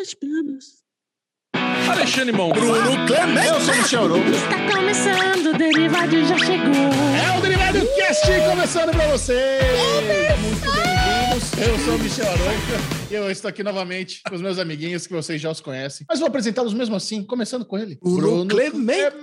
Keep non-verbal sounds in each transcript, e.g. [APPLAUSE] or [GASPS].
sete planos. Alexandre Mão. Bruno Clemente. Eu sou o Michel Arouca. Está começando, o Derivado já chegou. É o Derivado Cast começando pra vocês. Muito bem-vindos. Eu sou o Michel Arouca e eu estou aqui novamente com os meus amiguinhos que vocês já os conhecem. Mas vou apresentá-los mesmo assim, começando com ele. Bruno Clemente.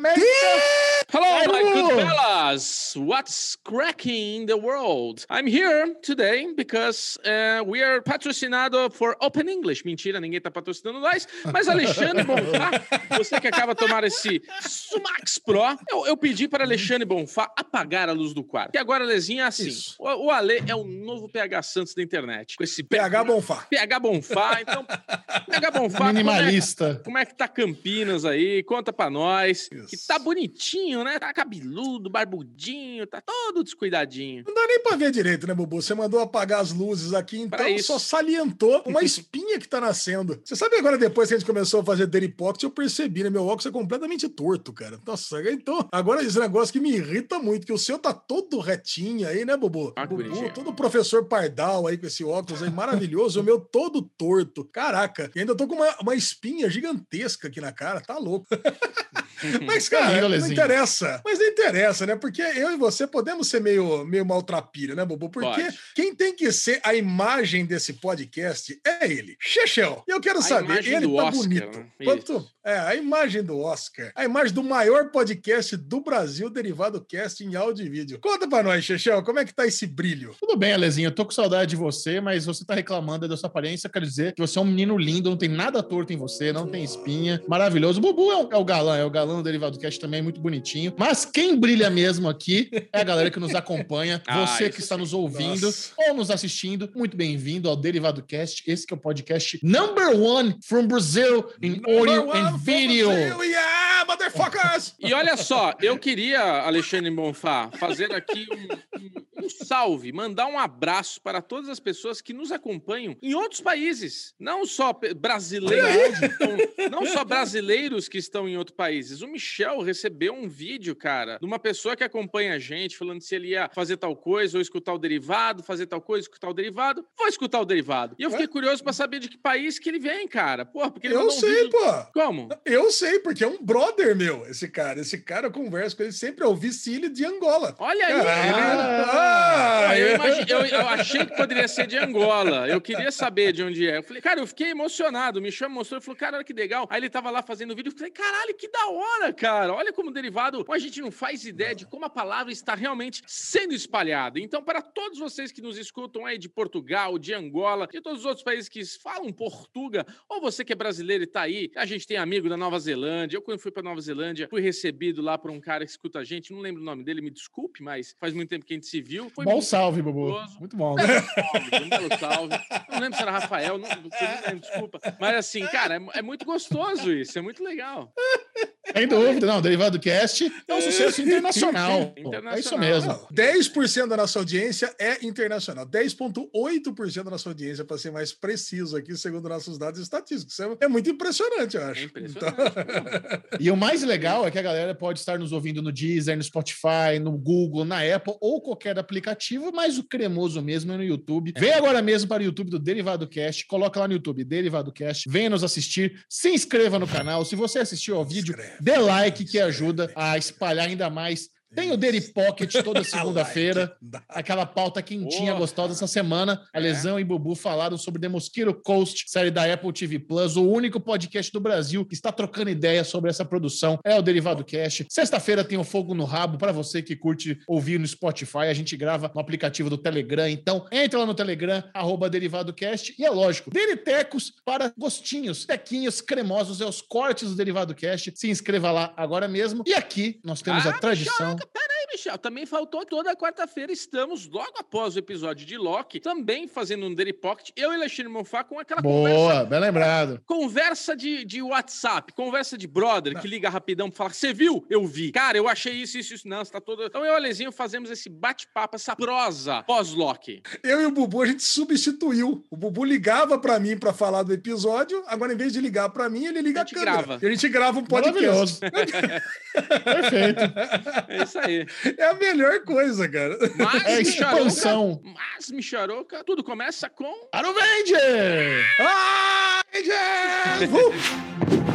Hello, Hi, my good fellas. What's cracking in the world? I'm here today because uh, we are patrocinado for Open English. Mentira, ninguém tá patrocinando nós. Mas Alexandre Bonfá, você que acaba de tomar esse Sumax Pro, eu, eu pedi para Alexandre Bonfá apagar a luz do quarto. E agora, Lezinha, é assim. Isso. O, o Ale é o novo PH Santos da internet. Com esse PH Bonfá. PH Bonfá. Então, PH Bonfá. como é- Minimalista. como é que tá Campinas aí? Conta pra nós. Isso. Que tá bonitinho, né? Tá cabeludo, barbudinho, tá todo descuidadinho. Não dá nem pra ver direito, né, Bubu? Você mandou apagar as luzes aqui, então só salientou uma [LAUGHS] espinha que tá nascendo. Você sabe agora, depois que a gente começou a fazer Daily Pocket, eu percebi, né? Meu óculos é completamente torto, cara. Nossa, então, agora esse negócio que me irrita muito, que o seu tá todo retinho aí, né, Bubu? Ah, Bubu, bonitinho. todo professor Pardal aí com esse óculos aí maravilhoso, [LAUGHS] o meu todo torto. Caraca, e ainda tô com uma, uma espinha gigantesca aqui na cara, tá louco. [LAUGHS] Mas, cara, não Lezinho. Interessa. Mas não interessa, né? Porque eu e você podemos ser meio, meio maltrapilha, né, Bubu? Porque Pode. quem tem que ser a imagem desse podcast é ele, Chechel. E eu quero A saber, ele tá Oscar, bonito. né? Quanto, é, a imagem do Oscar. A imagem do maior podcast do Brasil, derivado cast em áudio e vídeo. Conta pra nós, Chechel, como é que tá esse brilho? Tudo bem, Alezinho, eu tô com saudade de você, mas você tá reclamando da sua aparência, quero dizer que você é um menino lindo, não tem nada torto em você, não tem espinha, maravilhoso. O Bubu é o, é o galã, é o galã do Derivado Cast também, muito bonitinho. Mas quem brilha mesmo aqui é a galera que nos acompanha, [LAUGHS] Ah, você isso que está sim. nos ouvindo Nossa. ou nos assistindo, muito bem-vindo ao Derivado Cast, esse que é o podcast number one from Brazil in audio and video. from Brazil, Yeah, motherfuckers! E olha só, eu queria, Alexandre Bonfá, fazer aqui um, um- um salve, mandar um abraço para todas as pessoas que nos acompanham em outros países, não só brasileiros, que estão- não só brasileiros que estão em outros países. O Michel recebeu um vídeo, cara, de uma pessoa que acompanha a gente, falando se ele ia fazer tal coisa ou escutar o derivado, fazer tal coisa, escutar o derivado. Vou escutar o derivado. E eu fiquei curioso para saber de que país que ele vem, cara. Porra, porque ele Eu mandou um sei, vídeo... pô. Como? Eu sei, porque é um brother meu, esse cara. Esse cara eu converso com ele sempre, é o Vicílio de Angola. Olha aí, Ah, Ah, eu, é. imagi- eu- eu achei que poderia ser de Angola. Eu queria saber de onde é. Eu falei, cara, eu fiquei emocionado. Me mostrou e falou, cara, olha que legal. Aí ele tava lá fazendo o vídeo. Eu falei, caralho, que da hora, cara. Olha como derivado. A gente não faz ideia de como a palavra está realmente sendo espalhada. Então, para todos vocês que nos escutam aí de Portugal, de Angola, de todos os outros países que falam portuga, ou você que é brasileiro e tá aí, a gente tem amigo da Nova Zelândia. Eu, quando fui para Nova Zelândia, fui recebido lá por um cara que escuta a gente. Não lembro o nome dele, me desculpe, mas faz muito tempo que a gente se viu. Foi Bom muito salve, Bubu. gostoso. Muito bom. salve, um belo salve. Não lembro se era Rafael, não, não lembro, desculpa. Mas assim, cara, é, é muito gostoso isso, é muito legal. Sem dúvida, não. Derivado Cast é um sucesso internacional. [LAUGHS] Internacional. É isso mesmo. Não, 10% da nossa audiência é internacional. 10,8% da nossa audiência, para ser mais preciso aqui, segundo nossos dados estatísticos. É- É muito impressionante, eu acho. É impressionante. [LAUGHS] E o mais legal é que a galera pode estar nos ouvindo no Deezer, no Spotify, no Google, na Apple ou qualquer aplicativo, mas o cremoso mesmo é no YouTube. Vem agora mesmo para o YouTube do Derivado Cast, coloca lá no YouTube Derivado Cast, venha nos assistir, se inscreva no canal. Se você assistiu ao vídeo, Inscreve, dê like que ajuda a espalhar ainda mais. Tem o Daily Pocket toda [LAUGHS] segunda-feira. Aquela pauta quentinha, Porra. gostosa essa semana. A É. Lesão e Bubu falaram sobre The Mosquito Coast, série da Apple TV Plus, o único podcast do Brasil que está trocando ideia sobre essa produção. É o Derivado Cast. Sexta-feira tem o Fogo no Rabo para você que curte ouvir no Spotify. A gente grava no aplicativo do Telegram. Então, entra lá no Telegram, arroba Derivado Cast. E é lógico, Deritecos para gostinhos, tequinhos cremosos, é os cortes do Derivado Cast. Se inscreva lá agora mesmo. E aqui nós temos Ah, a tradição. Peraí, Michel, também faltou toda quarta-feira. Estamos logo após o episódio de Loki, também fazendo um Daily Pocket. Eu e Alexandre Monfá com aquela conversa. Boa, bem lembrado. Conversa de, de WhatsApp, conversa de brother que liga rapidão pra falar: Você viu? Eu vi. Cara, eu achei isso, isso, isso. Não, você tá todo. Então eu e o Alezinho fazemos esse bate-papo, essa prosa pós-Loki. Eu e o Bubu, a gente substituiu. O Bubu ligava pra mim pra falar do episódio, agora em vez de ligar pra mim, ele liga A a, gente câmera. grava. E a gente grava um podcast. Maravilhoso. [LAUGHS] Perfeito. É isso aí. É a melhor coisa, cara. Mas, É Micharoca, expansão. mas, Micharoca, tudo começa com... Aruvenger! Ai, gente! Uh!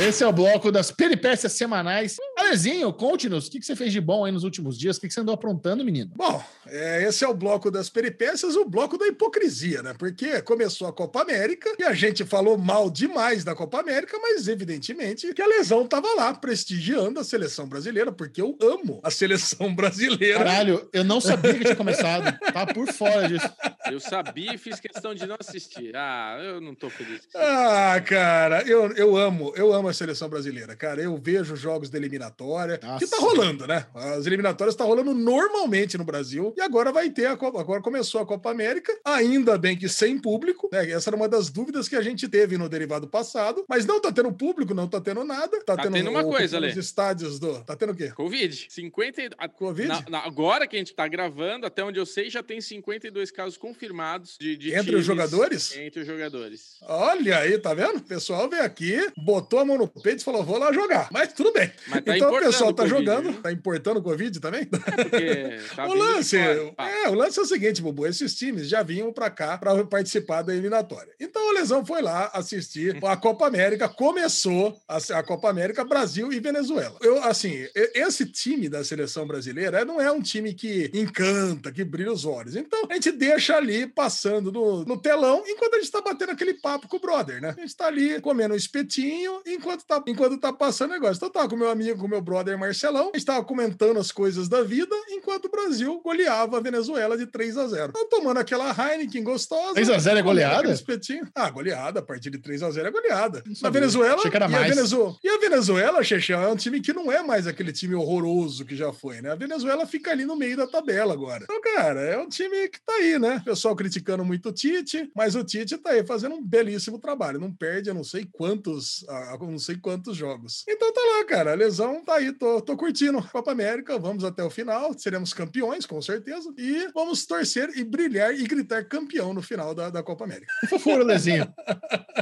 Esse é o bloco das peripécias semanais. Alezinho, conte-nos o que que você fez de bom aí nos últimos dias, o que que você andou aprontando, menino? Bom, é, esse é o bloco das peripécias, o bloco da hipocrisia, né? Porque começou a Copa América e a gente falou mal demais da Copa América, mas evidentemente que a lesão tava lá prestigiando a seleção brasileira, porque eu amo a seleção brasileira. Caralho, eu não sabia que tinha começado. Tá por fora disso. Eu sabia e fiz questão de não assistir. Ah, eu não tô feliz. Ah, cara, eu, eu amo, eu amo a seleção brasileira, cara. Eu vejo jogos da eliminatória, que Nossa. tá rolando, né? As eliminatórias tá rolando normalmente no Brasil e agora vai ter a Copa, agora começou a Copa América, ainda bem que sem público, né? Essa era uma das dúvidas que a gente teve no derivado passado, mas não tá tendo público, não tá tendo nada. Tá, Tá tendo uma coisa, os Lê. estádios do, tá tendo o quê? Covid. 50 e- a- Covid? na- na- agora que a gente tá gravando, até onde eu sei, já tem 52 casos confirmados de, de Entre times- os jogadores? Entre os jogadores. Olha aí, tá vendo? O pessoal veio aqui, botou a mão no peito e falou: vou lá jogar. Mas tudo bem. Mas tá então o pessoal tá Covid, jogando, viu? tá importando o Covid também? É tá [LAUGHS] o lance, é, o lance é o seguinte, Bubu, esses times já vinham pra cá pra participar da eliminatória. Então o Lesão foi lá assistir a Copa América, começou a, Copa América Brasil e Venezuela. Eu assim, esse time da seleção brasileira não é um time que encanta, que brilha os olhos. Então a gente deixa ali passando no, no telão enquanto a gente tá batendo aquele papo com o brother, né? A gente tá ali comendo um espetinho enquanto tá, enquanto tá passando o negócio. Então eu tava com meu amigo, com meu brother Marcelão, a gente tava comentando as coisas da vida enquanto o Brasil goleava a Venezuela de 3 a 0 Então tomando aquela Heineken gostosa. 3 a 0 é goleada? espetinho. Ah, goleada. A partir de 3 a 0 é goleada. Na. Venezuela. Achei que era e, a. Venezuela e a Venezuela, Chechão, é um time que não é mais aquele time horroroso que já foi, né? A Venezuela fica ali no meio da tabela agora. Então, cara, é um time que tá aí, né? O pessoal criticando muito o Tite, mas o Tite tá aí fazendo um belíssimo trabalho. Não perde, eu não sei quantos, ah, eu não sei quantos jogos. Então tá lá, cara. A lesão tá aí, tô, tô curtindo. Copa América, vamos até o final. Seremos campeões, com certeza. E vamos torcer e brilhar e gritar campeão no final da, da Copa América. Fofura, Lezinho.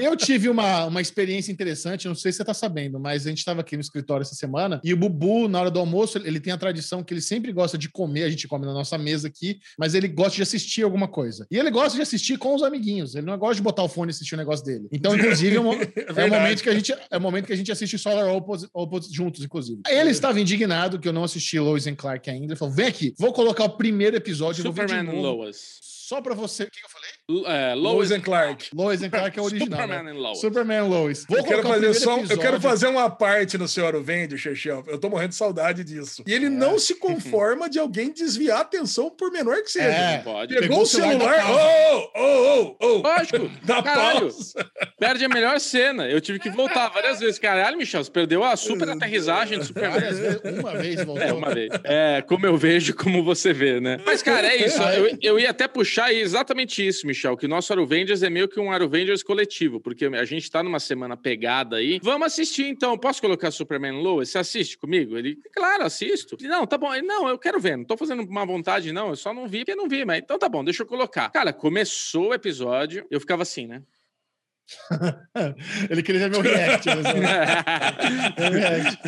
Eu tive uma, uma experiência interessante, não sei se você tá sabendo, mas a gente estava aqui no escritório essa semana e o Bubu, na hora do almoço, ele tem a tradição que ele sempre gosta de comer, a gente come na nossa mesa aqui, mas ele gosta de assistir alguma coisa. E ele gosta de assistir com os amiguinhos, ele não gosta de botar o fone e assistir o negócio dele. Então, inclusive, é, um- [LAUGHS] é o verdade. momento que a gente é o momento que a gente assiste Solar Opposites juntos, inclusive. Ele estava indignado que eu não assisti Lois and Clark ainda. Ele falou: vem aqui, vou colocar o primeiro episódio, Superman novo, Lois. só pra você. O que eu falei? É, Lois Lois and Clark. Lois and Clark é o [LAUGHS] original. Superman né? and Lois. Superman Lois. Vou Eu quero, fazer só, um- eu quero fazer uma parte no Senhor Vende, Chechel. Eu tô morrendo de saudade disso. E É. ele não se [LAUGHS] conforma de alguém desviar a atenção, por menor que seja. É. Pode. Pegou, Pegou o celular. Ô, ô, ô, ô. Lógico. [LAUGHS] Dá Caralho. pausa. Perde a melhor cena. Eu tive que voltar várias vezes. Caralho, Michel, você perdeu a super aterrissagem do Superman. Uma vez voltou. É, uma vez. É, como eu vejo, como você vê, né? Mas, cara, é isso. Eu, eu ia até puxar exatamente isso, Michel, que o nosso Aruvengers é meio que um Aruvengers coletivo, porque a gente tá numa semana pegada aí. Vamos assistir, então. Posso colocar Superman Lois? Você assiste comigo? Ele, claro, assisto. Não, tá bom. Ele, não, eu quero ver. Não tô fazendo má vontade, não. Eu só não vi porque não vi, mas então tá bom, deixa eu colocar. Cara, começou o episódio, eu ficava assim, né? [LAUGHS] Ele queria ver meu react. mas eu- [LAUGHS] meu react.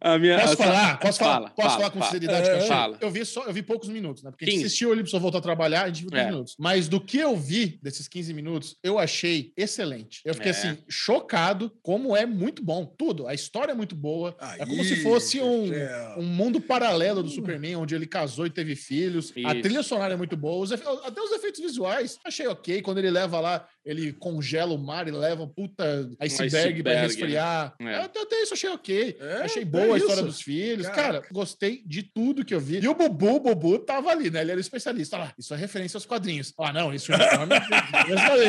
a minha, Posso a- falar? Posso falar? Fala, Posso fala, falar com fala. sinceridade eu? Fala. Eu vi só, eu vi poucos minutos, né? Porque a gente 15. assistiu, ele precisou voltar a trabalhar, a gente viu 15 É. minutos. Mas do que eu vi desses 15 minutos, eu achei excelente. Eu fiquei É. assim, chocado como é muito bom. Tudo. A história é muito boa. é como se Aí, fosse um, um mundo paralelo do Superman, onde ele casou e teve filhos. A Isso. trilha sonora é muito boa. Os efe- Até os efeitos visuais, achei ok. Quando ele leva lá, ele congela o mar e leva puta iceberg pra iceberg, resfriar. né? Até, até isso achei ok. É, achei é boa a história dos filhos. Cara. Cara, gostei de tudo que eu vi. E o Bubu, o Bubu tava ali, né? Ele era especialista. Olha lá, isso é referência aos quadrinhos. Ah, não, isso é. Eu falei,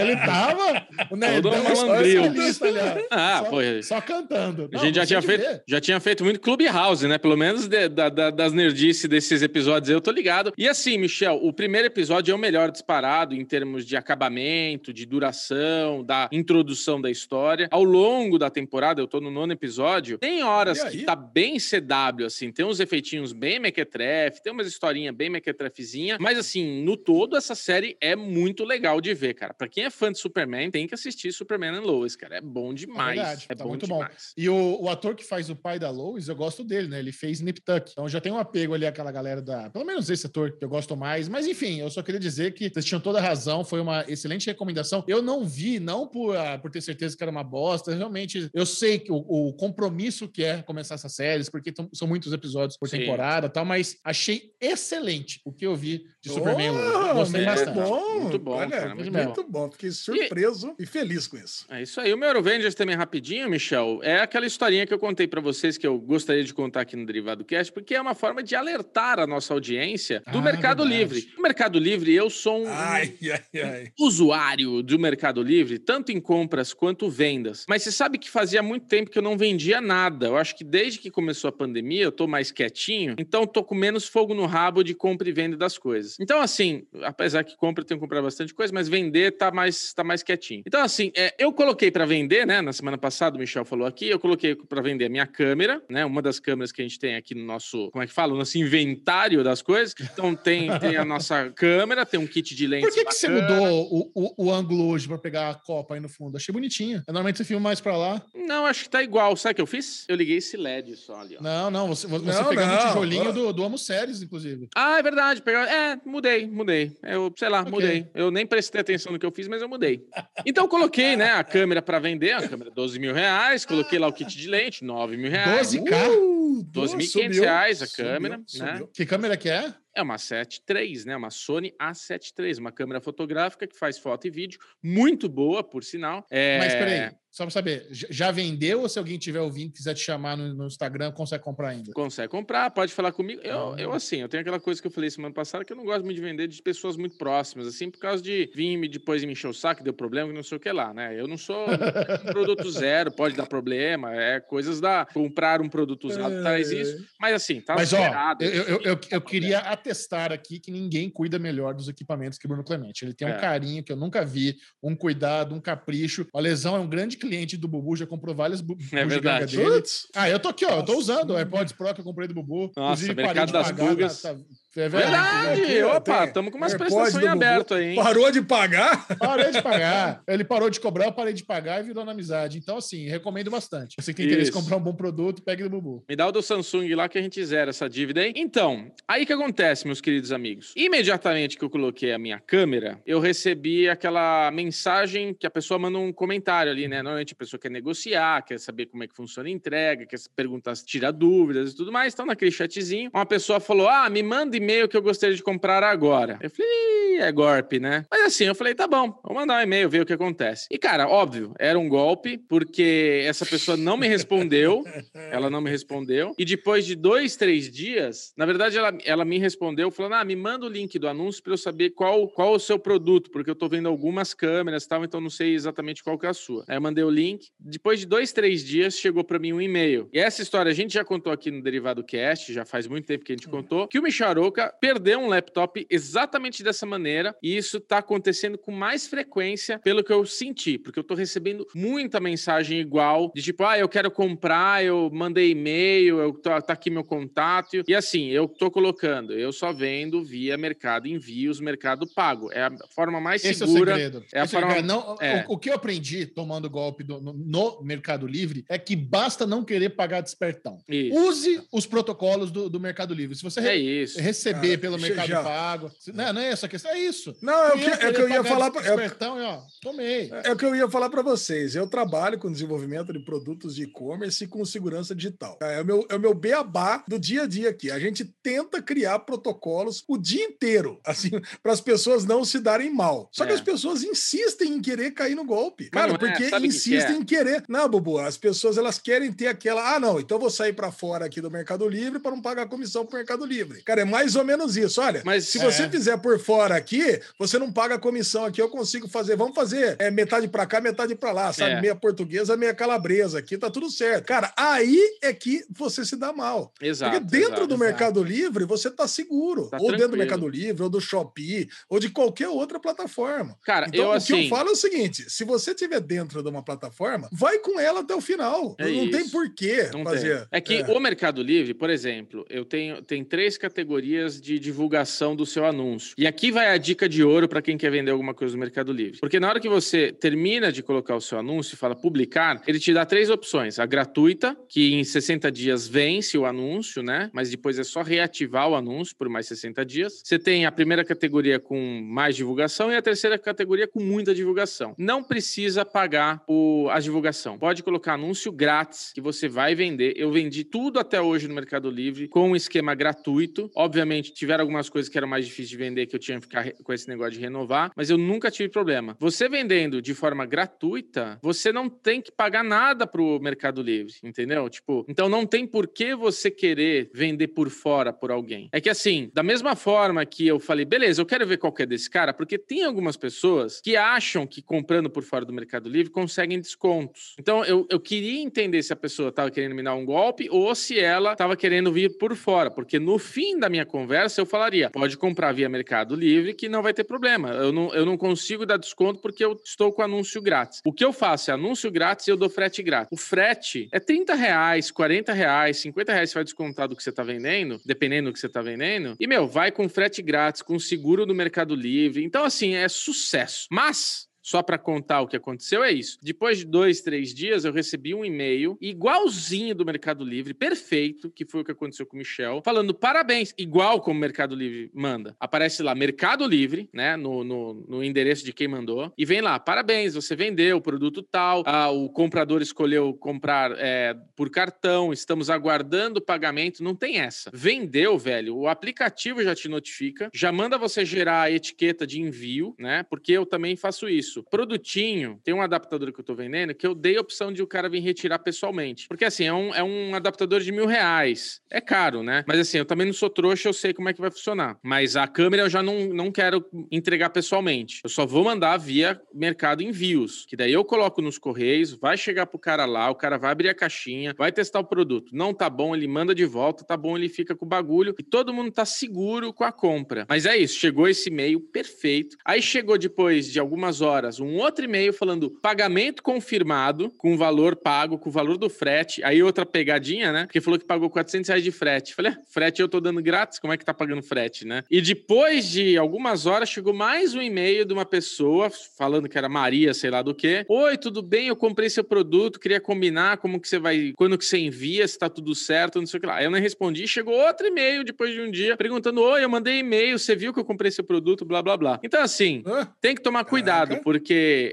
ele tava. O Nerdão Todo malandril. [LAUGHS] Ah, só, pô, só cantando. A Não, gente já tinha, feito, ver. já tinha feito muito Clubhouse, né? Pelo menos de- da- da- das nerdices desses episódios eu tô ligado. E assim, Michel, o primeiro episódio é o melhor disparado em termos de acabamento, orçamento, de duração, da introdução da história. Ao longo da temporada, eu tô no nono episódio, tem horas que tá bem CW, assim, tem uns efeitinhos bem mequetrefe, tem umas historinhas bem mequetrefezinha, mas assim, no todo, essa série é muito legal de ver, cara. Pra quem é fã de Superman, tem que assistir Superman and Lois, cara. É bom demais. verdade, é tá bom muito bom. demais. E o, o ator que faz o pai da Lois, eu gosto dele, né? Ele fez Nip Tuck. Então já tem um apego ali àquela galera da. Pelo menos esse ator que eu gosto mais. Mas enfim, eu só queria dizer que vocês tinham toda a razão. Foi uma excelente recomendação. Eu não vi, não por, ah, por ter certeza que era uma bosta. Realmente, eu sei que o, o compromisso que é começar essas séries, porque tão- são muitos episódios por Sim. temporada e tal, mas achei excelente o que eu vi de Oh, Superman. Gostei muito bastante. bom. Muito bom, Olha, cara, muito muito, bom. Fiquei surpreso e... feliz com isso. É isso aí. O meu Eurovengers também rapidinho, Michel. É aquela historinha que eu contei pra vocês que eu gostaria de contar aqui no Derivado Cast, porque é uma forma de alertar a nossa audiência do Ah, Mercado verdade. Livre. No Mercado Livre, eu sou um Ai, ai, ai. usuário do Mercado Livre, tanto em compras quanto vendas. Mas você sabe que fazia muito tempo que eu não vendia nada. Eu acho que desde que começou a pandemia, eu tô mais quietinho, então tô com menos fogo no rabo de compra e venda das coisas. Então, assim, apesar que compra, eu tenho que comprar bastante coisa, mas vender tá mais, tá mais quietinho. Então, assim, é, eu coloquei para vender, né? Na semana passada, o Michel falou aqui, eu coloquei para vender a minha câmera, né? Uma das câmeras que a gente tem aqui no nosso, como é que fala? O nosso inventário das coisas. Então, tem, tem a nossa câmera, tem um kit de lentes. Por que, que você mudou o, o, o ângulo hoje pra pegar a copa aí no fundo? Achei bonitinho. Normalmente você filma mais pra lá. Não, acho que tá igual. Sabe o que eu fiz? Eu liguei esse LED só ali, ó. Não, não, você, você Não, pegando não. o tijolinho do, do Amo Séries, inclusive. Ah, é verdade. Pegar... É, mudei, mudei. Eu, sei lá, Ok. mudei. Eu nem prestei atenção no que eu fiz, mas eu mudei. Então eu coloquei, né, a câmera para vender, a câmera 12 mil reais, coloquei lá o kit de lente, 9 mil reais. 12? K? Uh, 12.500 subiu, reais a subiu, câmera, né? subiu. Que câmera que é? É uma 7 III, né? Uma Sony A7 III, uma câmera fotográfica que faz foto e vídeo, muito boa, por sinal. É... Mas peraí, só pra saber, já vendeu ou se alguém tiver ouvindo e quiser te chamar no, no Instagram, consegue comprar ainda? Consegue comprar, pode falar comigo. Eu, eu, assim, eu tenho aquela coisa que eu falei semana passada que eu não gosto muito de vender de pessoas muito próximas, assim, por causa de vir me depois me encher o saco, deu problema, não sei o que lá, né? Eu não sou um produto [LAUGHS] zero, pode dar problema, é coisas da. Comprar um produto usado traz isso, mas assim, tá Mas, ó, eu, eu, eu, eu queria atestar aqui que ninguém cuida melhor dos equipamentos que Bruno Clemente. Ele tem um É. carinho que eu nunca vi, um cuidado, um capricho. A Lesão é um grande cliente do Bubu, já comprou várias bu É verdade. dele. Ah, eu tô aqui, ó. Eu tô usando o AirPods Pro que eu comprei do Bubu. Nossa, Inclusive, parei mercado de das pagar, tá- bugas. tá- é verdade. Aqui, Opa, estamos com umas prestações em aberto aí, hein? parou de pagar? Parei de pagar. Ele parou de cobrar, eu parei de pagar e virou na amizade. Então, assim, recomendo bastante. Você que tem interesse comprar um bom produto, pegue do Bubu. Me dá o do Samsung lá que a gente zera essa dívida aí. Então, aí que acontece, meus queridos amigos. Imediatamente que eu coloquei a minha câmera, eu recebi aquela mensagem que a pessoa manda um comentário ali, né? Normalmente a pessoa quer negociar, quer saber como é que funciona a entrega, quer perguntar se tira dúvidas e tudo mais. Então, naquele chatzinho, uma pessoa falou: Ah, me manda e-mail que eu gostaria de comprar agora. Eu falei, "Ih, é golpe, né? Mas assim, eu falei, tá bom, vou mandar um e-mail, ver o que acontece. E, cara, óbvio, era um golpe, porque essa pessoa não me respondeu. [LAUGHS] Ela não me respondeu. E depois de dois, três dias, na verdade, ela, ela me respondeu falando: Ah, me manda o link do anúncio para eu saber qual, qual o seu produto, porque eu tô vendo algumas câmeras e tal, então não sei exatamente qual que é a sua. Aí eu mandei o link. Depois de dois, três dias, chegou para mim um e-mail. E essa história a gente já contou aqui no Derivado Cast, já faz muito tempo que a gente contou, que o Micharoca perdeu um laptop exatamente dessa maneira, e isso tá acontecendo com mais frequência, pelo que eu senti, porque eu tô recebendo muita mensagem igual, de tipo, ah, eu quero comprar, eu mandei e-mail, eu tô, tá aqui meu contato. E assim, eu tô colocando, eu só vendo via Mercado Envios, Mercado Pago. É a forma mais Esse segura. é o segredo. é a Esse é forma- segredo. Não, é. o, o que eu aprendi tomando golpe do- no, no Mercado Livre é que basta não querer pagar despertão. Isso. Use os protocolos do, do Mercado Livre. Se você É re-. Receber Cara, pelo Mercado já- Pago, não, não é essa questão, é isso. Não, é o que, é que eu ia falar. pra- É, e, ó, tomei. é o que eu ia falar para vocês. Eu trabalho com desenvolvimento de produtos de e-commerce e com segurança digital. É o meu, é o meu beabá do dia a dia aqui. A gente tenta criar protocolos o dia inteiro, [LAUGHS] assim, para as pessoas não se darem mal. Só que É. as pessoas insistem em querer cair no golpe. Cara, não é, porque sabe o que que insistem é? em querer. Não, Bubu, as pessoas elas querem ter aquela. Ah, não, então eu vou sair para fora aqui do Mercado Livre para não pagar comissão pro Mercado Livre. Cara, é mais ou menos isso. Olha, Mas- se É. você fizer por fora aqui, você não paga a comissão aqui, eu consigo fazer. Vamos fazer é, metade pra cá, metade pra lá, sabe? É. Meia portuguesa, meia calabresa. Aqui tá tudo certo. Cara, aí é que você se dá mal. Exato. Porque dentro exato. do exato. Mercado Livre, você tá seguro. Tá ou dentro do tranquilo. Mercado Livre, ou do Shopee, ou de qualquer outra plataforma. Cara, Então, eu o que assim. eu falo é o seguinte: se você estiver dentro de uma plataforma, vai com ela até o final. É não tem isso. porquê Não fazer. tem. É que o Mercado Livre, por exemplo, eu tenho tem três categorias de divulgação do seu anúncio. E aqui vai a dica de ouro para quem quer vender alguma coisa no Mercado Livre. Porque na hora que você termina de colocar o seu anúncio e fala publicar, ele te dá três opções: a gratuita, que em 60 dias vence o anúncio, né? Mas depois é só reativar o anúncio por mais 60 dias. Você tem a primeira categoria com mais divulgação e a terceira categoria com muita divulgação. Não precisa pagar o, a divulgação. Pode colocar anúncio grátis que você vai vender. Eu vendi tudo até hoje no Mercado Livre com um esquema gratuito. Obviamente, tiveram algumas coisas que eram mais difíceis de vender que eu tinha que ficar com esse negócio de renovar, mas eu nunca tive problema. Você vendendo de forma gratuita, você não tem que pagar nada pro Mercado Livre, entendeu? Tipo, então não tem por que você querer vender por fora por alguém. É que assim, da mesma forma que eu falei, beleza, eu quero ver qual que é desse cara, porque tem algumas pessoas que acham que comprando por fora do Mercado Livre conseguem descontos. Então eu, eu queria entender se a pessoa estava querendo me dar um golpe ou se ela estava querendo vir por fora, porque no fim da minha conversa eu falaria, pode comprar via Mercado Livre que não vai ter problema. Eu não, eu não consigo dar desconto porque eu estou com anúncio grátis. O que eu faço é anúncio grátis e eu dou frete grátis. O frete é 30 reais, 40 reais, 50 reais você vai descontar do que você está vendendo, dependendo do que você está vendendo. E, meu, vai com frete grátis, com seguro do Mercado Livre. Então, assim, é sucesso. Mas. Só para contar o que aconteceu é isso. Depois de dois, três dias, eu recebi um e-mail igualzinho do Mercado Livre, perfeito, que foi o que aconteceu com o Michel, falando parabéns, igual como o Mercado Livre manda. Aparece lá Mercado Livre, né, no, no, no endereço de quem mandou, e vem lá, parabéns, você vendeu o produto tal, ah, o comprador escolheu comprar é, por cartão, estamos aguardando o pagamento, não tem essa. Vendeu, velho, o aplicativo já te notifica, já manda você gerar a etiqueta de envio, né, porque eu também faço isso. Produtinho, tem um adaptador que eu tô vendendo que eu dei a opção de o cara vir retirar pessoalmente. Porque assim, é um, é um adaptador de mil reais. É caro, né? Mas assim, eu também não sou trouxa, eu sei como é que vai funcionar. Mas a câmera eu já não, não quero entregar pessoalmente. Eu só vou mandar via Mercado Envios. Que daí eu coloco nos correios, vai chegar pro cara lá, o cara vai abrir a caixinha, vai testar o produto. Não tá bom, ele manda de volta, tá bom, ele fica com o bagulho e todo mundo tá seguro com a compra. Mas é isso, chegou esse e-mail perfeito. Aí chegou depois de algumas horas um outro e-mail falando pagamento confirmado com o valor pago, com o valor do frete. Aí outra pegadinha, né? Porque falou que pagou 400 reais de frete. Falei, ah, frete eu tô dando grátis, como é que tá pagando frete, né? E depois de algumas horas chegou mais um e-mail de uma pessoa falando que era Maria, sei lá do que. Oi, tudo bem? Eu comprei seu produto, queria combinar como que você vai, quando que você envia, se tá tudo certo, não sei o que lá. Aí eu não respondi, chegou outro e-mail depois de um dia perguntando: "Oi, eu mandei e-mail, você viu que eu comprei seu produto, blá blá blá". Então assim, tem que tomar cuidado, Caraca. porque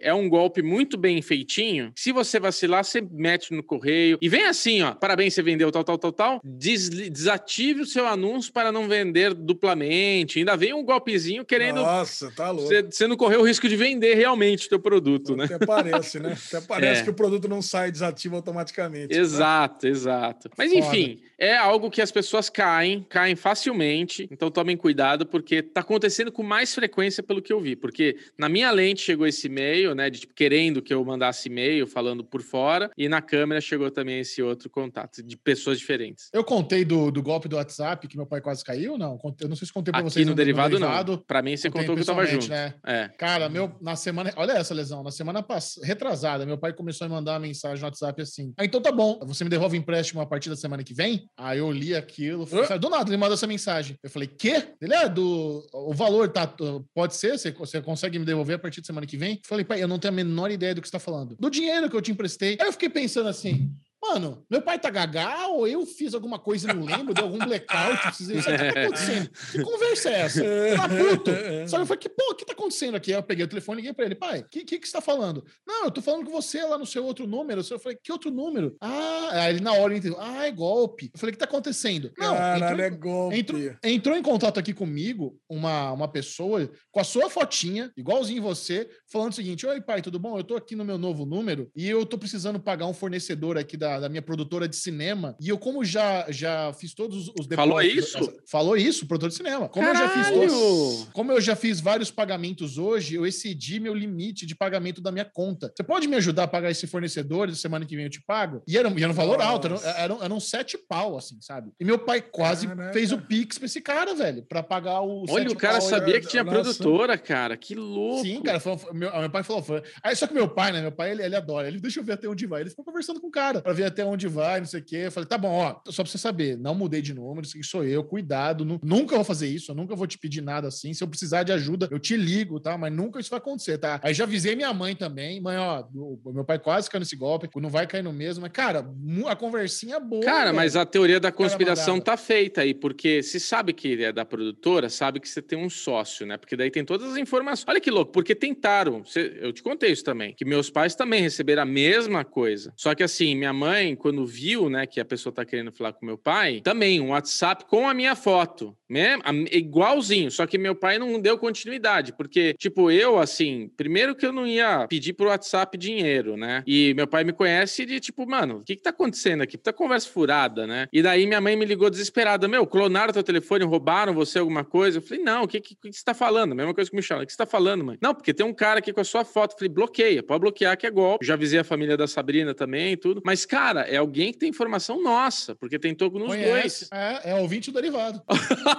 é um golpe muito bem feitinho. Se você vacilar, você mete no correio. E vem assim, ó. Parabéns, você vendeu tal, tal, tal, tal. Desli- desative o seu anúncio para não vender duplamente. Ainda vem um golpezinho querendo. Nossa, tá louco. Você, não correu o risco de vender realmente o teu produto, né? Até parece, né? Até [LAUGHS] parece É. que o produto não sai desativo automaticamente. né? Exato, exato. Mas Foda. enfim, é algo que as pessoas caem, caem facilmente. Então tomem cuidado, porque tá acontecendo com mais frequência pelo que eu vi. Porque na minha lente chegou esse e-mail, né? De tipo, querendo que eu mandasse e-mail falando por fora, e na câmera chegou também esse outro contato de pessoas diferentes. Eu contei do, do golpe do WhatsApp que meu pai quase caiu, não? Eu não sei se contei pra Aqui vocês no derivado, não. Pra mim, você Contei contou que eu tava junto. né? É. Cara, meu, na semana. Olha essa lesão. Na semana passada, retrasada, meu pai começou a mandar uma mensagem no WhatsApp assim. Ah, então tá bom. Você me devolve o empréstimo a partir da semana que vem? Aí eu li aquilo. falei, Hã? Do nada, ele mandou essa mensagem. Eu falei, quê? Ele é do. O valor tá. Pode ser? Você, você consegue me devolver a partir da semana que vem? Eu falei, pai, eu não tenho a menor ideia do que você tá falando. Do dinheiro que eu te emprestei. Aí eu fiquei pensando assim. Mano, meu pai tá gaga ou eu fiz alguma coisa e não lembro, deu algum blackout, precisei saber o que tá acontecendo. Que conversa é essa? Tá puto. Só que eu falei, que, pô, o que tá acontecendo aqui? Aí eu peguei o telefone e liguei pra ele, pai, o que, que, que você tá falando? Não, eu tô falando com você lá no seu outro número. Eu falei, que outro número? Ah, aí ele na hora entendeu. Ah, é golpe. Eu falei, o que tá acontecendo? Não, Caralho, entrou, é golpe. entrou, entrou em contato aqui comigo uma, uma pessoa com a sua fotinha, igualzinho você, falando o seguinte: Oi, pai, tudo bom? Eu tô aqui no meu novo número e eu tô precisando pagar um fornecedor aqui da, da, da minha produtora de cinema. E eu, como já, já fiz todos os Falou isso? Falou isso, produtor de cinema. Como eu já fiz todos. Como eu já fiz vários pagamentos hoje, eu excedi meu limite de pagamento da minha conta. Você pode me ajudar a pagar esse fornecedor? Semana que vem eu te pago? E era, e era um valor alto, eram, Nossa. eram, eram sete pau, assim, sabe? E meu pai quase Caraca. fez o Pix pra esse cara, velho, pra pagar o. Olha, o cara sabia que tinha Nossa. produtora, cara. Que louco. Sim, cara, foi- meu, meu pai falou, foi. Aí só que meu pai, né? Meu pai, ele, ele adora. Ele deixa eu ver até onde vai. Ele ficou conversando com o cara pra ver até onde vai, não sei o quê. Eu falei, tá bom, ó, só pra você saber, não mudei de número, isso aqui sou eu, cuidado. nu- nunca vou fazer isso, eu nunca vou te pedir nada assim. Se eu precisar de ajuda, eu te ligo, tá? Mas nunca isso vai acontecer, tá? Aí já avisei minha mãe também. Mãe, ó, o- meu pai quase caiu nesse golpe, não vai cair no mesmo. Mas, cara, a conversinha é boa. Cara, velho. mas a teoria da conspiração tá feita aí, porque se sabe que ele é da produtora, sabe que você tem um sócio, né? Porque daí tem todas as informações. Olha que louco, porque tentaram, eu te contei isso também, que meus pais também receberam a mesma coisa. Só que assim, minha mãe, quando viu, né, que a pessoa tá querendo falar com meu pai, também um WhatsApp com a minha foto, A- Igualzinho, só que meu pai não deu continuidade, porque, tipo, eu, assim, primeiro que eu não ia pedir pro WhatsApp dinheiro, né? E meu pai me conhece de, tipo, mano, o que que tá acontecendo aqui? Tá conversa furada, né? E daí minha mãe me ligou desesperada, meu, clonaram teu telefone, roubaram você alguma coisa? Eu falei, não, o que, que, que você tá falando? Mesma coisa que me chama, o que você tá falando, mãe? Não, porque tem um cara aqui com a sua foto. Eu falei, bloqueia, pode bloquear que é golpe. Já avisei a família da Sabrina também e tudo. Mas, cara, é alguém que tem informação nossa, porque tentou nos dois. Conhece. É, é ouvinte do derivado. [LAUGHS]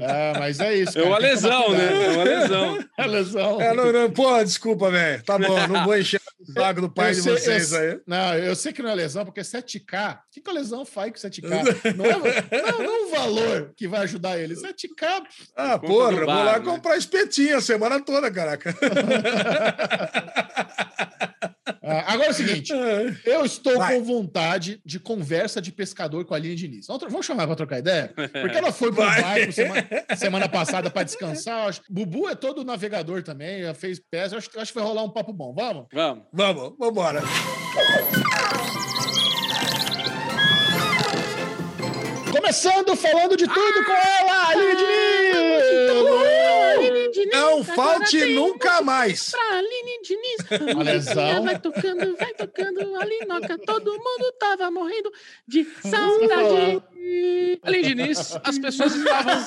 É, mas é isso. É uma cara, que tomar lesão, né? É uma lesão. É [LAUGHS] uma lesão. É, não, não, pô, desculpa, velho. Tá bom, [LAUGHS] não vou encher o saco do pai Eu de sei- eu vocês sei- aí. Não, eu sei que não é lesão, porque 7K. O que, que a lesão faz com 7K? [LAUGHS] Não é, não, não é um valor que vai ajudar ele. 7K. Ah, porra, eu vou bar, lá né? comprar espetinho a semana toda, caraca. Ah, agora é o seguinte: eu estou Vai. com vontade de conversa de pescador com a Aline Diniz. Vamos, vamos chamar para trocar ideia? Porque ela foi para o barco semana, semana passada para descansar. Acho- Bubu é todo navegador também, já fez peça. Eu acho, acho que vai rolar um papo bom. Vamos? Vamos. Vamos, vambora. Começando falando de tudo com ela, Aline Diniz! Não falte nunca mais. Pra Aline Diniz. [LAUGHS] A lesão. vai tocando, vai tocando. A Linoca, todo mundo tava morrendo de [LAUGHS] saudade. Além disso, as pessoas estavam,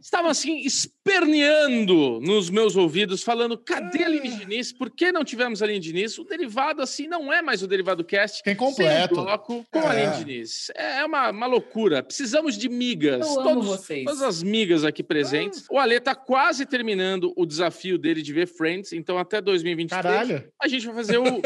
estavam assim, esperneando nos meus ouvidos, falando: cadê a Aline Diniz? Por que não tivemos a Aline Diniz? O derivado, assim, não é mais o derivado cast. Tem completo. Sem bloco com a É. Aline Diniz. É uma, uma loucura. Precisamos de migas. Eu amo vocês. Todas as migas aqui presentes. O Ale tá quase terminando o desafio dele de ver Friends, então até 2023 Caralho. a gente vai fazer o,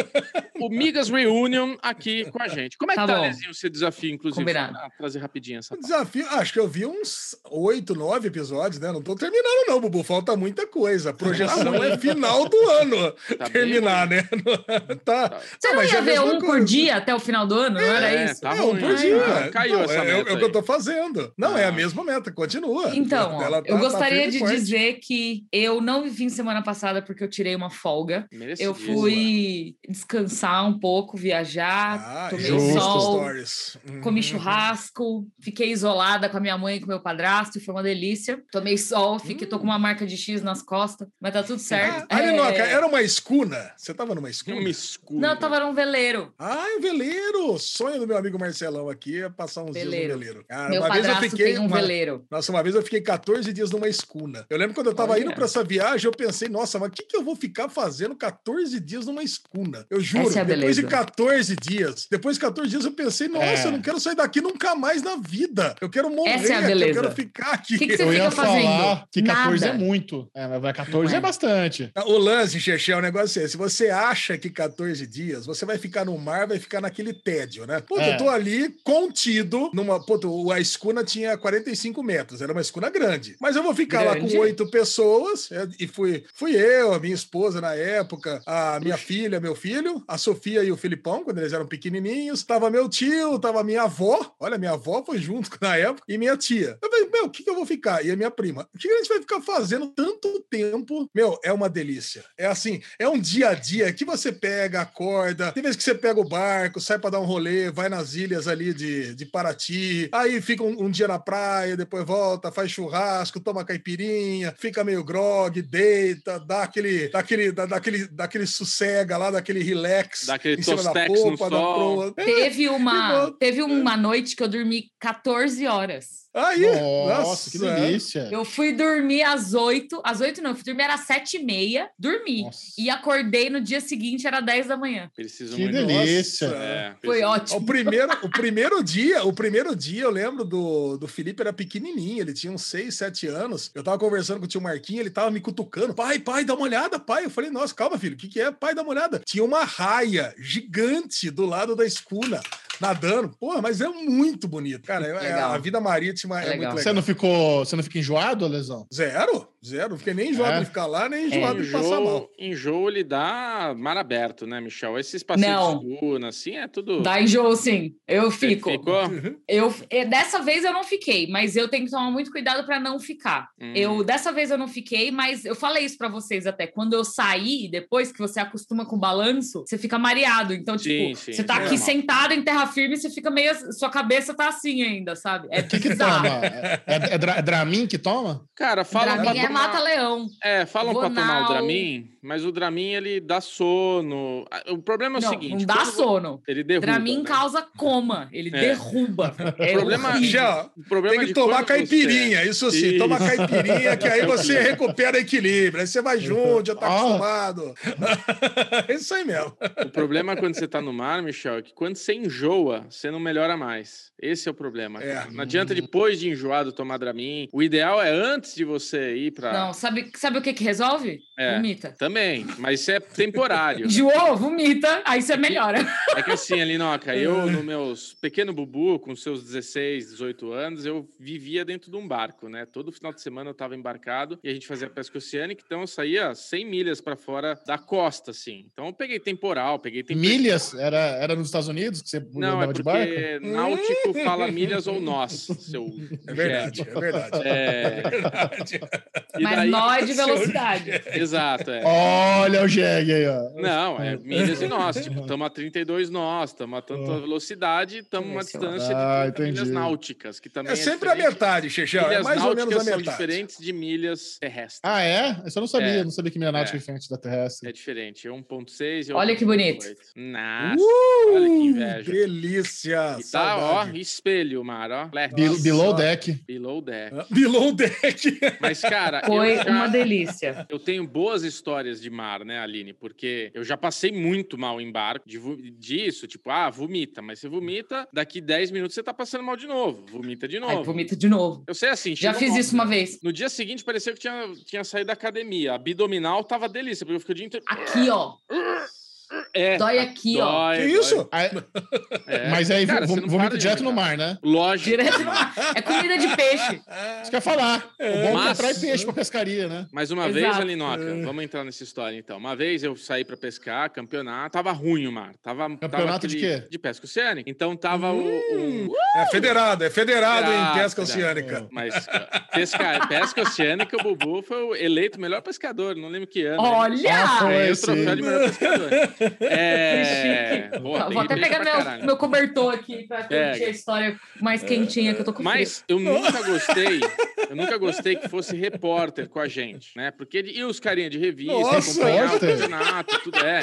o Migas Reunion aqui com a gente. Como é que Tá tá, bom. Alezinho, o seu desafio, inclusive? Combinado. Pra trazer rapidinho essa O desafio, acho que eu vi uns oito, nove episódios, né? Não tô terminando, não, Bubu. Falta muita coisa. A projeção é final do ano. [LAUGHS] Tá bem terminar, né? [LAUGHS] tá. Você não é ia a ver um por coisa. dia até o final do ano? Não era É, isso? tá é, um por dia. ah, caiu Não, essa é, é meta o que eu tô fazendo. Não, é Ah. a mesma meta, continua. Então, ó, tá- eu tá gostaria de forte. dizer que eu não vim semana passada porque eu tirei uma folga. Eu fui descansar um pouco, viajar, Ah, tomei os sol, stories. comi Uhum. churrasco, fiquei isolada com a minha mãe e com meu padrasto, foi uma delícia. Tomei sol, fiquei, tô com uma marca de X nas costas, mas tá tudo certo. Ah, Alinoca, É, era uma escuna? Você tava numa escuna? Uma escura. Não, eu tava num veleiro. Ah, um veleiro! Sonho do meu amigo Marcelão aqui é passar uns Veleiro. dias no veleiro. Cara, meu uma vez eu fiquei. tem um uma- veleiro. Nossa, uma vez eu fiquei 14 dias numa escuna. Eu lembro quando eu tava Olha. indo pra essa viagem, eu pensei, nossa, mas o que, que eu vou ficar fazendo 14 dias numa escuna? Eu juro, Essa é a depois de beleza. 14 dias, depois de 14 dias eu pensei, nossa, É. eu não quero sair daqui nunca mais na vida. Eu quero morrer, Essa é a aqui, eu beleza. quero ficar aqui. Que que você Eu ia fica fazendo? falar que 14 Nada. é muito. É, mas vai 14 Não é é. bastante. O lance, Xexé, o negócio é esse. Você acha que 14 dias você vai ficar no mar, vai ficar naquele tédio, né? Pô, É. eu tô ali contido numa. Pô, a escuna tinha 45 metros, era uma escuna grande. Mas eu vou ficar lá Grande. com oito pessoas, é, e fui, fui eu, a minha esposa na época, a minha filha, meu filho, a Sofia e o Filipão, quando eles eram pequenininhos. Tava meu tio, tava minha avó. Olha, minha avó foi junto [LAUGHS] na época, e minha tia. Eu mas, meu, o que, que eu vou ficar? E a minha prima, o que, que a gente vai ficar fazendo tanto tempo? Meu, é uma delícia. É assim, é um dia a dia que você pega, acorda, tem vezes que você pega o barco, sai pra dar um rolê, vai nas ilhas ali de, de Paraty, aí fica um, um dia na praia, depois volta, faz churrasco, toma caipirinha, fica meio grog, deita, dá aquele, dá aquele, dá, dá aquele, dá aquele sossega lá, daquele relax Dá aquele em cima da polpa, da proa. É, Teve uma, teve uma noite que eu dormi 14 horas. Aí, Nossa, que é. delícia. Eu fui dormir às 8. Às 8 não, eu fui dormir às 7 e meia, dormi. Nossa. E acordei no dia seguinte, era 10 da manhã. Preciso Que muito. delícia. Nossa. É, Foi ótimo. O primeiro, o primeiro dia, o primeiro dia, eu lembro do, do Felipe era pequenininho, ele tinha uns 6, 7 anos. Eu tava conversando com o tio Marquinhos, ele tava me cutucando. Pai, pai, dá uma olhada, pai. Eu falei, nossa, calma, filho, o que, que é? Pai, dá uma olhada. Tinha uma raia gigante do lado da escuna. Nadando, porra, mas é muito bonito, cara. é- Legal. a vida marítima é, É legal. muito Você legal. não ficou, você não fica enjoado, Lesão? Zero, zero. Não fiquei nem enjoado É? de ficar lá, nem enjoado de passar mal. enjoo ele dá mar aberto, né, Michel? Esses passeios Não. de escuna, assim, é tudo. Dá enjoo, sim. Eu Você fico. Ficou? Eu, eh, dessa vez eu não fiquei, mas eu tenho que tomar muito cuidado para não ficar. Hum. Eu dessa vez eu não fiquei, mas eu falei isso para vocês até. Quando eu saí, depois que você acostuma com o balanço, você fica mareado. Então, Sim, tipo, sim, você tá é aqui sentado em terra firme, você fica meio. Sua cabeça tá assim ainda, sabe? É O que que toma? É, é, é Dra- Dramin que toma? Cara, falam pra Dramin é tomar... mata-leão. É, falam pra tomar o. Dramin, mas o Dramin, ele dá sono. Ah, O problema é o Não, seguinte... não dá sono. Ele derruba, Dramin né? causa coma. Ele É. derruba. [LAUGHS] É problema- horrível. Já, O problema Tem é que de tomar quando você- caipirinha, isso sim, toma caipirinha, que aí você [LAUGHS] recupera equilíbrio. Aí você vai junto, já tá [LAUGHS] Ah. acostumado. É isso aí mesmo. O problema quando você tá no mar, Michel, é que quando você enjoa, você não melhora mais. Esse é o problema. É. Não adianta depois de enjoado tomar Dramin. O ideal é antes de você ir pra. Não, sabe, sabe o que que resolve? É. Vomita. Também, mas isso é temporário. Enjoou, vomita, aí você melhora. É que assim, Alinoca, eu, [LAUGHS] no meus pequeno bubu, com seus 16, 18 anos, eu vivia dentro de um barco, né? Todo final de semana eu tava embarcado e a gente fazia pesca oceânica, então eu saía 100 milhas para fora da costa, assim. Então eu peguei temporal, peguei tempestade. Milhas? Era, era nos Estados Unidos que você Não, é andava de barco? porque náutico [LAUGHS] fala milhas ou nós, seu. É verdade, é verdade. É, [LAUGHS] verdade. e Mas daí- nó é de velocidade. Exato, é. Olha o jegue aí, ó. Não, é [LAUGHS] milhas e nós. Tipo, estamos a 32 nós, estamos a tanta velocidade, estamos uma é distância Ah, de 30 milhas náuticas, que também É sempre a diferente. metade, Chechão. É Milhas mais ou menos a náuticas são metade. diferentes de milhas terrestres. Ah, é? Eu não sabia. É. Não sabia que minha náutica É. é diferente da terrestre. É diferente, é 1.6 e Olha que bonito. 1.8. Nossa, olha que inveja. Delícia. E tá, ó, espelho, mar, ó. Below deck. Below deck. Below deck. Mas, cara, Foi eu uma delícia. Eu tenho boas histórias de mar, né, Aline? Porque eu já passei muito mal em barco de disso, tipo, ah, vomita, mas você vomita, daqui 10 minutos você tá passando mal de novo, vomita de novo. vomita de novo. Eu sei assim, Já fiz isso uma vez. No dia seguinte parecia que tinha, tinha saído da academia. A abdominal tava delícia, porque eu fiquei o dia inteiro. Aqui, ó. É, Dói aqui, ó. dói, Que isso? Aí- É. Mas aí Cara, vomita de direto no mar, né? Lógico. Direto no... É comida de peixe. Isso que eu ia falar. O bom é que Mas- atrai peixe pra pescaria, né? Mais uma Exato. vez, Alinoca, vamos entrar nessa história então. Uma vez eu saí pra pescar, campeonato, tava ruim o mar. Tava, tava Campeonato de aquele- quê? De pesca oceânica. Então tava o- Hum. o, É federado, é federado em pesca federado. oceânica. Mas pesca, pesca oceânica, o Bubu foi o eleito melhor pescador, não lembro que ano. Olha! Ah, foi. Ganhou o sim. troféu de melhor pescador. É... Pô, Vou até pegar meu, meu cobertor aqui pra curtir Pega. a história mais quentinha que eu tô com frio. Mas eu nunca gostei, eu nunca gostei que fosse repórter com a gente, né? Porque ele- e os carinha de revista, Nossa, acompanhar o campeonato, tudo é.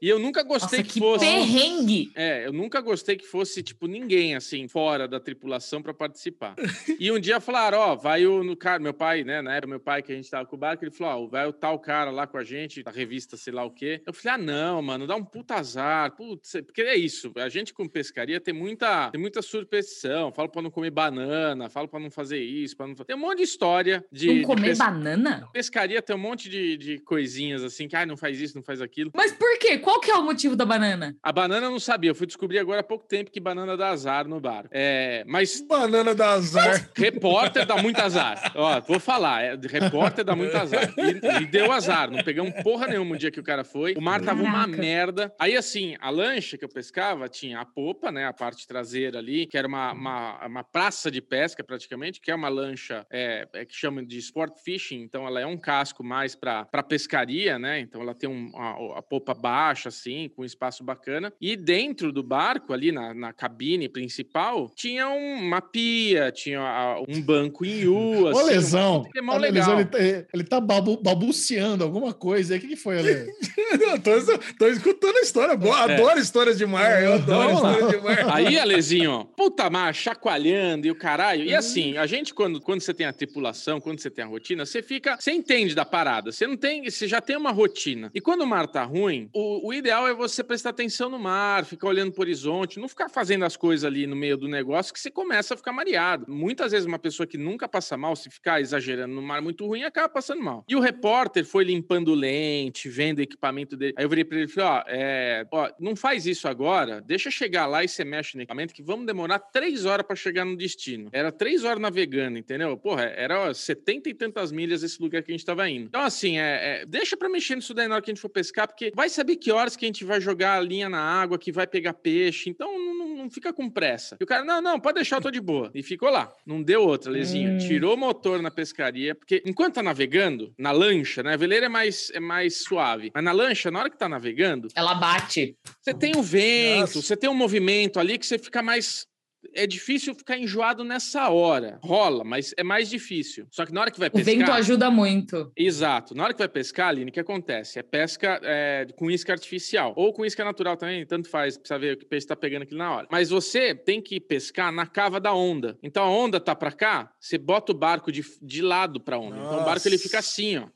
E eu nunca gostei Nossa, que que fosse. perrengue! É, eu nunca gostei que fosse, tipo, ninguém, assim, fora da tripulação pra participar. E um dia falaram, ó, vai o no cara, meu pai, né, na época, meu pai, que a gente tava com o barco, ele falou, ó, vai o tal cara lá com a gente, da revista, sei lá o quê. Eu falei, ah, não, mano, dá um puta azar, putz, porque é isso, a gente com pescaria tem muita, tem muita superstição, fala pra não comer banana, fala pra não fazer isso, pra não... Tem um monte de história de... Não de comer pes- banana? Pescaria tem um monte de, de coisinhas, assim, que, ah, não faz isso, não faz aquilo. Mas por quê? qual que é o motivo da banana? A banana eu não sabia. Eu fui descobrir agora há pouco tempo que banana dá azar no bar. É, mas Banana da azar. repórter dá muito azar. Ó, vou falar. É, repórter dá muito azar. E, e deu azar. Não pegamos porra nenhuma o dia que o cara foi. O mar tava uma Caraca. merda. Aí, assim, a lancha que eu pescava tinha a popa, né? A parte traseira ali, que era uma, uma, uma praça de pesca, praticamente, que é uma lancha é, é que chamam de sport fishing. Então, ela é um casco mais para pescaria, né? Então, ela tem um, a, a popa baixa, assim, com um espaço bacana. E dentro do barco, ali na, na cabine principal, tinha um- uma pia, tinha a- um banco em U, [LAUGHS] Ô, assim, Lesão. um Olha, legal. Lesão, ele, tá- ele tá babu, balbuciando alguma coisa aí. O que, que foi, Ale? [LAUGHS] Eu tô, tô escutando a história. boa. É. Adoro histórias de mar. Eu adoro histórias de mar. Aí, Alezinho, ó, puta mar, chacoalhando e o caralho. E assim, a gente, quando, quando você tem a tripulação, quando você tem a rotina, você fica. Você entende da parada. Você não tem. Você já tem uma rotina. E quando o mar tá ruim, o, o ideal é você prestar atenção no mar, ficar olhando pro horizonte, não ficar fazendo as coisas ali no meio do negócio que você começa a ficar mareado. Muitas vezes, uma pessoa que nunca passa mal, se ficar exagerando no mar muito ruim, acaba passando mal. E o repórter foi limpando lente, vendo o equipamento dele. Aí eu virei pra ele e falei: ó, é, ó, não faz isso agora, deixa chegar lá e você mexe no equipamento, que vamos demorar três horas pra chegar no destino. Era três horas navegando, entendeu? Porra, era ó, setenta e tantas milhas esse lugar que a gente tava indo. Então, assim, é, é, deixa pra mexer nisso daí na hora que a gente for pescar, porque vai saber que horas que a gente vai jogar a linha na água, que vai pegar peixe. Então, não, não- fica com pressa. E o cara, não, não, pode deixar, eu tô de boa. E ficou lá. Não deu outra, Lezinho. Hum. Tirou o motor na pescaria, porque enquanto tá navegando, na lancha, né? A veleira é mais, é mais suave. Mas na lancha, na hora que tá navegando, Ela bate. você tem um vento, Nossa. você tem um movimento ali que você fica mais. É difícil ficar enjoado nessa hora. Rola, mas é mais difícil. Só que na hora que vai O pescar. vento ajuda muito. Exato. Na hora que vai pescar, Aline, o que acontece? É pesca é, com isca artificial. Ou com isca natural também, tanto faz, precisa ver o que o peixe está pegando aqui na hora. Mas você tem que pescar na cava da onda. Então a onda tá para cá, você bota o barco de, de lado para onda. Então o barco ele fica Nossa. assim, ó.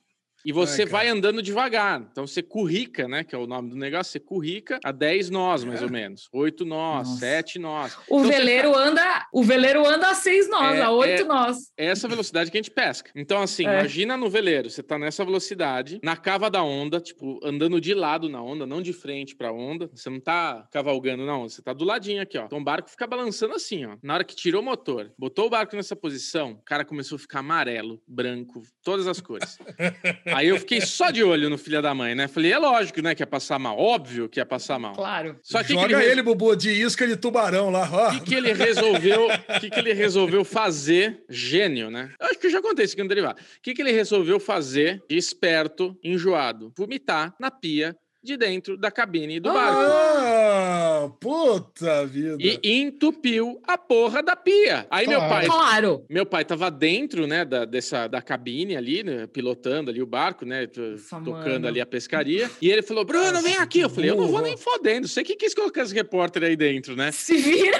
E você Ai, vai andando devagar. Então você currica, né? Que é o nome do negócio. Você currica a 10 nós, mais É. ou menos. 8 nós, Nossa. 7 nós. O Então, você veleiro anda, o veleiro anda a seis nós, É, a oito é. nós. É essa velocidade que a gente pesca. Então, assim, É. imagina no veleiro, você tá nessa velocidade, na cava da onda, tipo, andando de lado na onda, não de frente pra onda. Você não tá cavalgando na onda, você tá do ladinho aqui, ó. Então o barco fica balançando assim, ó. Na hora que tirou o motor, botou o barco nessa posição, o cara começou a ficar amarelo, branco, todas as cores. [LAUGHS] Aí eu fiquei só de olho no filho da mãe, né? Falei, é lógico, né, que ia passar mal. Óbvio que ia passar mal. Claro. Só que, que Joga ele, ele, Bubu, de isca de tubarão lá. Ó. o que, que ele resolveu? O que, que ele resolveu fazer? Gênio, né? Eu acho que eu já contei isso aqui no derivado. O que, que ele resolveu fazer de esperto, enjoado? Vomitar na pia de dentro da cabine do barco. Ah, puta vida. E entupiu a porra da pia. Aí meu Claro. pai. Claro. Meu pai tava dentro, né, da, dessa, da cabine ali, né, pilotando ali o barco, né, Nossa, tocando mano. ali a pescaria. E ele falou, Bruno, vem Nossa, aqui. Eu falei, eu não vou nem fodendo. Você que quis colocar esse repórter aí dentro, né? Se vira.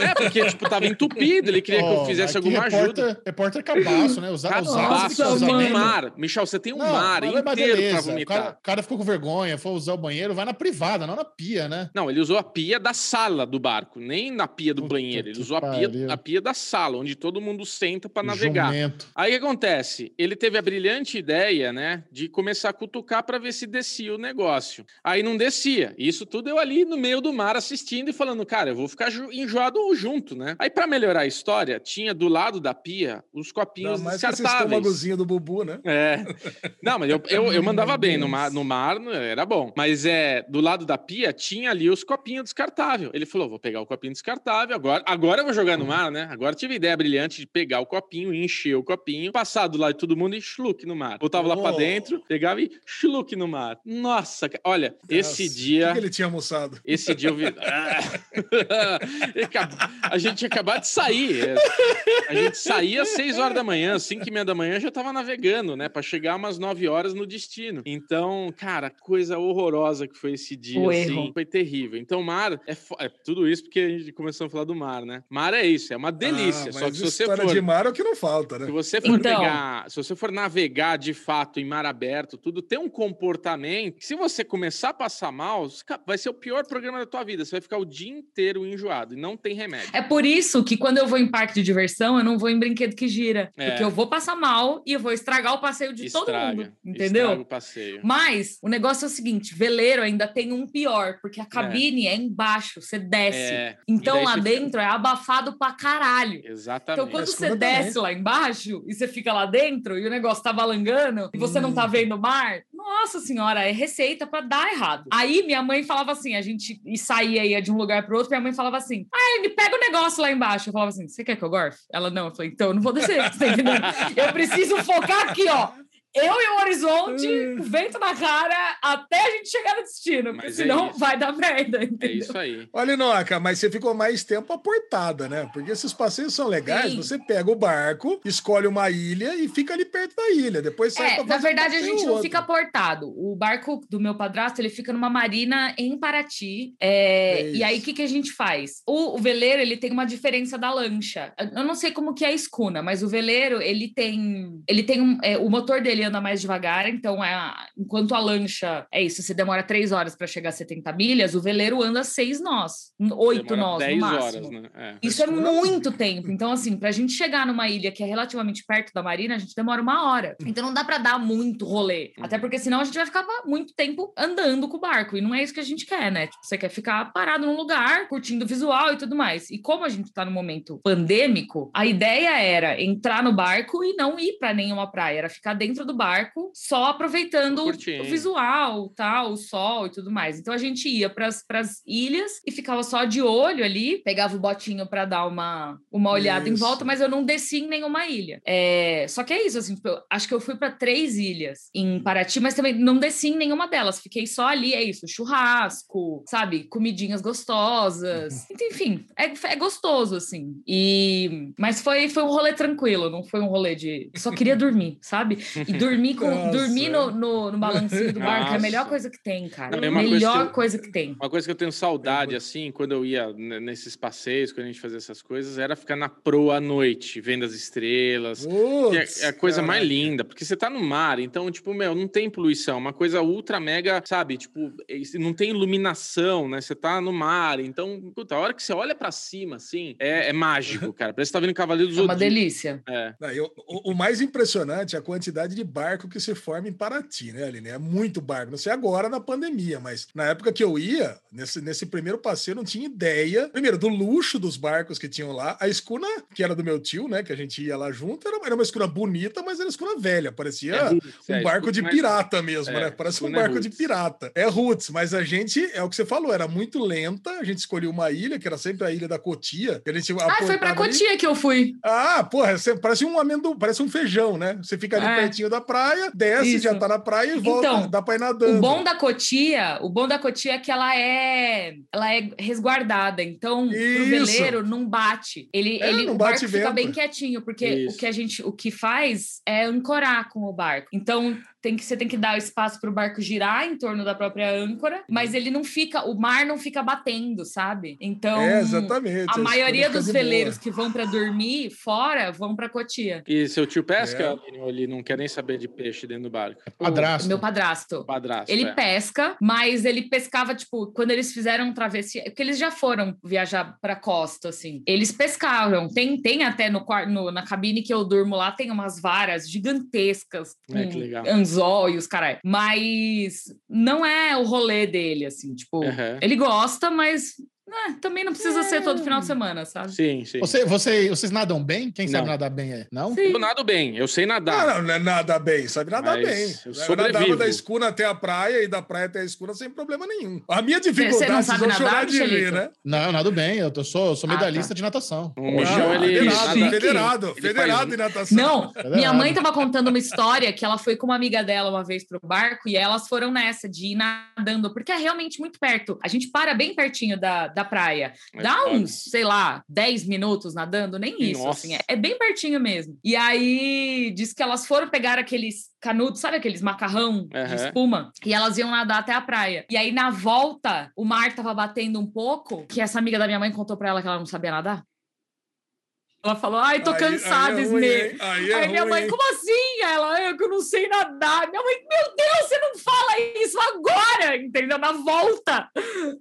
É, porque, tipo, tava entupido. Ele queria que eu fizesse alguma repórter, ajuda. Repórter cabaço, né? Usar, usar Cabaço, Nossa, você tem um mar. Michel, você tem um Não, mar mas inteiro pra beleza, O vomitar. cara, o cara ficou com vergonha, foi usar o banheiro, vai na privada, não na pia, né? Não, ele usou a pia da sala do barco, nem na pia do Puta banheiro. Ele usou a pia, a pia da sala, onde todo mundo senta pra navegar. Jumento. Aí o que acontece? Ele teve a brilhante ideia, né, de começar a cutucar para ver se descia o negócio. Aí não descia. Isso tudo eu ali no meio do mar assistindo e falando, cara, eu vou ficar enjoado junto, né? Aí para melhorar a história, tinha do lado da pia os copinhos Ainda mais com esse descartáveis. estômagozinho do Bubu, né? É. [LAUGHS] Não, mas eu, eu, eu mandava bem no mar, no mar, era bom. Mas é do lado da pia tinha ali os copinhos descartáveis. Ele falou: vou pegar o copinho descartável, agora, agora eu vou jogar no mar, né? Agora tive a ideia brilhante de pegar o copinho, encher o copinho, passar do lado de todo mundo e chluque no mar. Botava lá pra Oh. dentro, pegava e chluque no mar. Nossa, olha, esse Nossa, dia. O que, ele tinha almoçado? Esse dia eu vi. [LAUGHS] [LAUGHS] A gente tinha acabado de sair. A gente saía às 6 horas da manhã, 5 e meia da manhã, eu já tava navegando, né? Pra chegar umas 9 horas no destino. Então, cara, coisa horrorosa que foi esse dia, O assim. erro. Foi terrível. Então, mar é, fo- é tudo isso porque a gente começou a falar do mar, né? Mar é isso, é uma delícia. Ah, só mas que se você história for. de mar é o que não falta, né? Se você for Então. pegar, se você for navegar de fato em mar aberto, tudo tem um comportamento. que Se você começar a passar mal, vai ser o pior programa da tua vida. Você vai ficar o dia inteiro enjoado e não tem remédio. É por isso que quando eu vou em parque de diversão, eu não vou em brinquedo que gira. É. Porque eu vou passar mal e eu vou estragar o passeio de todo mundo. Entendeu? Estraga o passeio. Mas o negócio é o seguinte: veleiro ainda tem um pior, porque a cabine é, embaixo, você desce. É, Então lá dentro é abafado pra caralho. Exatamente. Então, quando você desce lá embaixo e você fica lá dentro e o negócio tá balangando e você não tá Hum. vendo o mar, nossa senhora, é receita pra dar errado. Aí minha mãe falava assim: a gente e saía ia de um lugar pro outro, minha mãe falava assim: ah, me pega o negócio lá embaixo. Eu falava assim: você quer que eu gorfe? Ela não. Eu falei: então eu não vou descer. Você tá? Eu preciso focar aqui, ó. Eu e o horizonte, o vento na cara, até a gente chegar no destino, porque Mas é senão isso. vai dar merda, É entendeu? isso aí. Olha, Noca, mas você ficou mais tempo aportada, né? Porque esses passeios são legais. Sim. Você pega o barco, escolhe uma ilha e fica ali perto da ilha. Depois sai É, pra na fazer um verdade a gente não outro. fica portado. O barco do meu padrasto, ele fica numa marina em Paraty. é, É e aí, o que, que a gente faz? O, o veleiro, ele tem uma diferença da lancha. Eu não sei como que é a escuna, mas o veleiro, ele tem... Ele tem um, é, o motor dele anda mais devagar, então é, enquanto a lancha... É isso, você demora três horas para chegar a 70 milhas, o veleiro anda seis nós. Oito Demora nós, 10 no máximo. horas, né? É. Isso é muito tempo. Então, assim, pra gente chegar numa ilha que é relativamente perto da marina, a gente demora uma hora. Então não dá pra dar muito rolê. Uhum. Até porque senão a gente vai ficar muito tempo andando com o barco. E não é isso que a gente quer, né? Tipo, você quer ficar parado num lugar, curtindo o visual e tudo mais. E como a gente tá no momento pandêmico, a ideia era entrar no barco e não ir pra nenhuma praia. Era ficar dentro do barco, só aproveitando Curtindo. o visual, tal, o sol e tudo mais. Então a gente ia pras pras ilhas e ficava só de olho ali, pegava o botinho pra dar uma, uma olhada em Isso. volta, mas eu não desci em nenhuma ilha. É, só que é isso, assim, tipo, eu acho que eu fui pra três ilhas em Paraty, mas também não desci em nenhuma delas. Fiquei só ali, é isso, churrasco, sabe? Comidinhas gostosas. Então, Enfim, é, é gostoso, assim. E... Mas foi, foi um rolê tranquilo, não foi um rolê de... Só queria dormir, sabe? E [LAUGHS] dormir, com, Nossa. dormir no, no, no balancinho do barco é a melhor coisa que tem, cara. Não, é uma coisa melhor que eu- coisa que tem. Uma coisa que eu tenho saudade, assim, quando eu ia nesses passeios, quando a gente fazia essas coisas, era ficar na proa à noite, vendo as estrelas. que é, é a coisa mais caraca. linda, porque você tá no mar, então, tipo, meu, não tem poluição, uma coisa ultra mega, sabe? Tipo, é- não tem iluminação, né? Você tá no mar, então, puta, a hora que você olha pra cima, assim, é, é mágico, [LAUGHS] cara. Parece que tá vendo Cavaleiro dos É uma Zodíaco. delícia. É. Não, eu- o, o mais impressionante é a quantidade de barco que se forma em Paraty, né, Aline? É muito barco. Não sei agora na pandemia, mas na época que eu ia, nesse, nesse primeiro passeio, eu não tinha ideia, primeiro, do luxo dos barcos que tinham lá. A escuna, que era do meu tio, né, que a gente ia lá junto, era, era uma escuna bonita, mas era escuna velha. Parecia É roots, um é, barco de pirata mesmo, é, né? Parece um é barco de pirata. É roots, mas a gente, é o que você falou, era muito lenta. A gente escolheu uma ilha, que era sempre a ilha da Cotia. Que a gente Ah, foi pra ali. Cotia que eu fui. Ah, porra, você- parece um amendoim, parece um feijão, né? Você fica ali É. pertinho da praia, desce, Isso. já tá na praia e volta, Então, dá pra ir nadando. O bom da Cotia, o bom da Cotia é que ela é, ela é resguardada, então pro Isso. veleiro não bate. Ele, É, ele não o bate barco fica bem quietinho, porque Isso. o que a gente, o que faz é ancorar com o barco. Então tem que você tem que dar espaço para o barco girar em torno da própria âncora, mas ele não fica, o mar não fica batendo, sabe? Então É, exatamente. a as maioria dos veleiros boa. que vão para dormir fora vão para Cotia. E seu tio pesca, É. Ele não quer nem saber de peixe dentro do barco? O- Padrasto. meu padrasto. Padrasto. Ele é. pesca, mas ele pescava, tipo, quando eles fizeram travessia, porque eles já foram viajar pra costa, assim. Eles pescavam. Tem, tem até no, no- na cabine que eu durmo lá, tem umas varas gigantescas É, que legal. anzol e os carai. Mas não é o rolê dele, assim, tipo, Aham. ele gosta, mas né, também não precisa ser todo final de semana, sabe? Sim, sim. Você, você, vocês nadam bem? Quem sabe Não. nadar bem é? Não? Sim. Eu nado bem, eu sei nadar. Não, não, não é nada bem, sabe nadar Mas bem. eu Eu nadava da escuna até a praia e da praia até a escuna sem problema nenhum. A minha Você dificuldade, não vocês sabe nadar, chorar de rir, né? Não, eu nado bem. Eu tô, sou, sou Ah, medalhista tá. de natação. O Michel, Ah, ele federado, chique. federado, Ele federado em natação. Não, Tá minha mãe tava contando uma história que ela foi com uma amiga dela uma vez pro barco e elas foram nessa de ir nadando, porque é realmente muito perto. A gente para bem pertinho da, da praia. Dá uns, sei lá, 10 minutos nadando, nem isso, Nossa. assim. É, é bem pertinho mesmo. E aí, diz que elas foram pegar aqueles canudos, sabe aqueles macarrão de Aham. espuma? E elas iam nadar até a praia. E aí, na volta, o mar tava batendo um pouco, que essa amiga da minha mãe contou pra ela que ela não sabia nadar. Ela falou, ai, tô Aí- cansada, aí é? Aí, é Aí minha ruim, mãe, como assim? Ela, eu que não sei nadar. Minha mãe, meu Deus, você não fala isso agora, entendeu? Na volta.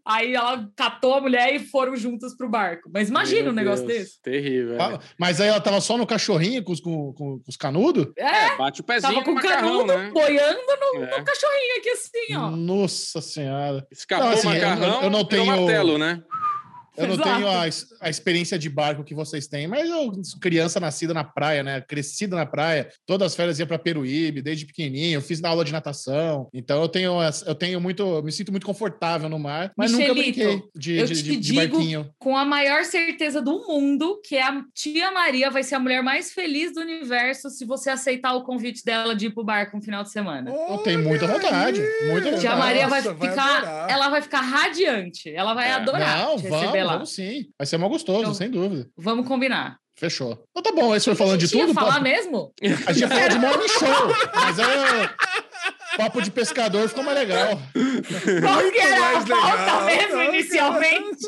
Aí ela catou a mulher e foram juntas pro barco. Mas imagina Meu um negócio Deus, desse. Terrível. Ah, Mas aí ela tava só no cachorrinho com os, com, com- com os canudos? É, É, bate o pezinho tava com o canudo né? boiando no, É. no cachorrinho aqui assim, ó. Nossa senhora. Escapou Não, assim, o eu- macarrão, eu não virou tenho- martelo, né? Eu não Exato. tenho a, a experiência de barco que vocês têm, mas eu criança nascida na praia, né? Crescida na praia. Todas as férias ia para Peruíbe, desde pequenininho. Eu fiz na aula de natação. Então eu tenho, eu tenho muito, me sinto muito confortável no mar, mas nunca Michelito, brinquei de, eu de, te de- de digo barquinho. Com a maior certeza do mundo que a tia Maria vai ser a mulher mais feliz do universo se você aceitar o convite dela de ir pro barco no final de semana. Eu tenho muita vontade, muita vontade. Tia Maria vai Nossa, vai ficar, adorar. ela vai ficar radiante. Ela vai É. adorar Não, vamos, lá. vamos sim. Vai ser mal gostoso, Então- sem dúvida. Vamos combinar. Fechou. Então tá bom, esse foi falando a de gente ia tudo. falar papo- mesmo? A gente ia falar de morning show, mas é. Papo de pescador ficou mais legal. Qual que era a pauta legal. mesmo inicialmente?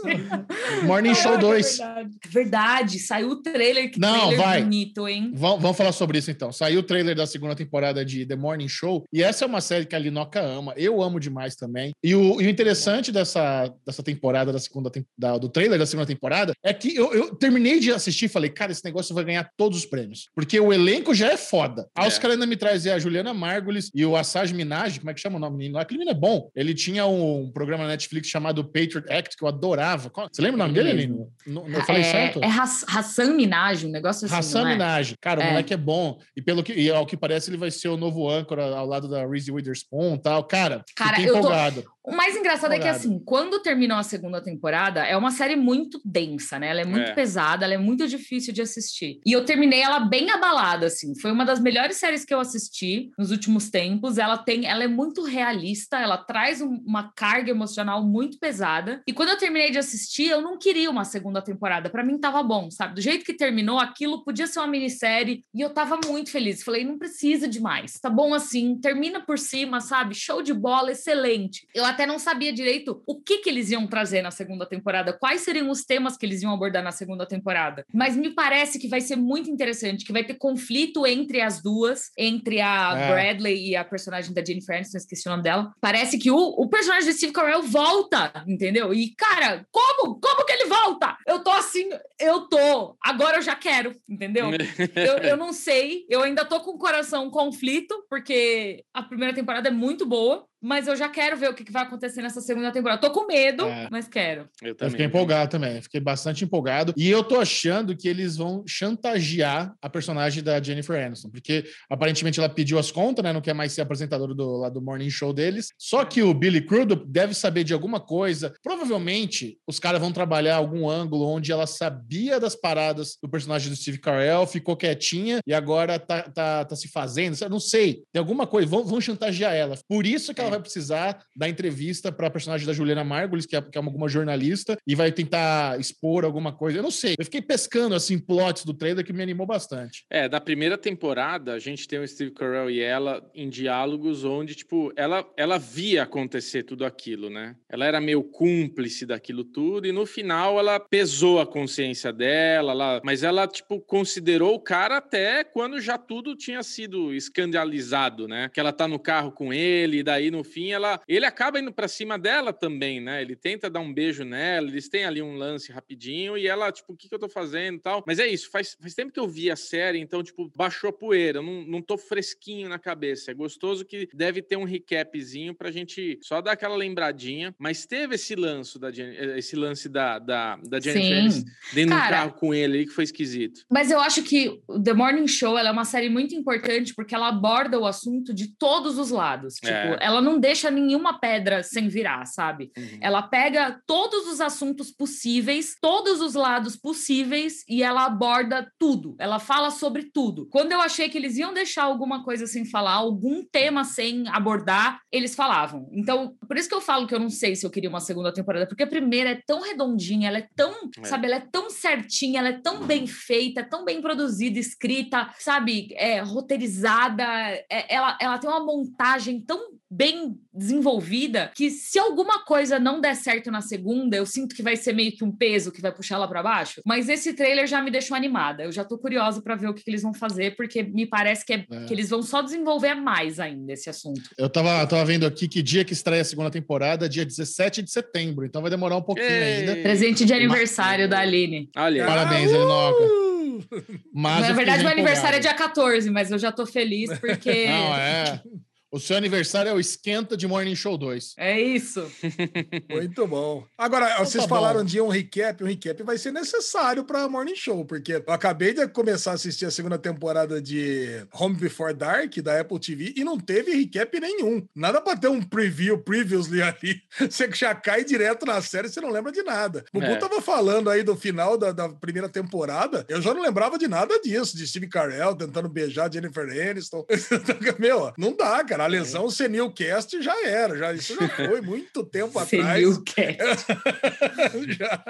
Morning Show Caraca, 2. Verdade. Verdade, saiu o trailer. Que Não, trailer vai. bonito, hein? Vamos, vamos falar sobre isso então. Saiu o trailer da segunda temporada de The Morning Show, e essa é uma série que a Linoca ama. Eu amo demais também. E o, e o interessante dessa, dessa temporada, da segunda da- do trailer da segunda temporada, é que eu, eu terminei de assistir e falei, cara, esse negócio vai ganhar todos os prêmios. Porque o elenco já é foda. Aí os É. caras ainda me trazem a Juliana Margulis e o Assage Minaj, como é que chama o nome? menino? Aquele menino é bom. Ele tinha um, programa na Netflix chamado Patriot Act, que eu adorava. Você lembra o nome Ele dele? Não, não falei é, certo? É Hass- Hassan Minaj, um negócio assim, Hassan é? Minaj. Cara, o É. moleque é bom. E pelo que, e ao que parece, ele vai ser o novo âncora ao lado da Reese Witherspoon e tal. Cara, Cara, eu tô- empolgado. O mais engraçado é que, assim, quando terminou a segunda temporada, é uma série muito densa, né? Ela é muito É. pesada, ela é muito difícil de assistir. E eu terminei ela bem abalada, assim. Foi uma das melhores séries que eu assisti nos últimos tempos. Ela tem, ela é muito realista, ela traz um- uma carga emocional muito pesada. E quando eu terminei de assistir, eu não queria uma segunda temporada. Pra mim tava bom, sabe? Do jeito que terminou, aquilo podia ser uma minissérie. E eu tava muito feliz. Falei, não precisa de mais. Tá bom assim, termina por cima, sabe? Show de bola, excelente. Eu até não sabia direito o que que eles iam trazer na segunda temporada, quais seriam os temas que eles iam abordar na segunda temporada. Mas me parece que vai ser muito interessante, que vai ter conflito entre as duas, entre a É. Bradley e a personagem da Jennifer Aniston, esqueci o nome dela. Parece que o, o personagem de Steve Carell volta, entendeu? E, cara, como? Como que ele volta? Eu tô assim, eu tô. Agora eu já quero, entendeu? eu, eu não sei, eu ainda tô com o coração conflito, porque a primeira temporada é muito boa, mas eu já quero ver o que, vai acontecer nessa segunda temporada. Tô com medo, É. mas quero. Eu Eu também. fiquei empolgado também, fiquei bastante empolgado. E eu tô achando que eles vão chantagear a personagem da Jennifer Aniston, porque aparentemente ela pediu as contas, né? Não quer mais ser apresentadora do, lá do morning show deles. Só que o Billy Crudup deve saber de alguma coisa. Provavelmente os caras vão trabalhar algum ângulo onde ela sabia das paradas do personagem do Steve Carell, ficou quietinha e agora tá, tá, tá se fazendo. Eu não sei, tem alguma coisa, vão, vão chantagear ela. Por isso que ela vai precisar da entrevista para a personagem da Juliana Margulis, que é, que é uma, alguma jornalista, e vai tentar expor alguma coisa. Eu não sei. Eu fiquei pescando assim plots do trailer que me animou bastante. É, da primeira temporada, a gente tem o Steve Carell e ela em diálogos onde, tipo, ela, ela via acontecer tudo aquilo, né? Ela era meio cúmplice daquilo tudo e no final ela pesou a consciência dela, ela, mas ela, tipo, considerou o cara até quando já tudo tinha sido escandalizado, né? Que ela tá no carro com ele e daí no fim ela, ele acaba indo pra cima dela também, né? Ele tenta dar um beijo nela, eles têm ali um lance rapidinho e ela, tipo, o que, que eu tô fazendo e tal. Mas é isso, faz, faz tempo que eu vi a série, então, tipo, baixou a poeira. Não, não tô fresquinho na cabeça. É gostoso que deve ter um recapzinho pra gente só dar aquela lembradinha. Mas teve esse lance da, eh, esse lance da, da, da Jennifer. Aniston dentro do carro com ele aí que foi esquisito. Mas eu acho que o The Morning Show ela é uma série muito importante porque ela aborda o assunto de todos os lados. Tipo, É. ela não deixa nenhuma pedra sem virar, sabe? Uhum. Ela pega todos os assuntos possíveis, todos os lados possíveis e ela aborda tudo. Ela fala sobre tudo. Quando eu achei que eles iam deixar alguma coisa sem falar, algum tema sem abordar, eles falavam. Então, por isso que eu falo que eu não sei se eu queria uma segunda temporada, porque a primeira é tão redondinha, ela é tão, É. sabe, ela é tão certinha, ela é tão bem feita, tão bem produzida, escrita, sabe, é, roteirizada, é, ela, ela tem uma montagem tão bem desenvolvida que se alguma coisa não der certo na segunda, eu sinto que vai ser meio que um peso que vai puxar ela para baixo. Mas esse trailer já me deixou animada. Eu já tô curiosa para ver o que, que, eles vão fazer, porque me parece que, é, é. que eles vão só desenvolver mais ainda esse assunto. Eu tava, tava vendo aqui que dia que estreia a segunda temporada, dia 17 de setembro. Então vai demorar um pouquinho Ei. ainda. Presente de aniversário Mas... da Aline. Olha. Parabéns, Elinoca. Mas Na verdade, meu aniversário é dia 14, mas eu já tô feliz [LAUGHS] porque. Não, é. O seu aniversário é o Esquenta de Morning Show 2. É isso. [LAUGHS] Muito bom. Agora, então, vocês tá falaram bom. de um recap. Um recap vai ser necessário para Morning Show, porque eu acabei de começar a assistir a segunda temporada de Home Before Dark, da Apple TV, e não teve recap nenhum. Nada para ter um preview, previously ali. [LAUGHS] Você já cai direto na série, você não lembra de nada. O é. tava falando aí do final da, da, primeira temporada, eu já não lembrava de nada disso, de Steve Carell tentando beijar Jennifer Aniston. [LAUGHS] Meu, não dá, cara cara. A lesão senilcast já era, já, isso já foi muito tempo [LAUGHS] atrás. Senilcast. [LAUGHS] já,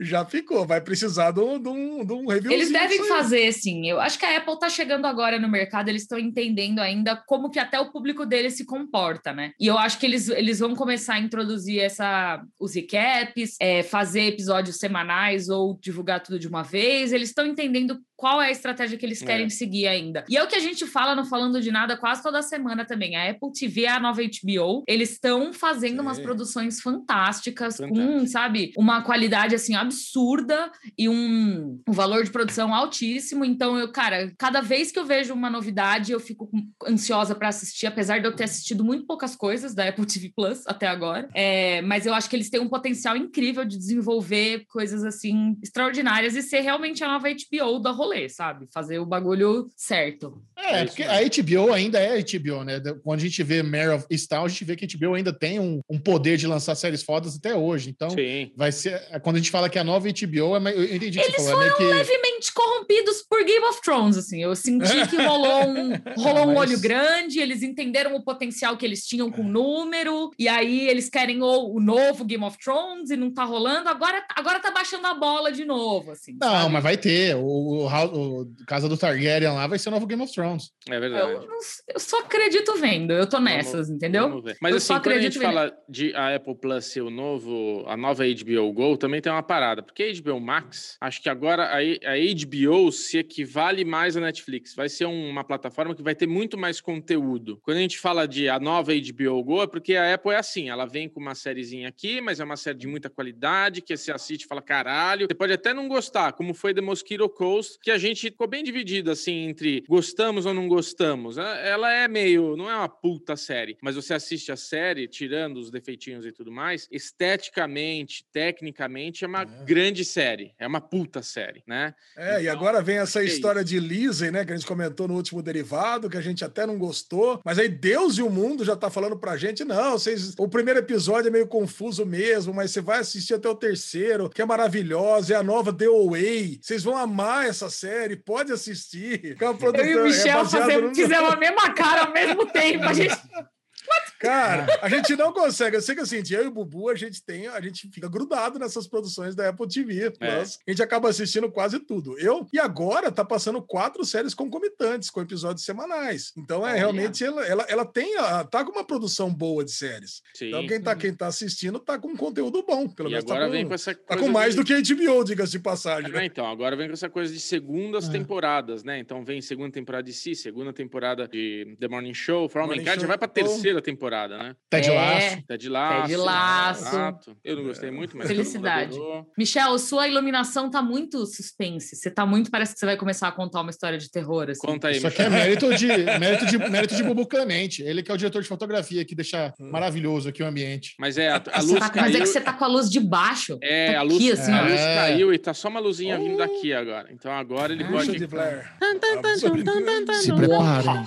já ficou, vai precisar de um, de um, de um review. Eles devem fazer, sim. Eu acho que a Apple tá chegando agora no mercado, eles estão entendendo ainda como que até o público deles se comporta, né? E eu acho que eles, eles vão começar a introduzir essa, os recaps, é, fazer episódios semanais ou divulgar tudo de uma vez. Eles estão entendendo qual é a estratégia que eles querem é. seguir ainda. E é o que a gente fala no Falando de Nada quase toda semana também. A Apple TV é a nova HBO. Eles estão fazendo umas produções fantásticas, Fantástico. com, sabe, uma qualidade assim absurda e um, um valor de produção altíssimo. Então, eu, cara, cada vez que eu vejo uma novidade, eu fico ansiosa para assistir, apesar de eu ter assistido muito poucas coisas da Apple TV Plus até agora. É, mas eu acho que eles têm um potencial incrível de desenvolver coisas assim extraordinárias e ser realmente a nova HBO da rolê, sabe? Fazer o bagulho certo. É, é porque a HBO ainda é HBO, né? Quando a gente vê Mare of Easttown, a gente vê que a HBO ainda tem um, um poder de lançar séries fodas até hoje. Então, Sim. vai ser. Quando a gente fala que a nova HBO, é, eu entendi Eles falou, é foram é que... levemente corrompidos por Game of Thrones, assim. Eu senti [LAUGHS] que rolou um, rolou um olho grande, eles entenderam o potencial que eles tinham com o número, e aí eles querem o, o novo Game of Thrones e não tá rolando. Agora, agora tá baixando a bola de novo, assim. Não, sabe? mas vai ter. O, o, o Casa do Targaryen lá vai ser o novo Game of Thrones. É verdade. Eu, eu só acredito vendo, eu tô nessas, vamos, entendeu? Vamos Mas eu assim, quando a gente vendo. fala de a Apple Plus ser o novo, a nova HBO Go, também tem uma parada, porque a HBO Max, acho que agora a, a HBO se equivale mais à Netflix. Vai ser uma plataforma que vai ter muito mais conteúdo. Quando a gente fala de a nova HBO Go, é porque a Apple é assim, ela vem com uma sériezinha aqui, mas é uma série de muita qualidade, que você assiste e fala, caralho, você pode até não gostar, como foi The Mosquito Coast, que a gente ficou bem dividido, assim, entre gostamos ou não gostamos. É, ela é meio, não é uma puta série, mas você assiste a série, tirando os defeitinhos e tudo mais, esteticamente, tecnicamente, é uma é. grande série. É uma puta série, né? É, então, e agora vem essa é história de Lizzie, né, que a gente comentou no último derivado, que a gente até não gostou, mas aí Deus e o mundo já tá falando pra gente, não, vocês, o primeiro episódio é meio confuso mesmo, mas você vai assistir até o terceiro, que é maravilhosa, é a nova The Away, vocês vão amar essa série, pode assistir. Eu e o Michel é fazer, no... fizemos a mesma cara ao mesmo tempo, a gente... Cara, [LAUGHS] a gente não consegue. Eu sei que assim, eu e o Bubu, a gente tem, a gente fica grudado nessas produções da Apple TV. É. A gente acaba assistindo quase tudo. Eu, e agora tá passando quatro séries concomitantes, com episódios semanais. Então, é realmente, ela, ela, ela tem, a, tá com uma produção boa de séries. Sim. Então, quem tá, uhum. quem tá assistindo tá com um conteúdo bom. Pelo menos tá agora tá vem com essa Tá com mais de... do que a HBO, diga-se de passagem. Né? É, então, agora vem com essa coisa de segundas é. temporadas, né? Então, vem segunda temporada de Si, segunda temporada de The Morning Show, All Mankind, já vai pra terceira temporada temporada, né? Ted é, Laço. Ted Laço. Ted Laço. Exato. Eu não gostei muito, mas... Felicidade. Michel, sua iluminação tá muito suspense. Você tá muito... Parece que você vai começar a contar uma história de terror, assim. Conta aí, Isso aqui é mérito de, [LAUGHS] mérito, de, mérito de Bubu Clemente. Ele que é o diretor de fotografia, que deixa hum. maravilhoso aqui o ambiente. Mas é, a, a luz tá, caiu... Mas é que você tá com a luz de baixo. É, tá a luz, aqui, assim, a luz caiu e tá só uma luzinha vindo daqui agora. Então agora ele pode... De. Se preparem.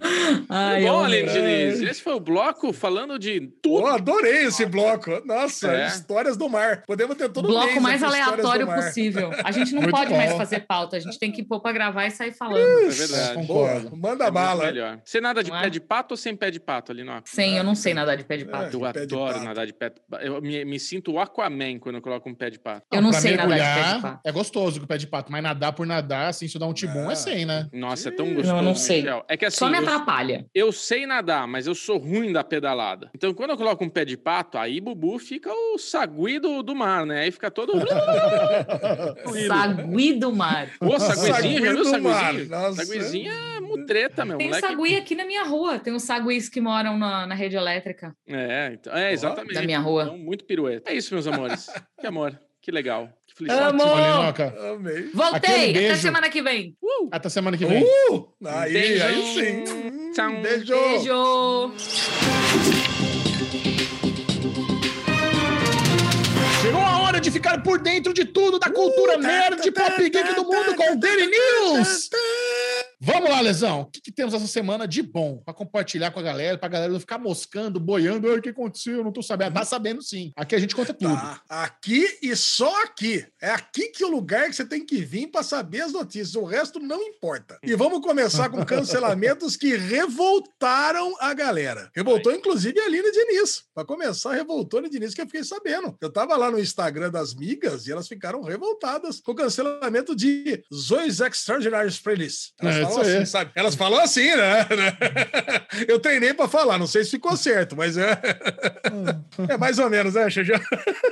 Ai, Bom, Aline Diniz, esse foi o bloco falando de tudo. Oh, adorei esse bloco. Nossa, é. histórias do mar. Podemos ter todo o bloco mais aleatório possível. A gente não Muito pode bom. mais fazer pauta. A gente tem que pôr para gravar e sair falando. Ixi, é verdade. Boa, manda é bala. Melhor. Você nada de não pé é? de pato ou sem pé de pato, ali no Sem, eu não sei nadar de pé de pato. eu adoro nadar de pé de pato. Eu me, me sinto o Aquaman quando eu coloco um pé de pato. Eu não, não sei nadar de pé de pato. É gostoso com o pé de pato, mas nadar por nadar, assim, isso dá um tibum, é sem, né? Nossa, é tão gostoso. Não, eu não sei. É que assim, Só me eu- atrapalha. Eu sei nadar, mas eu sou ruim da pedalada. Então, quando eu coloco um pé de pato, aí Bubu fica o sagui do, do mar, né? Aí fica todo. [LAUGHS] Sagui do mar. Ô, saguizinho, Sagui já viu do saguizinho? Saguizinho é mutreta, meu Tem moleque. sagui aqui na minha rua. Tem uns saguis que moram na, na rede elétrica. É, então, é, exatamente. Da minha rua. Então, muito pirueta. É isso, meus amores. [LAUGHS] que amor, que legal. Que felicidade. Amo! Malinoca. Amei. Voltei! Até semana que vem. Até semana que vem. Uh! Aí, Beijo. aí sim. Hum, Tchau. Beijo. Beijo! Chegou a hora de ficar por dentro de tudo da cultura nerd pop geek do mundo com o Daily News. [LAUGHS] Vamos lá, Lesão. O que, que temos essa semana de bom pra compartilhar com a galera, pra galera não ficar moscando, boiando. "Ai, O que aconteceu? Eu não tô sabendo. Tá sabendo sim. Aqui a gente conta tudo. Tá, aqui e só aqui. É aqui que é o lugar que você tem que vir para saber as notícias. O resto não importa. E vamos começar com cancelamentos que revoltaram a galera. Revoltou, inclusive, a Aline Diniz. Para começar, revoltou a Aline Diniz, que eu fiquei sabendo. Eu tava lá no Instagram das migas e elas ficaram revoltadas com o cancelamento de Zoe's Extraordinary Playlist. Elas É, falam assim, sabe? Elas falam assim, né? [LAUGHS] Eu treinei para falar, não sei se ficou certo, mas é. É mais ou menos, né, Xaxá?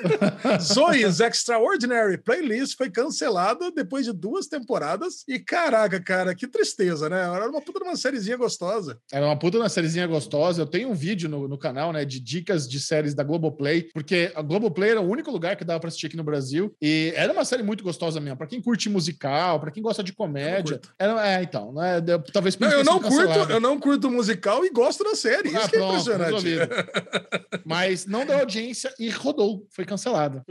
[LAUGHS] Zoe's Extraordinary Playlist foi cancelada depois de duas temporadas. E caraca, cara, que tristeza, né? Era uma puta de uma sériezinha gostosa. Era uma puta uma sériezinha gostosa. Eu tenho um vídeo no, no canal, né, de dicas de séries da Globoplay, porque a Globoplay era o único lugar que dava pra assistir aqui no Brasil. E era uma série muito gostosa mesmo. Pra quem curte musical, pra quem gosta de comédia. Era, é, então, não é, deu- talvez por Não, isso eu não curto, eu não curto musical e gosto da série. Ah, Isso que é pronto, impressionante. resolvido. [LAUGHS] Mas não deu audiência e rodou, foi cancelada.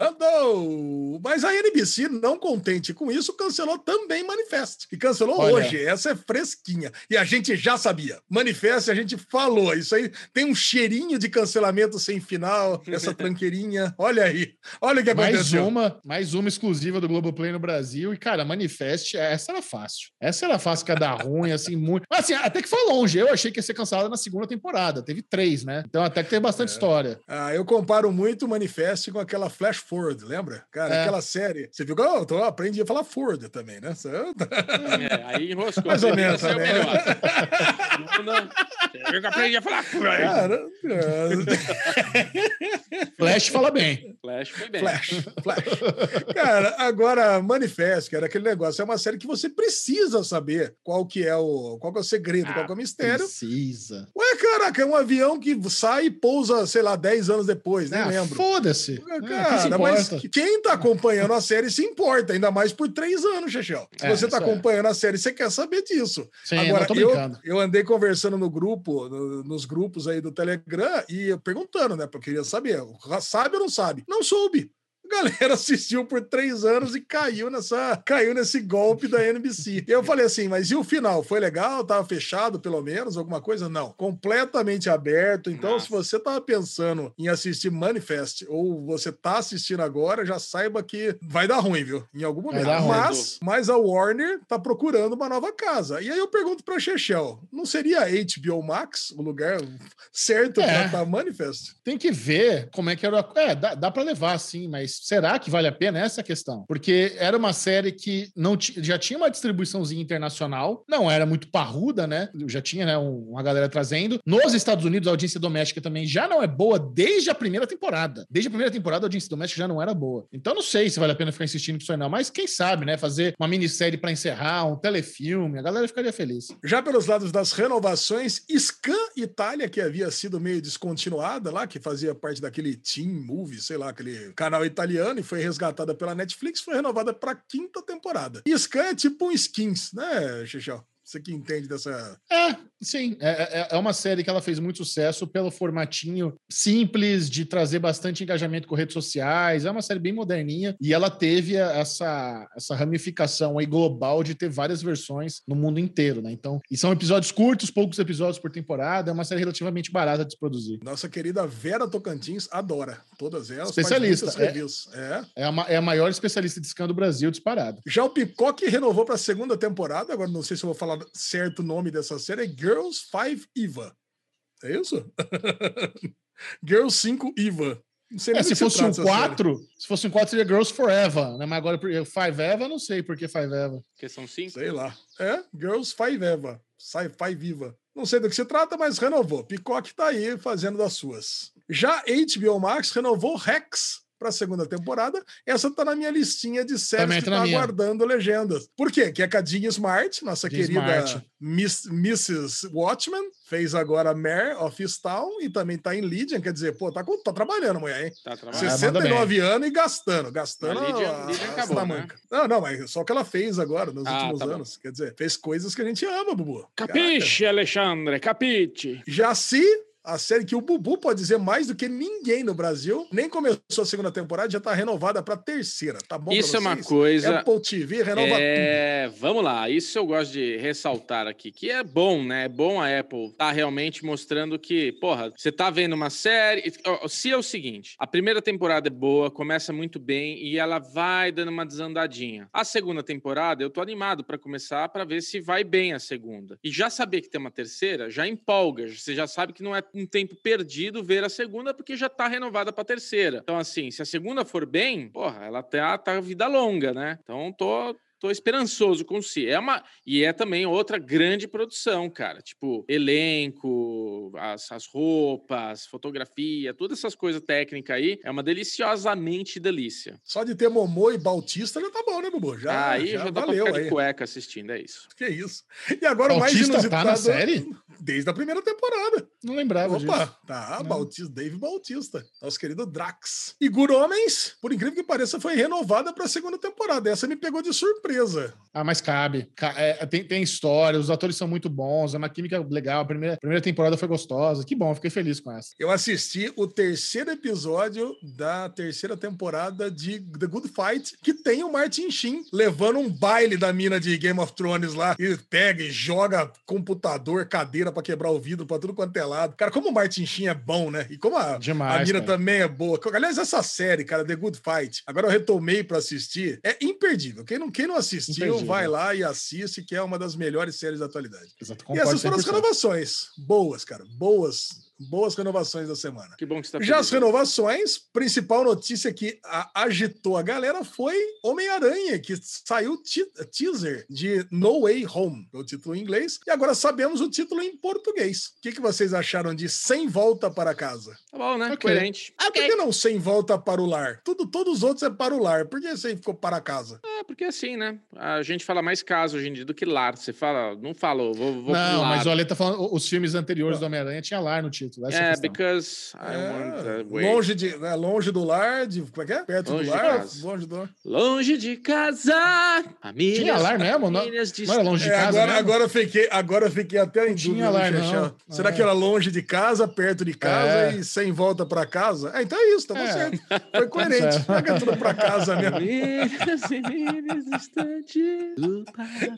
Andou! Mas a NBC, não contente com isso, cancelou também Manifest. E cancelou Olha. hoje. Essa é fresquinha. E a gente já sabia. Manifest, a gente falou. Isso aí tem um cheirinho de cancelamento sem final, essa [LAUGHS] tranqueirinha. Olha aí. Olha o que Mais aconteceu. uma, mais uma exclusiva do Globoplay no Brasil. E, cara, Manifest, essa era fácil. Essa era fácil que ia dar ruim, assim, muito. Mas, assim, até que foi longe. Eu achei que ia ser cancelada na segunda temporada. Teve três, né? Então, até que teve bastante história. Ah, eu comparo muito o Manifest com aquela Flash Forward, lembra? Cara, É. aquela série. Você viu que eu tô- aprendi a falar Ford também, né? Você- É, aí enroscou. Mais ou menos é o também. melhor. Segunda, Eu que aprendi a falar. Cara, Flash fala bem. Flash foi bem. Flash, Flash. Cara, agora, Manifest, cara, aquele negócio, é uma série que você precisa saber qual que é o, qual que é o segredo, qual que é o mistério. Precisa. Ué, caraca, é um avião que sai e pousa, sei lá, 10 anos depois, nem Ah, lembro. Foda-se. Quem se Cara, mas quem tá acompanhando a série se importa, ainda mais por três anos, Chechel. Se É, você tá isso é. acompanhando a série, você quer saber disso. Sim, Agora, eu, brincando. eu andei conversando no grupo, no- nos grupos aí do Telegram, e perguntando, né? Porque eu queria saber, sabe ou não sabe? Não soube. A galera [LAUGHS] assistiu por três anos e caiu nessa, caiu nesse golpe da NBC. Eu falei assim, mas e o final? Foi legal? Tava fechado, pelo menos? Alguma coisa? Não. Completamente aberto. Então, Nossa. se você tava pensando em assistir Manifest ou você tá assistindo agora, já saiba que vai dar ruim, viu? Em algum momento. Mas, mas a Warner tá procurando uma nova casa. E aí eu pergunto pra Chechel, não seria HBO Max o lugar certo É. pra, pra Manifest? Tem que ver como é que era. É, dá, dá para levar, sim, mas será que vale a pena essa é questão? Porque era uma série que não já tinha uma distribuiçãozinha internacional, não era muito parruda, né? Já tinha né, um- uma galera trazendo. Nos Estados Unidos, a audiência doméstica também já não é boa desde a primeira temporada. Desde a primeira temporada, a audiência doméstica já não era boa. Então, não sei se vale a pena ficar insistindo nisso aí, não. Mas quem sabe, né? Fazer uma minissérie para encerrar, um telefilme, a galera ficaria feliz. Já pelos lados das renovações, Scan Itália, que havia sido meio descontinuada lá, que fazia parte daquele Team Movie, sei lá, aquele canal italiano, e foi resgatada pela Netflix, foi renovada para quinta temporada. E Scan é tipo um skins, né, Xixão? Você que entende dessa. É, sim. É, é- é uma série que ela fez muito sucesso pelo formatinho simples de trazer bastante engajamento com redes sociais. É uma série bem moderninha e ela teve essa, essa ramificação aí global de ter várias versões no mundo inteiro, né? Então, e são episódios curtos, poucos episódios por temporada. É uma série relativamente barata de se produzir. Nossa querida Vera Tocantins adora todas elas. Especialista, é. reviews. É. É a, é a maior especialista de scan do Brasil disparado. Já o Picoque renovou para a segunda temporada. Agora não sei se eu vou falar certo o nome dessa série. É Girls 5 Eva. É isso? [LAUGHS] Girls 5 Eva. Não sei nem É, do se fosse um essa série. 4, se fosse um 4 seria Girls Forever, né? Mas agora por- Five Eva, não sei por que Five Eva. Porque são cinco. Sei lá. É, Girls 5 Eva. sci-fi viva. Não sei do que se trata, mas renovou. Peacock tá aí fazendo das suas. Já HBO Max renovou Rex para a segunda temporada. Essa tá na minha listinha de séries Também que tá na tá aguardando legendas. Por quê? Que é a Jean Smart, nossa Jean querida Smart. Miss, Mrs. Watchman, fez agora Mare of Easttown e também tá em Legion, quer dizer, pô, tá, com- tá trabalhando, mulher, hein? Tá Ah, trabalhando. manda 69 anos e gastando, gastando A Lydian- a- Lydian acabou, tamancas. Não, não, mas só que ela fez agora, nos Ah, últimos tá bom. anos. Quer dizer, fez coisas que a gente ama, Bubu. Caraca. Capiche, Alexandre, capiche. Já se a série que o Bubu pode dizer mais do que ninguém no Brasil, nem começou a segunda temporada, já tá renovada pra terceira, tá bom? Isso é uma coisa. Apple TV renova tudo. É, vamos lá. Isso eu gosto de ressaltar aqui, que é bom, né? É bom a Apple tá realmente mostrando que, porra, você tá vendo uma série. Se é o seguinte, a primeira temporada é boa, começa muito bem e ela vai dando uma desandadinha. A segunda temporada, eu tô animado pra começar pra ver se vai bem a segunda. E já saber que tem uma terceira, já empolga. Você já sabe que não é um tempo perdido ver a segunda, porque já tá renovada pra terceira. Então, assim, se a segunda for bem, porra, ela tá, tá vida longa, né? Então, tô, tô esperançoso com si. É uma e é também outra grande produção, cara. Tipo, elenco, as, as roupas, fotografia, todas essas coisas técnicas aí, é uma deliciosamente delícia. Só de ter Momô e Bautista já tá bom, né, Bubu? Já, aí já, já, dá pra valeu ficar aí. de cueca assistindo, é isso. Que isso. E agora o mais Bautista inusitado... tá na série? Desde a primeira temporada. Não lembrava Opa, disso. tá, Não. Bautista, Dave Bautista, nosso querido Drax. E Good Homens, por incrível que pareça, foi renovada para a segunda temporada. Essa me pegou de surpresa. Ah, mas cabe. Ca- é, tem, tem história, os atores são muito bons, é uma química legal. A primeira, a primeira temporada foi gostosa. Que bom, fiquei feliz com essa. Eu assisti o terceiro episódio da terceira temporada de The Good Fight, que tem o Martin Sheen levando um baile da mina de Game of Thrones lá e pega e joga computador, cadeira pra quebrar o vidro pra tudo quanto é lado. Cara, como o Martin Sheen é bom, né? E como a, Demais, a mina cara. também é boa. Aliás, essa série, cara, The Good Fight, agora eu retomei pra assistir, é imperdível. Quem não, quem não assistiu, Imperdível. vai lá e assiste, que é uma das melhores séries da atualidade. Exato, e essas foram as 100%. renovações. Boas, cara. Boas. Boas renovações da semana. Que bom que você tá Já as feliz, renovações, principal notícia que a- agitou a galera foi Homem-Aranha, que saiu teaser de No Way Home, é o título em inglês, e agora sabemos o título em português. O que, que vocês acharam de Sem Volta para Casa? Tá bom, né? Ok. Coerente. Ah, Por que não Sem Volta para o Lar? Tudo, todos os outros é para o lar. Por que você ficou para casa? É, porque assim, né? A gente fala mais caso hoje em dia do que lar. Você fala, não fala, vou, vou pro Não, lar. mas o Ale tá falando, os filmes anteriores do Homem-Aranha tinha lar no título. Essa é É, questão. because I want É, to wait. longe, de, é, longe do lar, de, como é que é? Perto Longe do de lar, casa. longe do lar. Longe de casa, famílias, Tinha lar mesmo? Não- Não era longe de É, casa agora, mesmo? agora, eu fiquei, agora eu fiquei até em tinha dúvida. lá, viu, não. Será É. que era longe de casa, perto de casa É. e sem volta para casa? É, então é isso, tá É. certo. Foi coerente. [LAUGHS] É tudo para casa mesmo.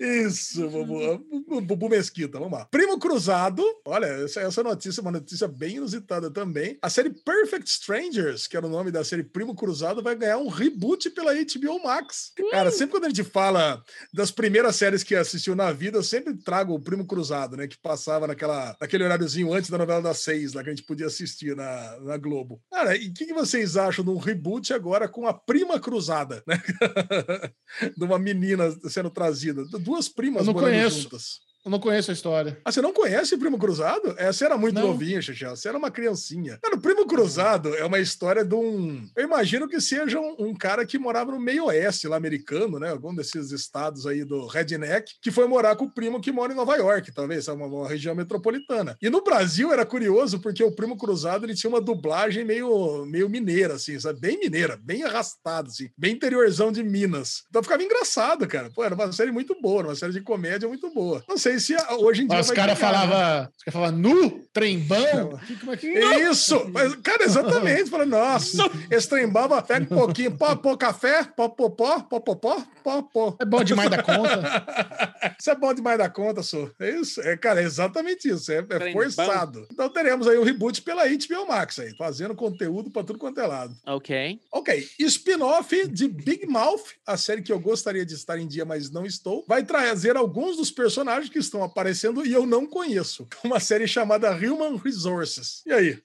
Isso, Bubu, Bubu Mesquita, vamos lá. Primo Cruzado, olha, essa, essa notícia é uma notícia bem inusitada também. A série Perfect Strangers, que era o nome da série Primo Cruzado, vai ganhar um reboot pela HBO Max. Cara, sempre quando a gente fala das primeiras séries que assistiu na vida, eu sempre trago o Primo Cruzado, né? Que passava naquela, naquele horáriozinho antes da novela das seis, lá que a gente podia assistir na, na Globo. Cara, e o que, que vocês acham de um reboot agora com a Prima Cruzada, né? [LAUGHS] de uma menina sendo trazida. Duas primas Eu não morando conheço. juntas. Eu não conheço a história. Ah, você não conhece Primo Cruzado? Essa era muito Não. novinha, Xixel. Você era uma criancinha. Cara, o Primo Cruzado é uma história de um. Eu imagino que seja um, um cara que morava no meio oeste lá americano, né? Algum desses estados aí do Redneck, que foi morar com o primo que mora em Nova York, talvez, é uma, uma região metropolitana. E no Brasil era curioso porque o Primo Cruzado ele tinha uma dublagem meio, meio mineira, assim, sabe? Bem mineira, bem arrastada, assim, bem interiorzão de Minas. Então ficava engraçado, cara. Pô, era uma série muito boa, uma série de comédia muito boa. Não sei se a- hoje em dia. Os vai caras né? falavam os cara falava, nu, trembão. Que- como é que- Isso! Mas, cara, exatamente. Fala, nossa, [LAUGHS] esse trembava, pega um pouquinho, pó, pó, café, pó, pó, pó, pó, pó, pó, pó, pó. É bom demais da conta. [LAUGHS] Isso é bom demais da conta, sou. É isso. É, cara, é exatamente isso. É, é Trembão. forçado. Então teremos aí o reboot pela HBO Max aí, fazendo conteúdo pra tudo quanto é lado. Ok. Ok, spin-off de Big Mouth, a série que eu gostaria de estar em dia, mas não estou, vai trazer alguns dos personagens que estão aparecendo e eu não conheço. Uma série chamada Human Resources. E aí?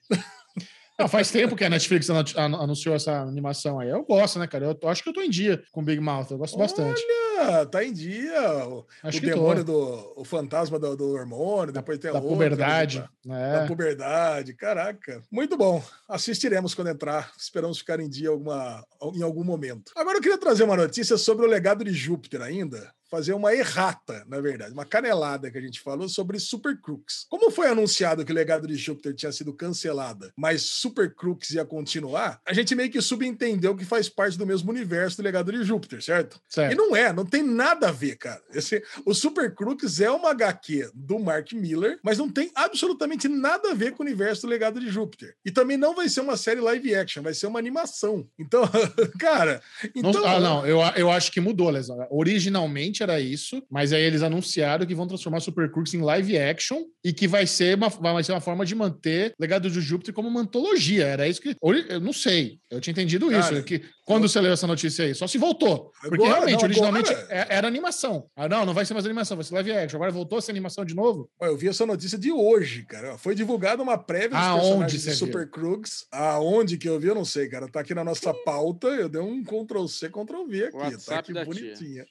Não, [LAUGHS] faz tempo que a Netflix anu- anu- anunciou essa animação aí. Eu gosto, né, cara? Eu tô- acho que eu tô em dia com Big Mouth. Eu gosto bastante. Olha, tá em dia. O, Acho o que tô. demônio do. O fantasma do, do hormônio, depois tem Da outra, puberdade. Da É. puberdade, caraca. Muito bom. Assistiremos quando entrar. Esperamos ficar em dia alguma, em algum momento. Agora eu queria trazer uma notícia sobre o legado de Júpiter ainda. Fazer uma errata, na verdade, uma canelada que a gente falou sobre Super Crooks. Como foi anunciado que o legado de Júpiter tinha sido cancelada, mas Super Crooks ia continuar, a gente meio que subentendeu que faz parte do mesmo universo do legado de Júpiter, certo? E Certo. não é, não tem nada a ver, cara. Esse, o Super Crooks é uma HQ do Mark Miller, mas não tem absolutamente nada a ver com o universo do Legado de Júpiter. E também não vai ser uma série live action, vai ser uma animação. Então, [LAUGHS] cara, Não- então, ah, não, eu, eu acho que mudou, Lesão. Originalmente era isso, mas aí eles anunciaram que vão transformar Super Crooks em live action e que vai ser uma, vai ser uma forma de manter Legado de Júpiter como uma antologia. Era isso que. Eu não sei. Eu tinha entendido isso. Cara, que quando você leu essa notícia aí, só se voltou. Porque Agora, realmente, não, originalmente agora- é- era animação. Ah, não, não vai ser mais animação, vai ser live action. Agora voltou a ser animação de novo? Eu vi essa notícia de hoje, cara. Foi divulgada uma prévia dos Aonde personagens de Super Crooks. Aonde que eu vi, eu não sei, cara. Tá aqui na nossa pauta. Eu dei um Ctrl C, Ctrl V aqui. Tá WhatsApp aqui da tia.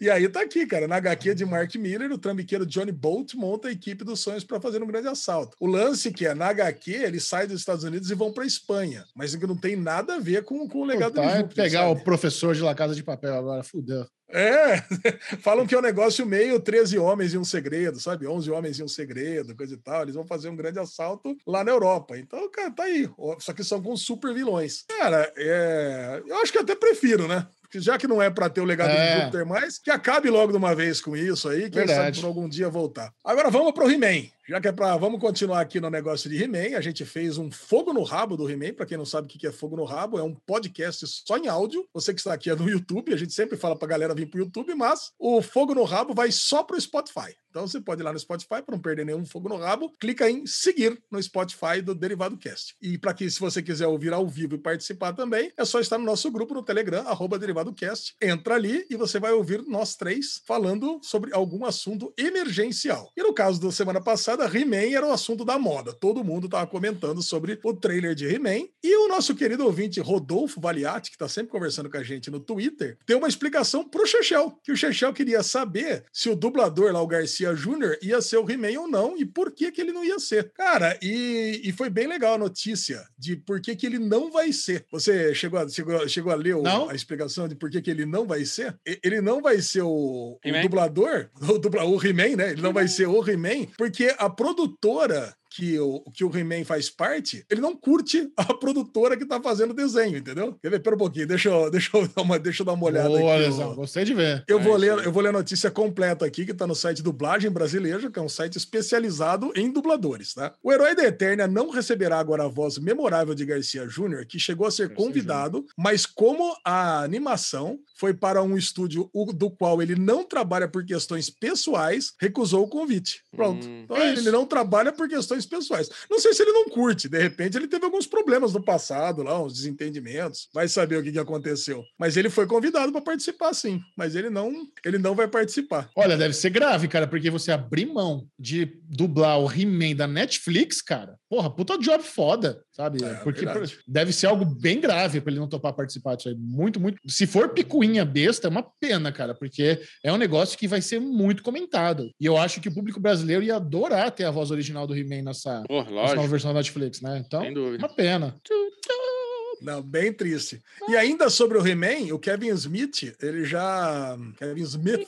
E aí tá aqui, cara. Na HQ de Mark Miller, o trambiqueiro Johnny Bolt monta a equipe dos sonhos para fazer um grande assalto. O lance que é, na HQ, eles saem dos Estados Unidos e vão pra Espanha. Mas que não tem nada a ver com, com o legado Tá, de é Júpiter. pegar sabe? o professor de La Casa de Papel agora, fudeu. É, [LAUGHS] falam que é um negócio meio 13 homens e um segredo, sabe? 11 homens e um segredo, coisa e tal. Eles vão fazer um grande assalto lá na Europa. Então, cara, tá aí. Só que são com super vilões. Cara, é... eu acho que até prefiro, né? Já que não é pra ter o legado É. de Júpiter mais, que acabe logo de uma vez com isso aí, quem Verdade. sabe por algum dia voltar. Agora vamos pro He-Man. Já que é pra. Vamos continuar aqui no negócio de He-Man. A gente fez um Fogo no Rabo do He-Man. Pra quem não sabe o que é Fogo no Rabo, é um podcast só em áudio. Você que está aqui é no YouTube. A gente sempre fala pra galera vir pro YouTube, mas o Fogo no Rabo vai só pro Spotify. Então você pode ir lá no Spotify para não perder nenhum fogo no rabo, clica em seguir no Spotify do Derivado Cast. E para que se você quiser ouvir ao vivo e participar também, é só estar no nosso grupo no Telegram arroba Derivado Cast. Entra ali e você vai ouvir nós três falando sobre algum assunto emergencial. E no caso da semana passada, He-Man era o assunto da moda. Todo mundo estava comentando sobre o trailer de He-Man e o nosso querido ouvinte Rodolfo Valiati, que está sempre conversando com a gente no Twitter, tem uma explicação pro Chechel, que o Chechel queria saber se o dublador lá, o Garcia Júnior, ia ser o He-Man ou não e por que que ele não ia ser. Cara, e, e foi bem legal a notícia de por que que ele não vai ser. Você chegou a, chegou, chegou a ler o- a explicação de por que que ele não vai ser? Ele não vai ser o, o dublador, [LAUGHS] o, dubla, o He-Man, né? Ele não vai ser o He-Man, porque a produtora que o, que o He-Man faz parte, ele não curte a produtora que tá fazendo o desenho, entendeu? Quer ver? Pera um pouquinho, deixa eu, deixa eu, dar, uma, deixa eu dar uma olhada Boa, aqui. Ó. Gostei de ver. Eu vou, É, ler, isso aí. eu vou ler a notícia completa aqui, que tá no site Dublagem Brasileira, que é um site especializado em dubladores, tá? O Herói da Eterna não receberá agora a voz memorável de Garcia Júnior, que chegou a ser convidado, mas como a animação foi para um estúdio do qual ele não trabalha por questões pessoais, recusou o convite. Pronto. Hum. Então, É ele não trabalha por questões pessoais. Não sei se ele não curte, de repente ele teve alguns problemas no passado lá, uns desentendimentos. Vai saber o que, que aconteceu. Mas ele foi convidado para participar, sim. Mas ele não, ele não vai participar. Olha, deve ser grave, cara, porque você abrir mão de dublar o He-Man da Netflix, cara. Porra, puta job foda, sabe? É, porque verdade. deve ser algo bem grave pra ele não topar participar disso aí. Muito, muito. Se for picuinha besta, é uma pena, cara, porque é um negócio que vai ser muito comentado. E eu acho que o público brasileiro ia adorar ter a voz original do He-Man nessa, Pô, nessa nova lógico, versão da Netflix, né? Então, uma pena. Não, bem triste. E ainda sobre o He-Man, o Kevin Smith, ele já. Kevin Smith.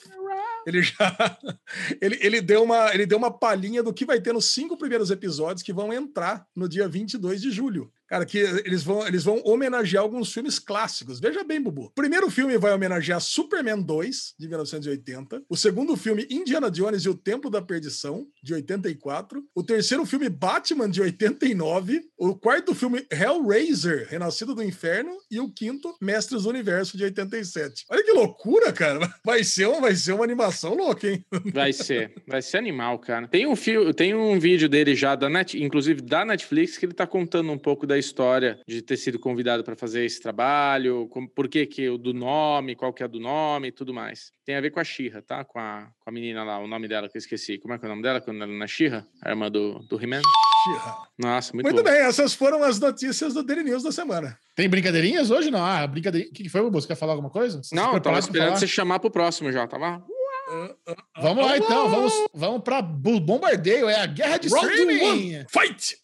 Ele já. [LAUGHS] Ele, ele, deu uma, ele deu uma palhinha do que vai ter nos cinco primeiros episódios que vão entrar no dia 22 de julho. Cara, que eles vão, eles vão homenagear alguns filmes clássicos. Veja bem, Bubu. O primeiro filme vai homenagear Superman 2, de 1980. O segundo filme, Indiana Jones e o Templo da Perdição, de 84. O terceiro filme, Batman, de 89. O quarto filme, Hellraiser, Renascido do Inferno. E o quinto, Mestres do Universo, de 87. Olha que loucura, cara. Vai ser, um, vai ser uma animação louca, hein? Vai ser, vai ser animal, cara. Tem um fio, tem um vídeo dele já da Net, inclusive da Netflix, que ele tá contando um pouco da história de ter sido convidado para fazer esse trabalho, como, por que que o do nome, qual que é do nome e tudo mais. Tem a ver com a Xirra, tá? Com a, com a menina lá, o nome dela que eu esqueci. Como é que é o nome dela quando ela é na Xirra? A irmã do, do He-Man? Nossa, muito, Muito bom. bem, essas foram as notícias do Daily News da semana. Tem brincadeirinhas hoje? Não. Ah, brincadeirinha. O que foi, Bubu? Você quer falar alguma coisa? Você Não, eu tava esperando falar? você chamar pro próximo já, tá tava? Vamos lá, então. Vamos, vamos pra bu- bombardeio. É a guerra de Round streaming. one, fight!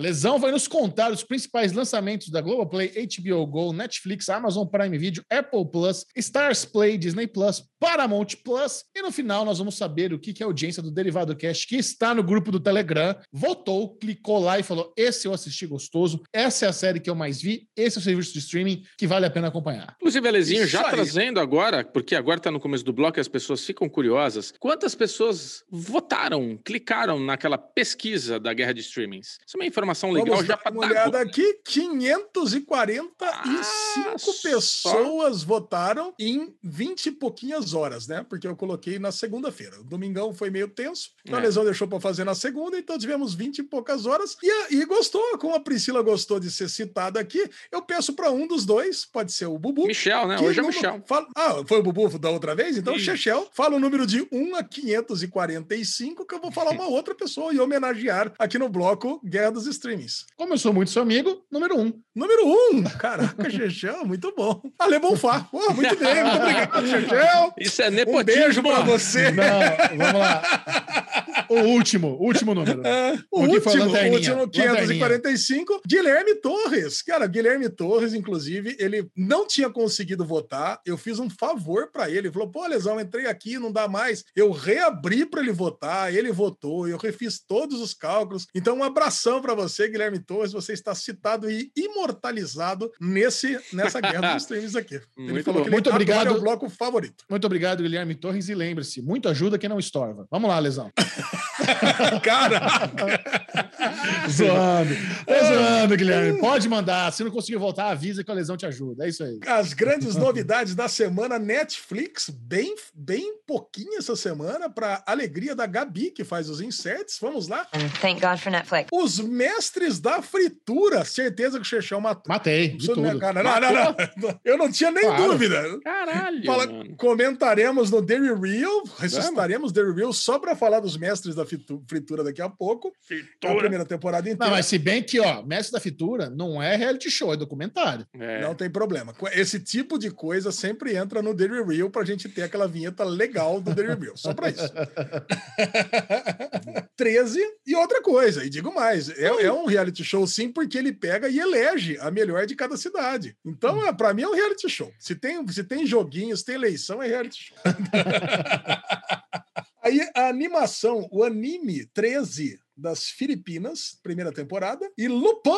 A Lesão vai nos contar os principais lançamentos da Globoplay, HBO Go, Netflix, Amazon Prime Video, Apple Plus, Stars Play, Disney Plus, Paramount Plus. E no final nós vamos saber o que, que a audiência do Derivado Cast, que está no grupo do Telegram, votou, clicou lá e falou: esse eu assisti gostoso, essa é a série que eu mais vi, esse é o serviço de streaming que vale a pena acompanhar. Inclusive, Alezinho, Isso já aí. trazendo agora, porque agora tá no começo do bloco e as pessoas ficam curiosas, quantas pessoas votaram, clicaram naquela pesquisa da guerra de streamings? Isso é uma informação legal Vamos já dar para uma olhada aqui. 545 Ah, pessoas votaram em 20 e pouquinhas horas, né? Porque eu coloquei na segunda-feira. O domingão foi meio tenso, então a É. lesão deixou para fazer na segunda, então tivemos 20 e poucas horas. E, a- e gostou, como a Priscila gostou de ser citada aqui, eu peço para um dos dois, pode ser o Bubu. Michel, né? Hoje é o Michel. fala- Ah, foi o Bubu da outra vez? Então, Isso. Chechel, fala o número de 1 a 545, que eu vou falar uma [LAUGHS] outra pessoa e homenagear aqui no bloco Guerra dos Streamings. Como eu sou muito seu amigo, número um. Número 1, caraca, [LAUGHS] Chechel, muito bom. Ale Bonfá, Pô, muito bem, muito obrigado, Chechel. Isso é Um nepotismo. beijo pra você. Não, vamos lá. [LAUGHS] O último, último número. O último, o último Lanterninha. 545, Guilherme Torres. Cara, Guilherme Torres, inclusive, ele não tinha conseguido votar. Eu fiz um favor pra ele. Ele falou: pô, Lesão, entrei aqui, não dá mais. Eu reabri pra ele votar, ele votou, eu refiz todos os cálculos. Então, um abração pra você, Guilherme Torres. Você está citado e imortalizado nesse, nessa guerra dos [LAUGHS] streams aqui. ele Muito falou bom. que Muito ele obrigado. é o bloco favorito. Muito obrigado, Guilherme Torres. E lembre-se, muito ajuda quem não estorva. Vamos lá, Lesão. [LAUGHS] [LAUGHS] Caraca! [LAUGHS] zoando. Tô zoando, Guilherme. Pode mandar. Se não conseguir voltar, avisa que a lesão te ajuda. É isso aí. As grandes novidades da semana, Netflix, bem, bem pouquinho essa semana, para alegria da Gabi, que faz os inserts. Vamos lá. Thank God for Netflix. Os mestres da fritura. Certeza que o Chechão matou. Matei. De né, tudo. cara? Não, não, não. Eu não tinha nem Claro. dúvida. Caralho, Fala- comentaremos no Daily Real, ressuscitaremos Daily Real só para falar dos mestres da fritura daqui a pouco. É a primeira temporada inteira. Não, mas se bem que, ó, Mestre da Fitura não é reality show, é documentário. É. Não tem problema. Esse tipo de coisa sempre entra no Daily Real pra gente ter aquela vinheta legal do Daily Real. Só pra isso. [LAUGHS] 13 e outra coisa, e digo mais, é, é um reality show sim, porque ele pega e elege a melhor de cada cidade. Então, é, pra mim é um reality show. Se tem, se tem joguinhos, tem eleição, é reality show. [LAUGHS] Aí a animação, o anime 13 das Filipinas, primeira temporada, e Lupin.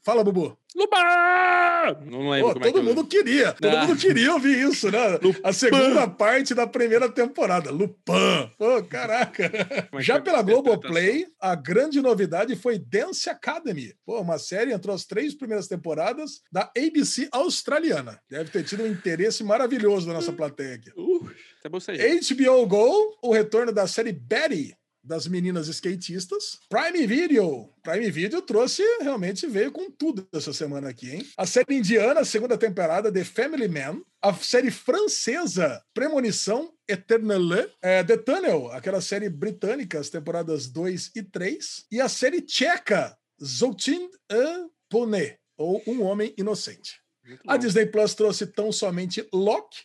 Fala, Bubu. Luba! Não lembro Pô, como é todo que eu- mundo queria, todo Ah. mundo queria ouvir isso, né? [LAUGHS] Lupin. A segunda parte da primeira temporada, Lupin. Pô, caraca. É Já que é pela Globoplay, a grande novidade foi Dance Academy. Pô, uma série entrou as três primeiras temporadas da ABC australiana. Deve ter tido um interesse maravilhoso da nossa plateia aqui. Uh, até bocejei. HBO Go, o retorno da série Betty das meninas skatistas. Prime Video. Prime Video trouxe, realmente veio com tudo essa semana aqui, hein? A série indiana, segunda temporada, The Family Man. A série francesa, Premonição Eternelle. É, The Tunnel, aquela série britânica, as temporadas 2 e 3. E a série tcheca, Zotin un Poney, ou Um Homem Inocente. A. Disney Plus trouxe tão somente Loki,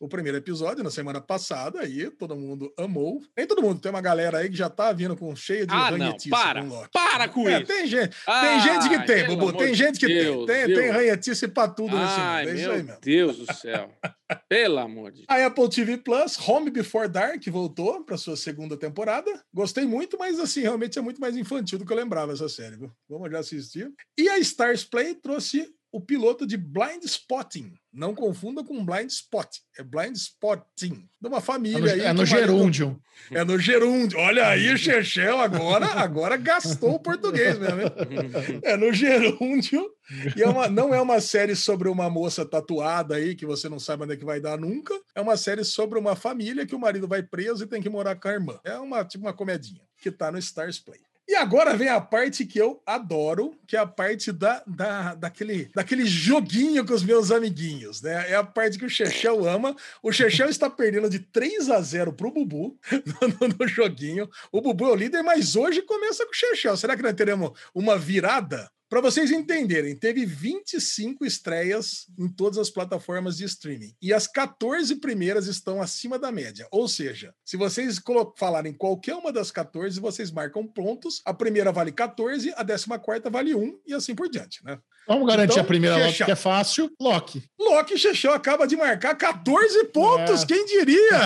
o primeiro episódio, na semana passada, aí todo mundo amou. Nem todo mundo, tem uma galera aí que já tá vindo com cheio de Ah, não, ranhetice para. com Loki. Para com É, isso. tem gente, Ah, tem gente que tem, Bubu, tem gente que Deus, tem. Tem, Deus. tem ranhetice pra tudo nesse Ai, mundo, é isso aí meu. Deus do céu. [LAUGHS] Pelo amor de Deus. A Apple TV Plus, Home Before Dark, voltou para sua segunda temporada. Gostei muito, mas assim, realmente é muito mais infantil do que eu lembrava essa série. Viu? Vamos já assistir. E a Stars Play trouxe o piloto de Blind Spotting. Não confunda com Blind Spot. É Blind Spotting. De uma É família no, aí. é no o marido- gerúndio. É no gerúndio. Olha aí, Chechel agora, agora gastou o português mesmo. [LAUGHS] É no gerúndio. E é uma- não é uma série sobre uma moça tatuada aí, que você não sabe onde é que vai dar nunca. É uma série sobre uma família que o marido vai preso e tem que morar com a irmã. É uma, tipo uma comedinha, que tá no Stars Play. E agora vem a parte que eu adoro, que é a parte da, da, daquele, daquele joguinho com os meus amiguinhos, né? É a parte que o Chechel ama. O Chechel está perdendo de 3 a 0 pro Bubu [LAUGHS] no, no, joguinho. O Bubu é o líder, mas hoje começa com o Chechel. Será que nós teremos uma virada? Para vocês entenderem, teve 25 estreias em todas as plataformas de streaming. E as 14 primeiras estão acima da média. Ou seja, se vocês falarem qualquer uma das 14, vocês marcam pontos. A primeira vale 14, a 14 vale 1 e assim por diante, né? Vamos garantir então, a primeira Loki que é fácil. Loki. Loki Chechão acaba de marcar 14 pontos, é. quem diria?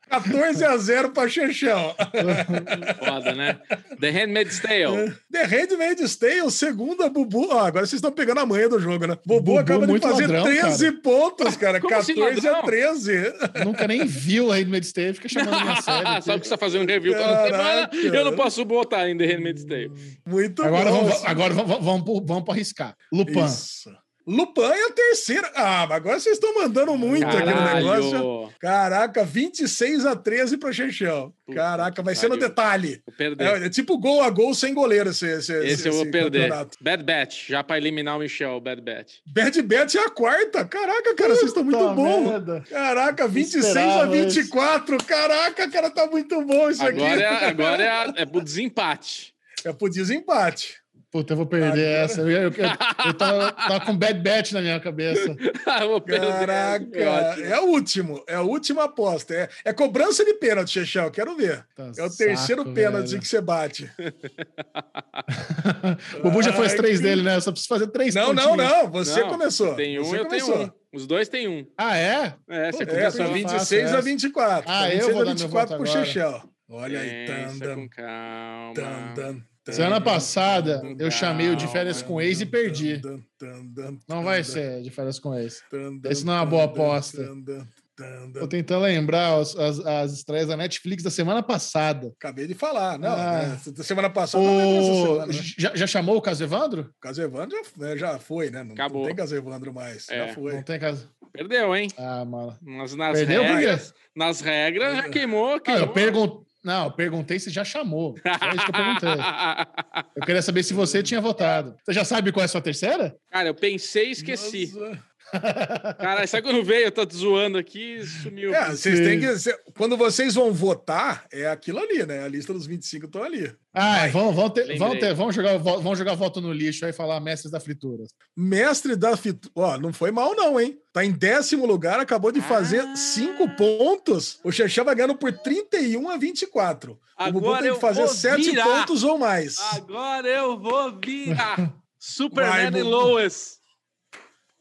[LAUGHS] 14 a 0 para Chechão. Foda, né? The Handmaid's Tale. The Handmaid's Tale, segunda Bubu. Ah, agora vocês estão pegando a manha do jogo, né? Bubu, Bubu acaba de fazer ladrão, 13 cara. pontos, [LAUGHS] cara. Como 14 assim, a 13. Nunca nem viu a Handmaid's Tale, fica chamando minha [LAUGHS] série. Só que você tá fazendo um review toda semana, eu não posso botar The Handmaid's Tale. Muito agora bom. Vamos, agora vamos vamos, vamos para arriscar. Lupin. Isso. Lupin é a terceira. Ah, agora vocês estão mandando muito Caralho. aqui no negócio. Caraca, 26 a 13 para Chechão. Caraca, vai ser no detalhe. É, é, tipo gol a gol sem goleiro esse, esse, esse, esse eu vou perder. Campeonato. Bad Bet, já para eliminar o Michel, Bad Bet. Bad Bet é a quarta. Caraca, cara, vocês estão muito bons. Caraca, 26 a 24. Isso. Caraca, cara, tá muito bom isso agora aqui. É, agora é, a, é pro desempate. É pro desempate. Puta, eu vou perder Agora... essa. Eu, eu, eu, eu tava, tava, com bad bet na minha cabeça. [LAUGHS] perder. Caraca, é o último. É a última aposta. É, é cobrança de pênalti, Chechel. Quero ver. Tá é o terceiro saco, pênalti velho. que você bate. [LAUGHS] o Bubu já fez três dele, né? Eu só preciso fazer três Não, pontinhos. não, não. Você não, começou. Tem um, você eu começou. tenho um. Os dois têm um. Ah, é? É, você Pô, começou. É, 26 a 24. Ah, 26 eu vou a 24 pro Chechel. Olha aí. Tandam, com calma. Tandam. Semana passada eu chamei o de férias com ex e perdi. Não vai ser de férias com ex. Esse não é uma boa aposta. Tô tentando lembrar as, as, as, estreias da Netflix da semana passada. Acabei de falar, não. Ah, né? Semana passada. O... Semana, né? já, já, chamou o Casevandro? O Casevandro já, né, já foi, né? Não, Acabou. não tem Casevandro mais. É. Já foi. Não tem Cas... Perdeu, hein? Ah, mala. Mas nas Perdeu regras, nas regras já queimou. queimou. Ah, eu pergunto. Não, eu perguntei se já chamou. Foi isso que eu perguntei. eu queria saber se você tinha votado. Você já sabe qual é a sua terceira? Cara, eu pensei e esqueci. Nossa. Cara, sabe quando veio? Eu tô zoando aqui sumiu. É, vocês têm que. Quando vocês vão votar, é aquilo ali, né? A lista dos 25 estão ali. Ah, vamos, vamos, ter, vamos, ter, vamos, jogar, vamos jogar voto no lixo aí e falar mestres da fritura. Mestre da fritura. Ó, não foi mal, não, hein? Tá em décimo lugar, acabou de fazer ah. cinco pontos. O Xexé vai ganhando por 31 a 24. Agora o Bubu tem que fazer sete pontos ou mais. Agora eu vou virar. [LAUGHS] Superman e Lois.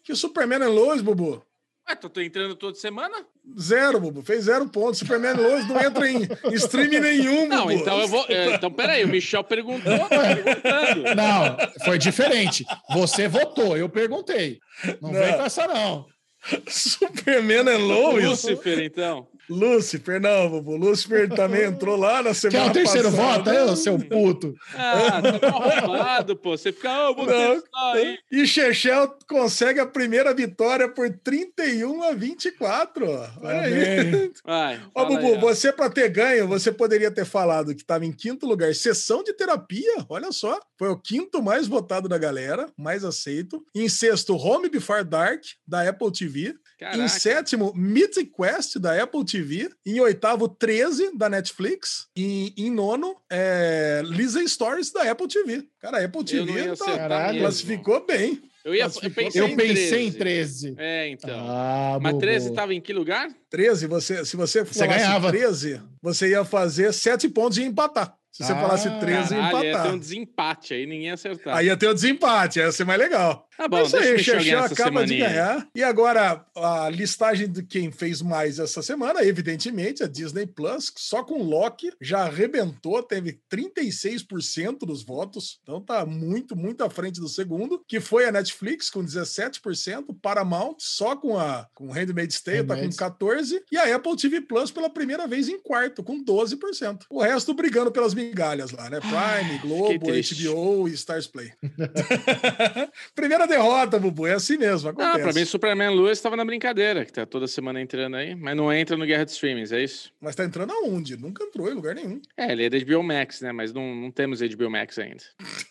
Que o Superman é Lois, Bubu? Ué, tô, tô entrando toda semana? Zero, Bubu. Fez zero pontos. Superman Lois não entra em, stream nenhum, Não, então eu vou. É, então, peraí, o Michel perguntou, tá perguntando. Não, foi diferente. Você votou, eu perguntei. Não, não. vem com essa, não. [LAUGHS] Superman é Lois. Lucifer, então. Lúcifer, não, Bubu. Lúcifer também [LAUGHS] entrou lá na semana passada. Quer o terceiro passada. voto, é, seu puto? Ah, tá arrombado, pô. Você fica, oh, vou não. aí. E Chechel consegue a primeira vitória por 31 a 24. Olha aí. Vai, Ó, Bubu, aí, você para ter ganho, você poderia ter falado que estava em quinto lugar, sessão de terapia. Olha só. Foi o quinto mais votado da galera, mais aceito. Em sexto, Home Before Dark, da Apple TV. Caraca. Em sétimo, Mythic Quest, da Apple TV. Em oitavo, 13, da Netflix. E em nono, é, Lisa Stories, da Apple TV. Cara, a Apple TV tá, classificou bem. Eu, ia, eu pensei, eu em, pensei 13. em 13. É, então. Ah, Mas 13 estava em que lugar? 13, você, se você, você ganhava 13, você ia fazer 7 pontos e empatar. Se você ah, falasse 13, caralho, empatar. Ia ter um desempate, aí ninguém ia acertar. Aí ia ter um desempate, ia ser mais legal. Tá bom, é isso aí, Xexé acaba semaninha. de ganhar. E agora, a listagem de quem fez mais essa semana, evidentemente, a Disney Plus, só com Loki, já arrebentou, teve 36% dos votos, então tá muito, muito à frente do segundo, que foi a Netflix com 17%, Paramount só com a com Handmaid's Tale tá com 14%, e a Apple TV Plus pela primeira vez em quarto, com 12%. O resto brigando pelas migalhas lá, né? Prime, Ai, Globo. HBO e Stars Play. [LAUGHS] Primeira derrota, Bubu, é assim mesmo, Ah, acontece. pra mim, Superman Lewis tava na brincadeira, que tá toda semana entrando aí, mas não entra no Guerra de Streamings, é isso? Mas tá entrando aonde? Nunca entrou em lugar nenhum. É, ele é da HBO Max, né? Mas não, não temos HBO Max ainda.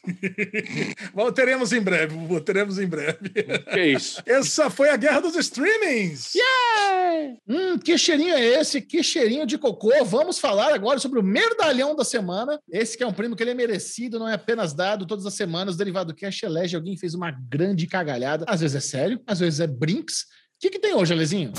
[LAUGHS] Bom, teremos em breve, Bubu, teremos em breve. Que isso? [LAUGHS] Essa foi a guerra dos streamings. Hum, que cheirinho é esse? Que cheirinho de cocô. Vamos falar agora sobre o merdalhão da semana. Esse que é um prêmio que ele é merecido, não é apenas dado todas as semanas. O Derivado Cash elege alguém fez uma grande cagalhada. Às vezes é sério, às vezes é brinks. O que, que tem hoje, Alezinho?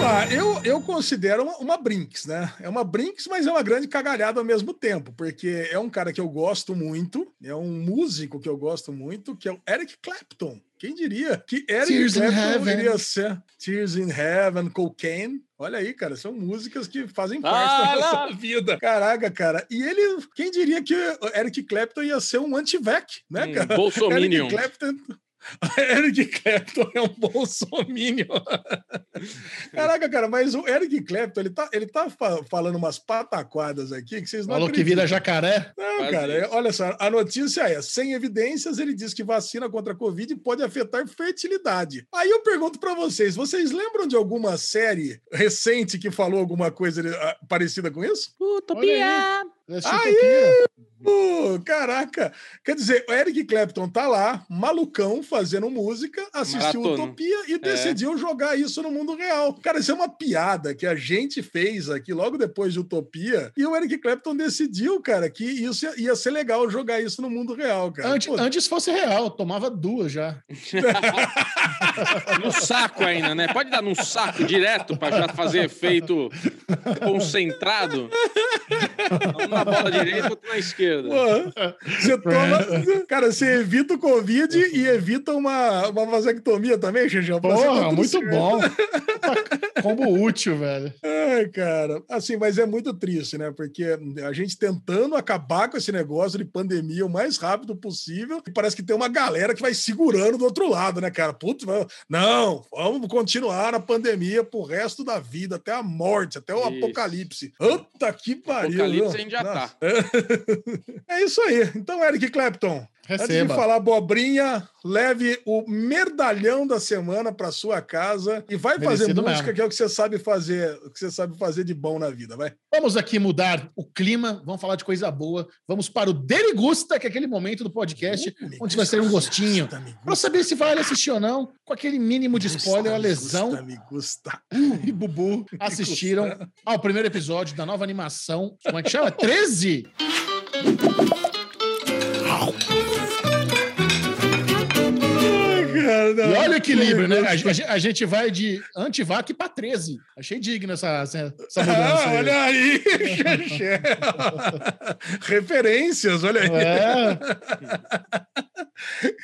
Lá, eu, eu considero uma, uma Brinks, né? É uma Brinks, mas é uma grande cagalhada ao mesmo tempo, porque é um cara que eu gosto muito, é um músico que eu gosto muito, que é o Eric Clapton. Quem diria que Eric Clapton iria ser Tears in Heaven, Cocaine? Olha aí, cara, são músicas que fazem parte Ah, da lá. nossa vida. Caraca, cara. E ele, quem diria que Eric Clapton ia ser um anti-vac, né, Um cara? bolsominion. Eric Clapton. [LAUGHS] Eric Clapton é um bolsominion. [LAUGHS] Caraca, cara, mas o Eric Clapton, ele tá, ele tá fa- falando umas pataquadas aqui que vocês não Falou que vira jacaré. Não, cara, é- isso. olha só, a notícia é: sem evidências, ele diz que vacina contra a Covid pode afetar fertilidade. Aí eu pergunto pra vocês: vocês lembram de alguma série recente que falou alguma coisa ah, parecida com isso? Utopia! Aí! Pô, caraca! Quer dizer, o Eric Clapton tá lá, malucão, fazendo música, assistiu Maratona. Utopia e decidiu jogar isso no mundo real. Cara, isso é uma piada que a gente fez aqui logo depois de Utopia e o Eric Clapton decidiu, cara, que isso ia, ia ser legal jogar isso no mundo real, cara. Antes, Pô, antes fosse real, tomava duas já. [LAUGHS] No saco ainda, né? Pode dar num saco direto pra já fazer efeito concentrado. Um na bola direita, outro na esquerda. Pô, você toma. Cara, você evita o Covid e evita uma, uma vasectomia também, Xixão? tá Porra, muito certo. bom. Combo útil, velho. Ai, cara. Assim, mas é muito triste, né? Porque a gente tentando acabar com esse negócio de pandemia o mais rápido possível, e parece que tem uma galera que vai segurando do outro lado, né, cara? Putz, não, vamos continuar na pandemia pro resto da vida, até a morte, até o Isso. apocalipse. Puta que pariu. Apocalipse a gente já Nossa. tá. [LAUGHS] É isso aí. Então, Eric Clapton, Antes de Receba. falar abobrinha, leve o merdalhão da semana para sua casa e vai fazer Merecido música, mesmo. que é o que você sabe fazer, o que você sabe fazer de bom na vida, vai. Vamos aqui mudar o clima, vamos falar de coisa boa. Vamos para o Derigusta, que é aquele momento do podcast Uh, onde vai ser um gostinho. Para saber se vale assistir ou não, com aquele mínimo de spoiler, a gusta, me lesão gusta, Me gusta. [LAUGHS] e Bubu assistiram ao primeiro episódio da nova animação. Como é que chama? [LAUGHS] 13? E olha o equilíbrio, né? A, a- a gente vai de antivac para 13. Achei digno essa, essa, essa mudança. Ah, olha aí. Referências, olha aí.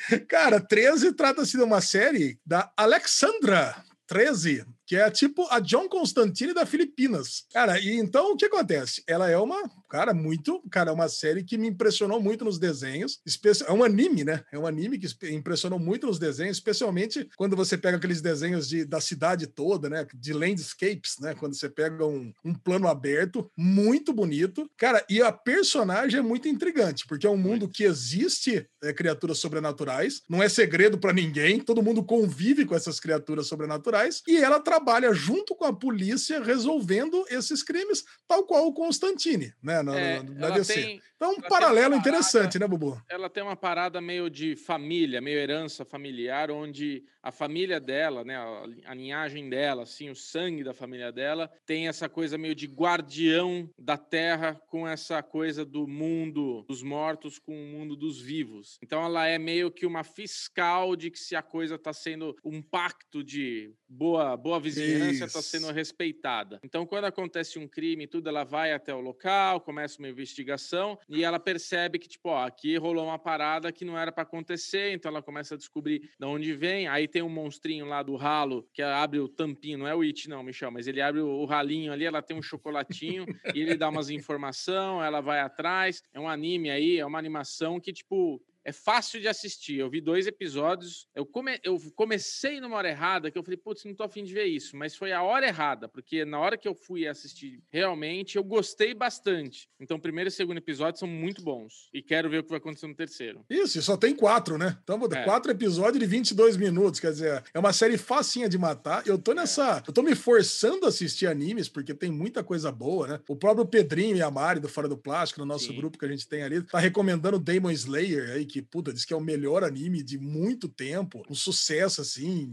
É, Cara, 13 trata-se de uma série da Alexandra 13, que é tipo a John Constantine da Filipinas. Cara, e então o que acontece? Ela é uma, cara, muito, cara, é uma série que me impressionou muito nos desenhos, é um anime, né? É um anime que impressionou muito nos desenhos, especialmente quando você pega aqueles desenhos de, da cidade toda, né? De landscapes, né? Quando você pega um, um plano aberto, muito bonito. Cara, e a personagem é muito intrigante, porque é um mundo que existe é, criaturas sobrenaturais, não é segredo para ninguém, todo mundo convive com essas criaturas sobrenaturais e ela trabalha junto com a polícia resolvendo esses crimes, tal qual o Constantine, né? Na, É, na- ela DC. tem- então, um ela tem paralelo parada- interessante, né, Bubu? ela tem uma parada meio de família, meio herança familiar, onde a família dela, né, a a linhagem dela, assim, o sangue da família dela, tem essa coisa meio de guardião da terra com essa coisa do mundo dos mortos com o mundo dos vivos. Então ela é meio que uma fiscal de que se a coisa está sendo um pacto de boa boa vizinhança está sendo respeitada. Então quando acontece um crime e tudo, ela vai até o local, começa uma investigação e ela percebe que tipo, ó, aqui rolou uma parada que não era para acontecer, então ela começa a descobrir de onde vem. Aí tem um monstrinho lá do ralo que abre o tampinho, não é o It não, Michel, mas ele abre o, ralinho ali, ela tem um chocolatinho [LAUGHS] e ele dá umas informação, ela vai atrás. É um anime aí, é uma animação que tipo é fácil de assistir. Eu vi dois episódios. Eu, come, eu comecei numa hora errada, que eu falei, putz, não tô afim de ver isso. Mas foi a hora errada, porque na hora que eu fui assistir realmente, eu gostei bastante. Então, primeiro e segundo episódio são muito bons. E quero ver o que vai acontecer no terceiro. Isso, e só tem quatro, né? Então, É. quatro episódios de 22 minutos. Quer dizer, é uma série facinha de matar. Eu tô nessa. Eu tô me forçando a assistir animes, porque tem muita coisa boa, né? O próprio Pedrinho e a Mari do Fora do Plástico, no nosso Sim. grupo que a gente tem ali, tá recomendando Demon Slayer aí, que, puta, diz que é o melhor anime de muito tempo. Um sucesso, assim,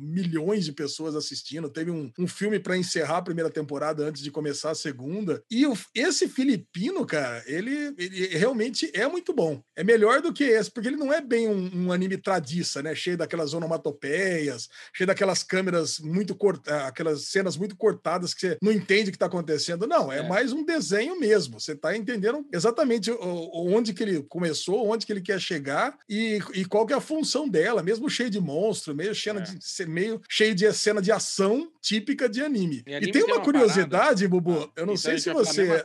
milhões de pessoas assistindo. Teve um, um filme para encerrar a primeira temporada antes de começar a segunda. E o- esse filipino, cara, ele, ele realmente é muito bom. É melhor do que esse, porque ele não é bem um, um anime tradiça, né? Cheio daquelas onomatopeias, cheio daquelas câmeras muito cortadas, aquelas cenas muito cortadas que você não entende o que tá acontecendo. Não, é, É. mais um desenho mesmo. Você tá entendendo exatamente onde que ele começou, onde que ele quer chegar e, e qual que é a função dela, mesmo cheio de monstro, meio, cheio É. de, meio cheio de cena de ação típica de anime. E E, anime tem tem uma uma curiosidade, Bubu, eu Então não a sei se você eu-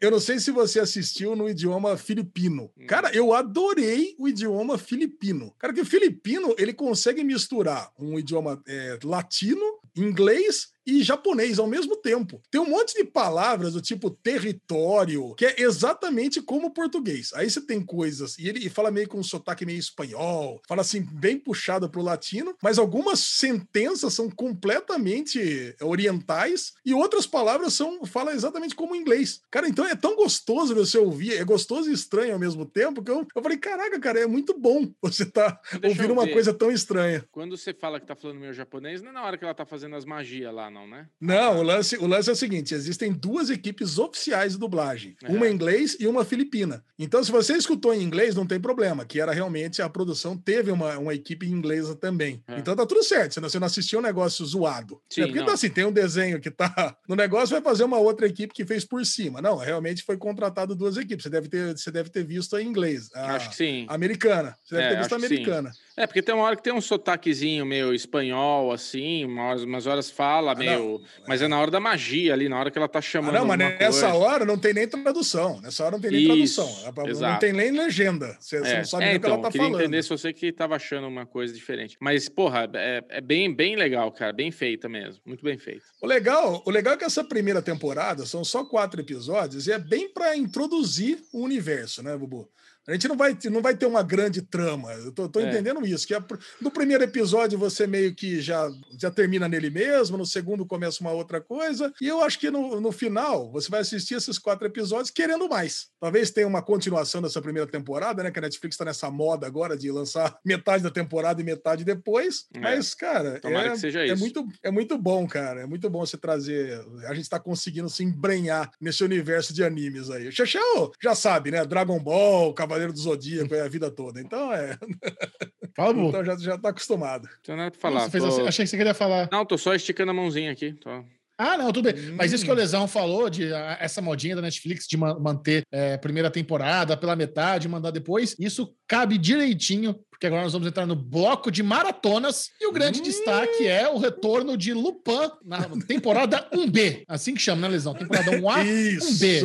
Eu não sei se você assistiu no idioma filipino. Hum. Cara, eu adorei o idioma filipino. Cara, que o filipino, ele consegue misturar um idioma é, latino, inglês e japonês ao mesmo tempo. Tem um monte de palavras do tipo território, que é exatamente como o português. Aí você tem coisas, e ele fala meio com um sotaque meio espanhol, fala assim, bem puxado pro latino, mas algumas sentenças são completamente orientais e outras palavras são fala exatamente como o inglês. Cara, então é tão gostoso você ouvir, é gostoso e estranho ao mesmo tempo, que eu, eu falei, caraca, cara, é muito bom [LAUGHS] você tá Deixa ouvindo uma coisa tão estranha. Quando você fala que tá falando meu japonês, não é na hora que ela tá fazendo as magias lá, não, né? Não, o lance, o lance é o seguinte: existem duas equipes oficiais de dublagem, É. uma em inglês e uma filipina. Então, se você escutou em inglês, não tem problema, que era realmente a produção teve uma, uma equipe inglesa também. É. Então tá tudo certo, senão você não assistiu um negócio zoado. Sim, é porque não. tá assim, tem um desenho que tá [LAUGHS] no negócio, vai fazer uma outra equipe que fez por cima. Não, realmente foi contratado duas equipes. Você deve ter, você deve ter visto a inglês. A, Acho que sim. a americana. Você deve É, ter visto a americana. É, porque tem uma hora que tem um sotaquezinho meio espanhol, assim, umas, umas horas fala Ah, não. meio. Mas é na hora da magia ali, na hora que ela tá Ah, chamando. não, mas nessa coisa. hora não tem nem tradução. Nessa hora não tem nem Isso, tradução. Não exato. tem nem legenda. Você, você É, não sabe é, nem o que então, ela tá queria falando. entender se você que tava achando uma coisa diferente. Mas, porra, é, é bem, bem legal, cara. Bem feita mesmo. Muito bem feita. O legal, o legal é que essa primeira temporada são só quatro episódios e é bem para introduzir o universo, né, Bubu? A gente não vai, ter- não vai ter uma grande trama. Eu tô, tô É. entendendo isso. Que é no primeiro episódio você meio que já, já termina nele mesmo, no segundo começa uma outra coisa. E eu acho que no, no final você vai assistir esses quatro episódios querendo mais. Talvez tenha uma continuação dessa primeira temporada, né? Que a Netflix tá nessa moda agora de lançar [LAUGHS] metade da temporada e metade depois. É. Mas, cara, Tomara é, que seja é isso. muito, é muito bom, cara. É muito bom você trazer. A gente tá conseguindo se embrenhar nesse universo de animes aí. O Chechel já sabe, né? Dragon Ball, Cavaleiro do Zodíaco, é a vida toda. Então é. [LAUGHS] Fala, Bu. Então já, já tá acostumado. Não tem nada pra falar. Tô- assim- achei que você queria falar. Não, tô só esticando a mãozinha aqui. Tô... Ah, não, tudo bem. Mas isso que o Hum. Lesão falou, de ah, essa modinha da Netflix de ma- manter é, primeira temporada pela metade, mandar depois, isso cabe direitinho, porque agora nós vamos entrar no bloco de maratonas. E o grande Hum. destaque é o retorno de Lupin na [LAUGHS] temporada 1B. Assim que chama, né, Lesão? Temporada 1A, Isso! 1B.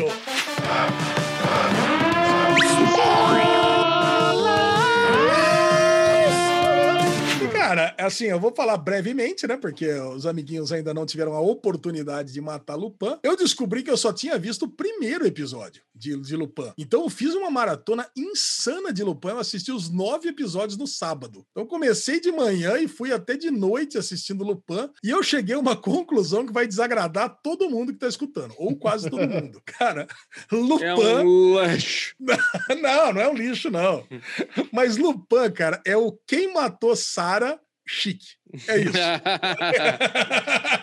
E, Cara, assim, eu vou falar brevemente, né? Porque os amiguinhos ainda não tiveram a oportunidade de matar Lupin. Eu descobri que eu só tinha visto o primeiro episódio de, de Lupin. Então eu fiz uma maratona insana de Lupin. Eu assisti os nove episódios no sábado. Então eu comecei de manhã e fui até de noite assistindo Lupin. E eu cheguei a uma conclusão que vai desagradar todo mundo que tá escutando. Ou quase todo [LAUGHS] mundo. Cara, Lupin. É um lixo. [LAUGHS] Não, não é um lixo, não. Mas Lupin, cara, é o quem matou Sarah chique. É isso.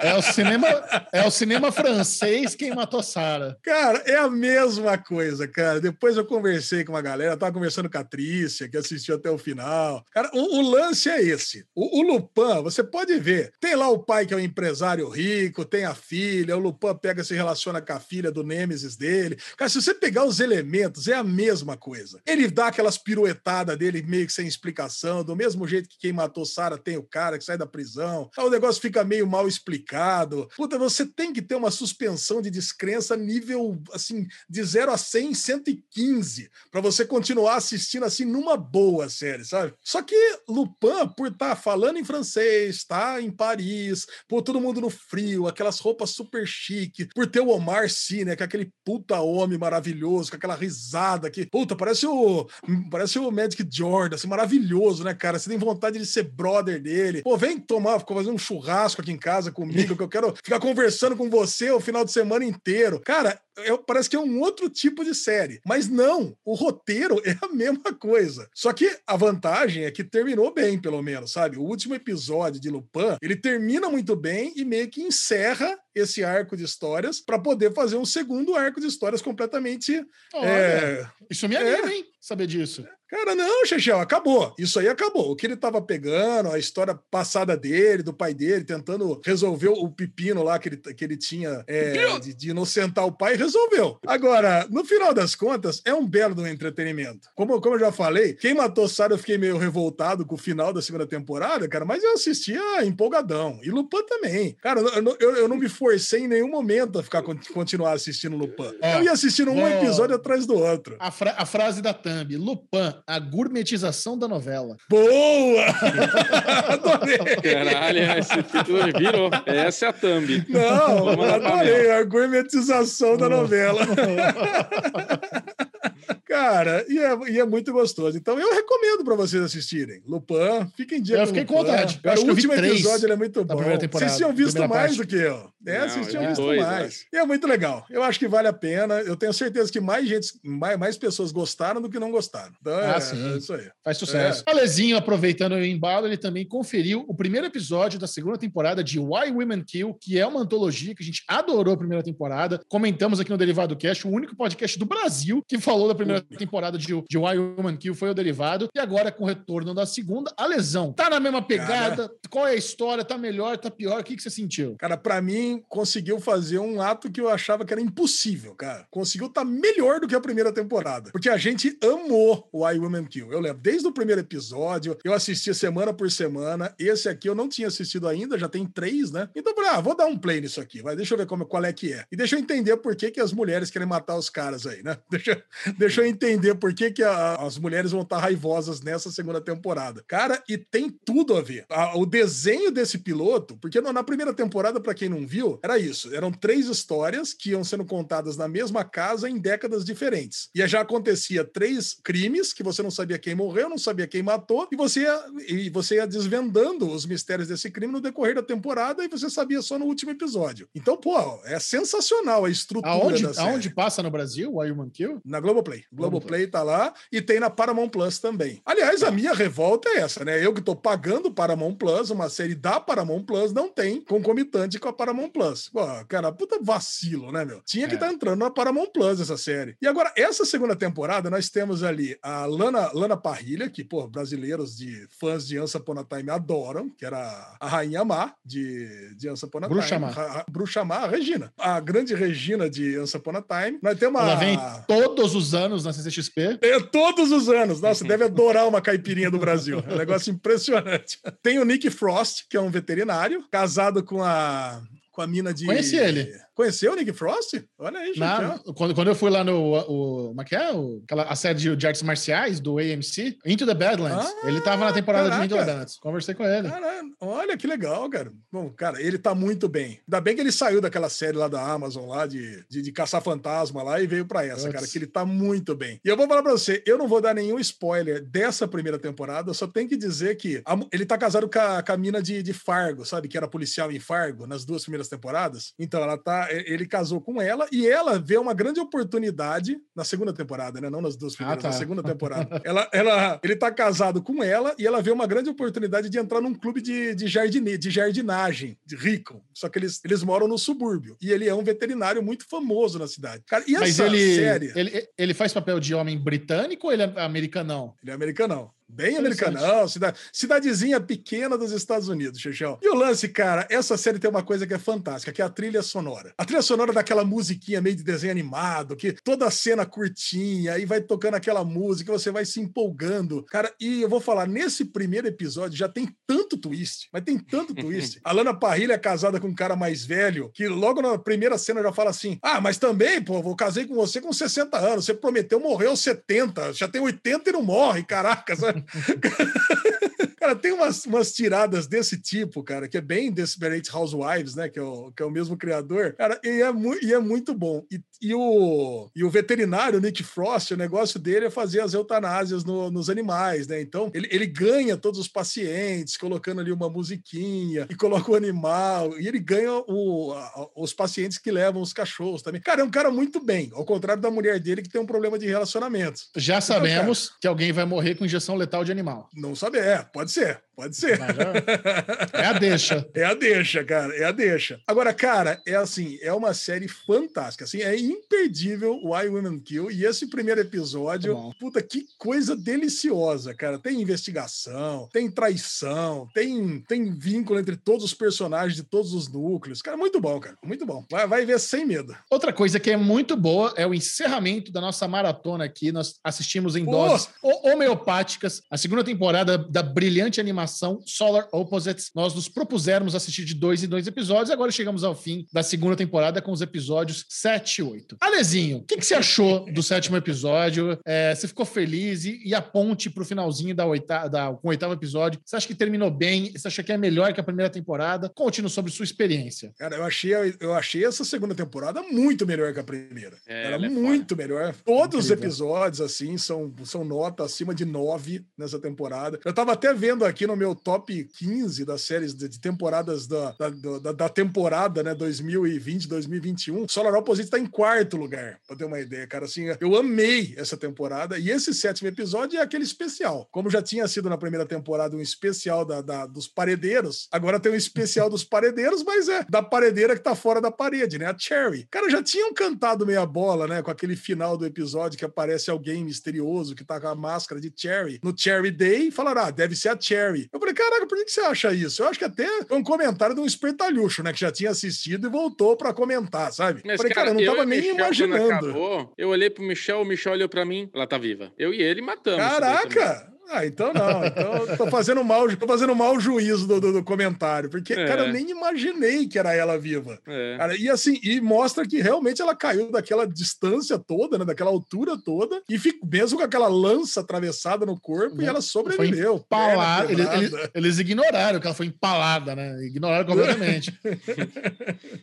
É o cinema, é o cinema francês quem matou Sara. Cara, é a mesma coisa, cara. Depois eu conversei com uma galera, eu tava conversando com a Trícia, que assistiu até o final. Cara, o, o lance é esse. O, o Lupin, você pode ver, tem lá o pai que é um empresário rico, tem a filha, o Lupin pega se relaciona com a filha do Nêmesis dele. Cara, se você pegar os elementos, é a mesma coisa. Ele dá aquelas piruetadas dele meio que sem explicação, do mesmo jeito que quem matou Sarah tem o cara que sai sai da prisão. O negócio fica meio mal explicado. Puta, você tem que ter uma suspensão de descrença nível, assim, de 0 a 100, 115, para você continuar assistindo, assim, numa boa série, sabe? Só que Lupin, por estar tá falando em francês, tá em Paris, por todo mundo no frio, aquelas roupas super chique, por ter o Omar Sy, né, que é aquele puta homem maravilhoso, com aquela risada que, puta, parece o parece o Magic Jordan, assim, maravilhoso, né, cara? Você tem vontade de ser brother dele. Pô, vem tomar, fazer um churrasco aqui em casa comigo, que eu quero ficar conversando com você o final de semana inteiro. Cara, é, parece que é um outro tipo de série. Mas não, o roteiro é a mesma coisa. Só que a vantagem é que terminou bem, pelo menos, sabe? O último episódio de Lupin, ele termina muito bem e meio que encerra esse arco de histórias para poder fazer um segundo arco de histórias completamente. Olha, é... Isso me anima, é... hein? Saber disso. Cara, não, Chechel, acabou. Isso aí acabou. O que ele estava pegando, a história passada dele, do pai dele, tentando resolver o pepino lá que ele, que ele tinha é, de, de, inocentar o pai, resolveu. Agora, no final das contas, é um belo do entretenimento. Como, como eu já falei, quem matou Sarah, eu fiquei meio revoltado com o final da segunda temporada, cara, mas eu assistia empolgadão. E Lupin também. Cara, eu, eu, eu não me forcei em nenhum momento a ficar continuar assistindo Lupin. É, eu ia assistindo um é, episódio atrás do outro. A, fra a frase da Thumb, Lupin a gourmetização da novela. Boa! [LAUGHS] adorei! Caralho, esse título virou. Essa é a thumb. Não, adorei. A gourmetização da novela. [LAUGHS] Cara, e é, e é, muito gostoso. Então eu recomendo para vocês assistirem. Lupin, fiquem dia. Eu fiquei com vontade. o último episódio é muito bom. Vocês tinham visto mais parte. do que eu. É, Não, vocês tinham é visto dois, mais. E é muito legal. Eu acho que vale a pena. Eu tenho certeza que mais gente, mais, mais pessoas gostaram do que não gostaram. Então ah, é, sim. é isso aí. Faz sucesso. É. Alezinho, aproveitando o embalo, ele também conferiu o primeiro episódio da segunda temporada de Why Women Kill, que é uma antologia que a gente adorou a primeira temporada. Comentamos aqui no Derivado Cast, o único podcast do Brasil que falou da primeira temporada de, de Why Woman Kill foi o derivado. E agora, com o retorno da segunda, a lesão. Tá na mesma pegada? Cara, Qual é a história? Tá melhor? Tá pior? O que, que você sentiu? Cara, para mim, conseguiu fazer um ato que eu achava que era impossível, cara. Conseguiu tá melhor do que a primeira temporada. Porque a gente amou o Why Woman Kill. Eu lembro, desde o primeiro episódio, eu assistia semana por semana. Esse aqui eu não tinha assistido ainda, já tem três, né? Então, ah, vou dar um play nisso aqui, vai. Deixa eu ver como, qual é que é. E deixa eu entender por que, que as mulheres querem matar os caras aí, né? [LAUGHS] Deixa, deixa eu entender por que, que a, as mulheres vão estar raivosas nessa segunda temporada. Cara, e tem tudo a ver. A, o desenho desse piloto, porque na primeira temporada, para quem não viu, era isso. Eram três histórias que iam sendo contadas na mesma casa em décadas diferentes. E já acontecia três crimes que você não sabia quem morreu, não sabia quem matou, e você ia, e você ia desvendando os mistérios desse crime no decorrer da temporada e você sabia só no último episódio. Então, pô, é sensacional a estrutura aonde, da série. Aonde passa no Brasil o Human Kill? Na Globoplay. Globoplay tá lá e tem na Paramount Plus também. Aliás, a minha revolta é essa, né? Eu que tô pagando Paramount Plus, uma série da Paramount Plus, não tem concomitante com a Paramount Plus. Pô, cara, puta vacilo, né, meu? Tinha que estar é. tá entrando na Paramount Plus essa série. E agora, essa segunda temporada, nós temos ali a Lana, Lana Parrilha, que, pô, brasileiros de fãs de Ansa Upon Time adoram, que era a Rainha Má de, de Ansa Upon Bruxa Time. Má. Bruxa Má, a Regina. A grande Regina de Ansa Upon Time. Nós temos uma... Ela vem todos os anos na CCXP. É, todos os anos. Nossa, deve adorar uma caipirinha do Brasil. É um negócio impressionante. Tem o Nick Frost, que é um veterinário, casado com a com a mina de. Conheci ele. Conheceu o Nick Frost? Olha aí, gente. Na, quando, quando eu fui lá no. O, como é que é? O, aquela, a série de, de artes marciais do AMC, Into the Badlands. Ah, ele tava na temporada caraca. de Into the Badlands. Conversei com ele. Caramba, olha que legal, cara. Bom, cara, ele tá muito bem. Ainda bem que ele saiu daquela série lá da Amazon, lá de, de, de caçar fantasma lá e veio pra essa, cara, que ele tá muito bem. E eu vou falar pra você, eu não vou dar nenhum spoiler dessa primeira temporada, só tenho que dizer que a, ele tá casado com a, com a mina de, de Fargo, sabe? Que era policial em Fargo, nas duas primeiras temporadas. Então, ela tá. Ele casou com ela e ela vê uma grande oportunidade na segunda temporada, né? Não nas duas primeiras, ah, tá. na segunda [LAUGHS] temporada. ela, ela, ele tá casado com ela e ela vê uma grande oportunidade de entrar num clube de, de, jardine, de jardinagem, de rico. Só que eles, eles moram no subúrbio. E ele é um veterinário muito famoso na cidade. Cara, e Mas ele, série... ele, ele faz papel de homem britânico ou ele é americanão? Ele é americanão. Bem americanão, cida- cidadezinha pequena dos Estados Unidos, Xixão. E o lance, cara, essa série tem uma coisa que é fantástica, que é a trilha sonora. A trilha sonora daquela musiquinha meio de desenho animado, que toda a cena curtinha, aí vai tocando aquela música, você vai se empolgando. Cara, e eu vou falar, nesse primeiro episódio já tem tanto twist, mas tem tanto [LAUGHS] twist. A Lana Parrilha é casada com um cara mais velho, que logo na primeira cena já fala assim: Ah, mas também, pô, eu casei com você com 60 anos, você prometeu morrer aos 70, já tem 80 e não morre, caraca, sabe? one. [LAUGHS] [LAUGHS] Cara, tem umas, umas tiradas desse tipo, cara, que é bem Desperate Housewives, né? Que é o, que é o mesmo criador. Cara, e é, mu- e é muito bom. E, e o, e o veterinário, Nick Frost, o negócio dele é fazer as eutanásias no- nos animais, né? Então, ele, ele ganha todos os pacientes, colocando ali uma musiquinha, e coloca o animal, e ele ganha o- a- os pacientes que levam os cachorros também. Cara, é um cara muito bem, ao contrário da mulher dele, que tem um problema de relacionamento. Já sabemos que alguém vai morrer com injeção letal de animal. Não sabe, é, pode ser, pode ser. Já- É a deixa. [LAUGHS] É a deixa, cara, é a deixa. Agora, cara, é assim, é uma série fantástica, assim, é imperdível o Why Women Kill, e esse primeiro episódio, Tá bom. puta, que coisa deliciosa, cara. Tem investigação, tem traição, tem, tem vínculo entre todos os personagens de todos os núcleos. Cara, muito bom, cara, muito bom. Vai, vai ver sem medo. Outra coisa que é muito boa é o encerramento da nossa maratona aqui. Nós assistimos em Pô! doses ho- homeopáticas a segunda temporada da brilhante animação Solar Opposites. Nós nos propusemos assistir de dois em dois episódios. Agora chegamos ao fim da segunda temporada com os episódios 7 e 8. Alezinho, o que, que você achou do sétimo episódio? É, você ficou feliz? E, e a ponte pro finalzinho da oita, da, com o oitavo episódio? Você acha que terminou bem? Você acha que é melhor que a primeira temporada? Conte-nos sobre sua experiência. Cara, eu achei, eu achei essa segunda temporada muito melhor que a primeira. É, Era ela é muito melhor. Todos os Incrível. episódios, assim, são, são nota acima de 9 nessa temporada. Eu tava até vendo aqui no meu top 15 das séries de, de temporadas da, da, da- da temporada, né, 2020, 2021. Solar Opposite tá em quarto lugar, pra ter uma ideia, cara. Assim, eu amei essa temporada. E esse sétimo episódio é aquele especial. Como já tinha sido na primeira temporada um especial da, da- dos paredeiros, agora tem um especial dos paredeiros, mas é da paredeira que tá fora da parede, né? A Cherry. Cara, já tinham cantado meia bola, né? Com aquele final do episódio que aparece alguém misterioso que tá com a máscara de Cherry no Cherry Day e falaram, ah, deve ser a Cherry. Eu falei, caraca, por que você acha isso? Eu acho que até foi um comentário de um espertalhucho, né? Que já tinha assistido e voltou pra comentar, sabe? Mas, falei, cara, eu não tava nem Michel, imaginando. acabou, eu olhei pro Michel, o Michel olhou pra mim, ela tá viva. Eu e ele matamos. também. Caraca! Ah, então não. Então eu tô fazendo mal, tô fazendo mau juízo do, do, do comentário, porque, É. cara, eu nem imaginei que era ela viva. É. Cara, e assim, e mostra que realmente ela caiu daquela distância toda, né? Daquela altura toda, e fico, mesmo com aquela lança atravessada no corpo, e ela sobreviveu. Empalada. Perna Eles, eles- ignoraram que ela foi empalada, né? Ignoraram completamente. [LAUGHS]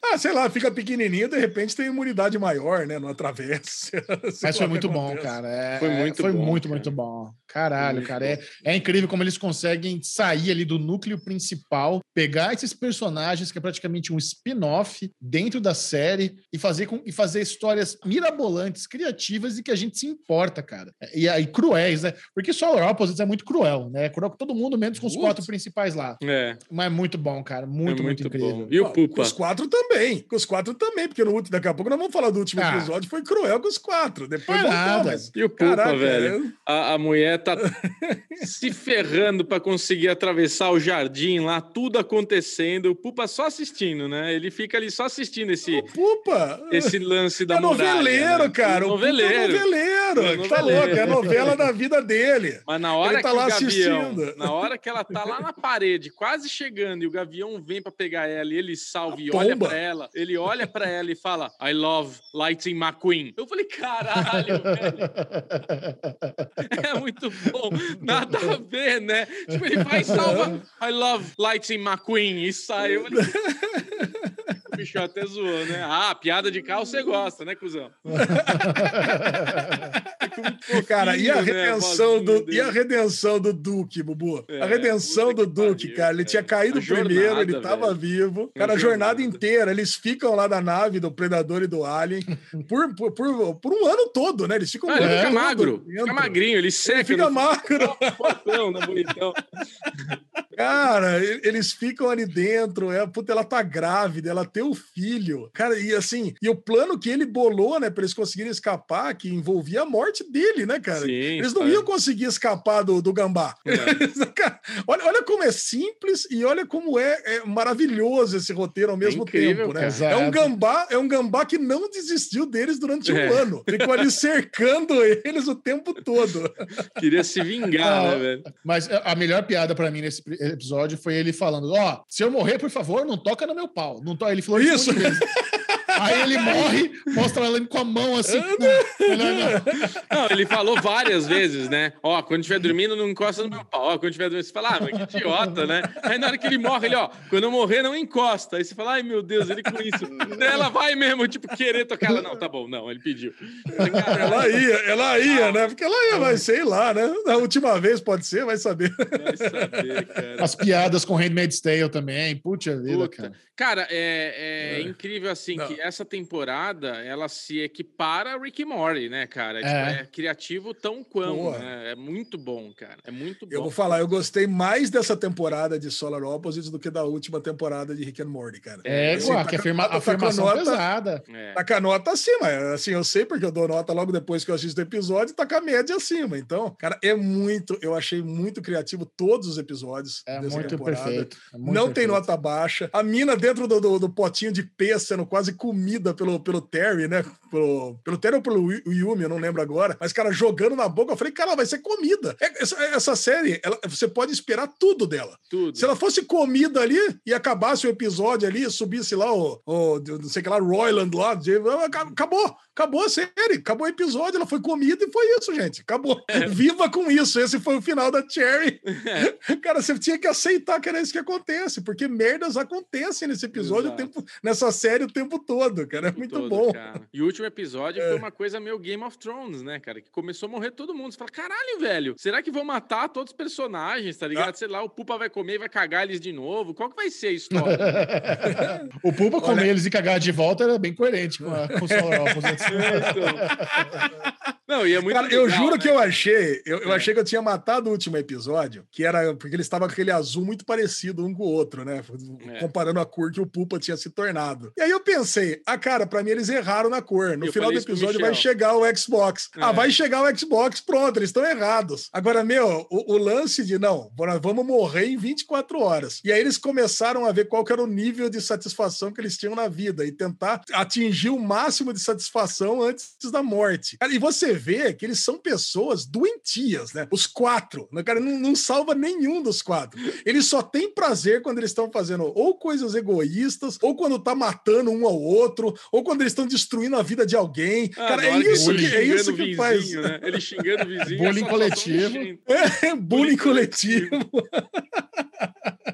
Ah, sei lá, fica pequenininho, de repente tem imunidade maior, né? Não atravessa. [LAUGHS] Mas foi o muito bom, cara. É- Foi é- muito foi bom, muito, cara. muito bom. Caralho, Muito cara. É, é incrível como eles conseguem sair ali do núcleo principal, pegar esses personagens, que é praticamente um spin-off dentro da série, e fazer, com, e fazer histórias mirabolantes, criativas e que a gente se importa, cara. E aí, cruéis, né? Porque Solar Opposites é muito cruel, né? É cruel com todo mundo, menos com os Putz. quatro principais lá. É, Mas é muito bom, cara. Muito, é muito, incrível. bom. E o Ah, Com Pupa? os quatro também. Com os quatro também, porque no último, daqui a pouco nós vamos falar do último Ah. episódio, foi cruel com os quatro. Depois Foi voltou, nada. mas. E o Pupa, Caraca, velho? é- A, a mulher tá [LAUGHS] se ferrando pra conseguir atravessar o jardim lá, tudo acontecendo. O Pupa só assistindo, né? Ele fica ali só assistindo esse, O Pupa! esse lance da é muralha, noveleiro, né? cara. O Pupa Noveleiro. é noveleiro. É Tá noveleiro. louco, é a novela da vida dele. Mas na hora Ele tá que lá o Gavião, assistindo. na hora que ela tá lá na parede, quase chegando, e o Gavião vem pra pegar ela, e ele salva e olha pomba. pra ela, ele olha pra ela e fala, I love Lightning McQueen. Eu falei, caralho, velho, [LAUGHS] é muito bom, [LAUGHS] nada a ver, né? Tipo, ele vai e salva, I love Lightning McQueen, e sai. Eu falei, o bicho até zoou, né? Ah, piada de carro você gosta, né, cuzão? [LAUGHS] Cara, e a né, redenção vozinha do e a redenção do Duque, Bubu? É, a redenção do que Duque, pariu, cara, ele cara. tinha caído jornada, primeiro, ele tava velho. vivo. A Cara, a jornada jornada. inteira, eles ficam lá da nave do Predador e do Alien por, por, por, por um ano todo, né? Eles ficam Ah, ele um fica magro, dentro. fica magrinho, ele Ele seca. fica no- magro. [LAUGHS] Fortão, né, bonitão. Cara, eles ficam ali dentro, é, puta, ela tá grávida, ela tem o filho. Cara, e assim, e o plano que ele bolou, né, pra eles conseguirem escapar, que envolvia a morte dele, né, cara? Sim, Eles não sabe? iam conseguir escapar do, do gambá. Cara, [LAUGHS] olha, olha como é simples e olha como é, é maravilhoso esse roteiro ao mesmo incrível, tempo, né? cara. É um gambá, é um gambá que não desistiu deles durante um É. ano. Ficou ali cercando [LAUGHS] eles o tempo todo. Queria se vingar, Ah, né, velho? Mas a melhor piada pra mim nesse episódio foi ele falando: Ó, se eu morrer, por favor, não toca no meu pau. Não to... Ele falou isso. Isso. [LAUGHS] Aí ele morre, mostra ela com a mão assim. "Não, melhor não." Não, ele falou várias vezes, né? Ó, quando estiver dormindo, não encosta no meu pau. Ó, quando estiver dormindo, você fala, ah, mas que idiota, né? Aí na hora que ele morre, ele, ó, quando eu morrer, não encosta. Aí você fala, ai meu Deus, ele com isso. Daí ela vai mesmo, tipo, querer tocar ela. Não, tá bom, não, ele pediu. Ela ia, ela ia, né? Porque ela ia, mas sei lá, né? Na última vez pode ser, vai saber. Vai saber, cara. As piadas com Handmaid's Tale também. Puta vida, Puta. cara. Cara, é, é incrível assim Não. que essa temporada ela se equipara a Rick e Morty, né, cara? Tipo, É. É, criativo tão quão, Porra. né? É muito bom, cara. É muito bom. Eu vou falar, eu gostei mais dessa temporada de Solar Opposites do que da última temporada de Rick and Morty, cara. É, Assim, igual, tá que afirma, tá a afirmação nota- pesada. É. Tá com a nota acima. Assim, eu sei porque eu dou nota logo depois que eu assisto o episódio, tá com a média acima. Então, cara, é muito, eu achei muito criativo todos os episódios É dessa muito temporada. perfeito. é muito não tem perfeito. nota baixa. A mina dentro do, do, do potinho de sendo quase comida pelo, pelo Terry, né? Pelo, pelo Terry ou pelo Yu- Yumi, eu não lembro agora. Mas, cara, jogando na boca, eu falei, cara, vai ser comida. É- Essa, essa série, ela- você pode esperar tudo dela. Tudo. Se ela fosse comida ali e acabasse o episódio ali, subisse lá o, o não sei o que lá, Royland lá, de- acabou. Acabou a série, acabou o episódio, ela foi comida e foi isso, gente. Acabou. É. [LAUGHS] Viva com isso. Esse foi o final da Cherry. [LAUGHS] Cara, você tinha que aceitar que era isso que acontece, porque merdas acontecem nesse episódio, o tempo, nessa série o tempo todo, cara. É muito todo, bom. É. cara. E o último episódio foi uma coisa meio Game of Thrones, né, cara? Que começou a morrer todo mundo. Você fala, caralho, velho, será que vão matar todos os personagens, tá Ah. ligado? Sei lá, o Pupa vai comer e vai cagar eles de novo. Qual que vai ser a história? [LAUGHS] O Pulpa comer Olha- eles e cagar de volta era bem coerente com, a, com o. Então. Não, e é muito Cara, eu legal, juro né? que eu achei, eu, eu É. achei que eu tinha matado o último episódio, que era porque ele estava com aquele azul muito parecido um com o outro, né? É. Comparando a cor que o Pupa tinha se tornado. E aí eu pensei, ah, cara, pra mim eles erraram na cor. No Eu final do episódio vai chegar o Xbox. Ah, É. vai chegar o Xbox, pronto, eles estão errados. Agora, meu, o, o lance de não, vamos morrer em 24 horas. E aí eles começaram a ver qual era o nível de satisfação que eles tinham na vida e tentar atingir o máximo de satisfação antes da morte. Cara, e você vê que eles são pessoas doentias, né? Os quatro. né? Cara, não, não salva nenhum dos quatro. Eles só têm prazer quando eles estão fazendo ou coisas egoístas, ou quando tá matando um ao outro, ou quando eles estão destruindo a vida de alguém. Ah, Cara, é isso que, é xingando isso que faz. vizinho, Né? Ele xingando o vizinho. Bullying coletivo. É, bullying coletivo. [LAUGHS]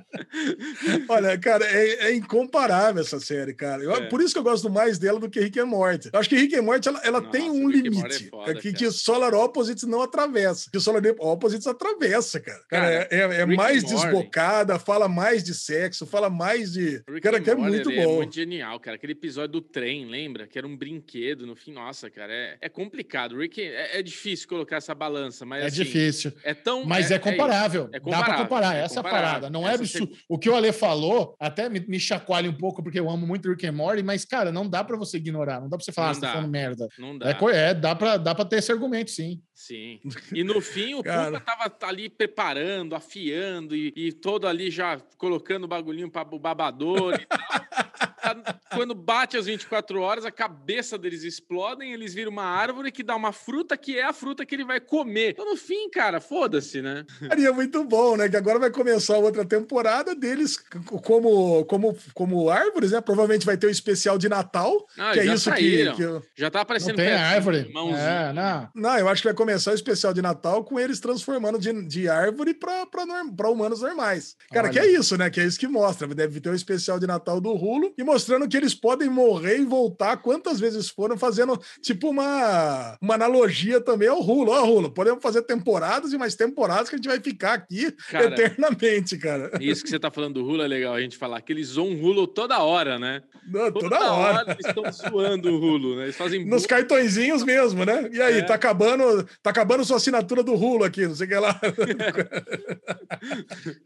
Olha, cara, é, é incomparável essa série, cara. Eu- É. Por isso que eu gosto mais dela do que Rick and Morty. Eu acho que Rick and Morty, ela, ela Nossa, tem um é limite foda, que, que Solar Opposites não atravessa. Que o Solar Opposites atravessa, cara. Cara, Cara, é, é Rick mais desbocada, fala mais de sexo, fala mais de... Rick cara, que é Morty, muito bom. É muito genial, cara. Aquele episódio do trem, lembra? Que era um brinquedo no fim. Nossa, cara, é, é complicado. Rick, é, é difícil colocar essa balança, mas É assim, difícil. É tão. Mas é, comparável. É Dá pra comparável, comparar. é Essa é a comparável. parada. Não é Essa absurdo. O que o Ale falou até me, me chacoalha um pouco, porque eu amo muito Rick and Morty, mas, cara, não dá pra você ignorar. Não dá pra você falar, Não ah, você tá falando merda. Não dá. É, é, dá, pra, dá pra ter esse argumento, sim. Sim. [LAUGHS] E no fim, o Cara. Pupa tava ali preparando, afiando e, e todo ali já colocando o bagulhinho para o babador e tal. [LAUGHS] Quando bate as 24 horas, a cabeça deles explodem, eles viram uma árvore que dá uma fruta que é a fruta que ele vai comer. Então, no fim, cara, foda-se, né? E é muito bom, né? Que agora vai começar outra temporada deles como, como, como árvores, né? Provavelmente vai ter o especial de Natal, Ah, que é já isso que, saíram. que eu- Já tá Não aparecendo tem pezinho, árvore. mãozinha. É, não. Não, eu acho que vai começar o especial de Natal com eles transformando de, de árvore para humanos normais. Cara, Olha. que é isso, né? Que é isso que mostra. Deve ter o especial de Natal do Rulo e mostrando que eles podem morrer e voltar quantas vezes foram, fazendo tipo uma, uma analogia também ao Rulo. Ó, Rulo, podemos fazer temporadas e mais temporadas que a gente vai ficar aqui Cara, eternamente, cara. Isso que você tá falando do Rulo é legal a gente falar, que eles zoam o Rulo toda hora, né? Não, toda, hora. eles estão zoando o Rulo, né? Eles fazem Nos cartõezinhos mesmo, né? E aí, É. tá acabando, tá acabando sua assinatura do Rulo aqui, não sei o que lá. [LAUGHS]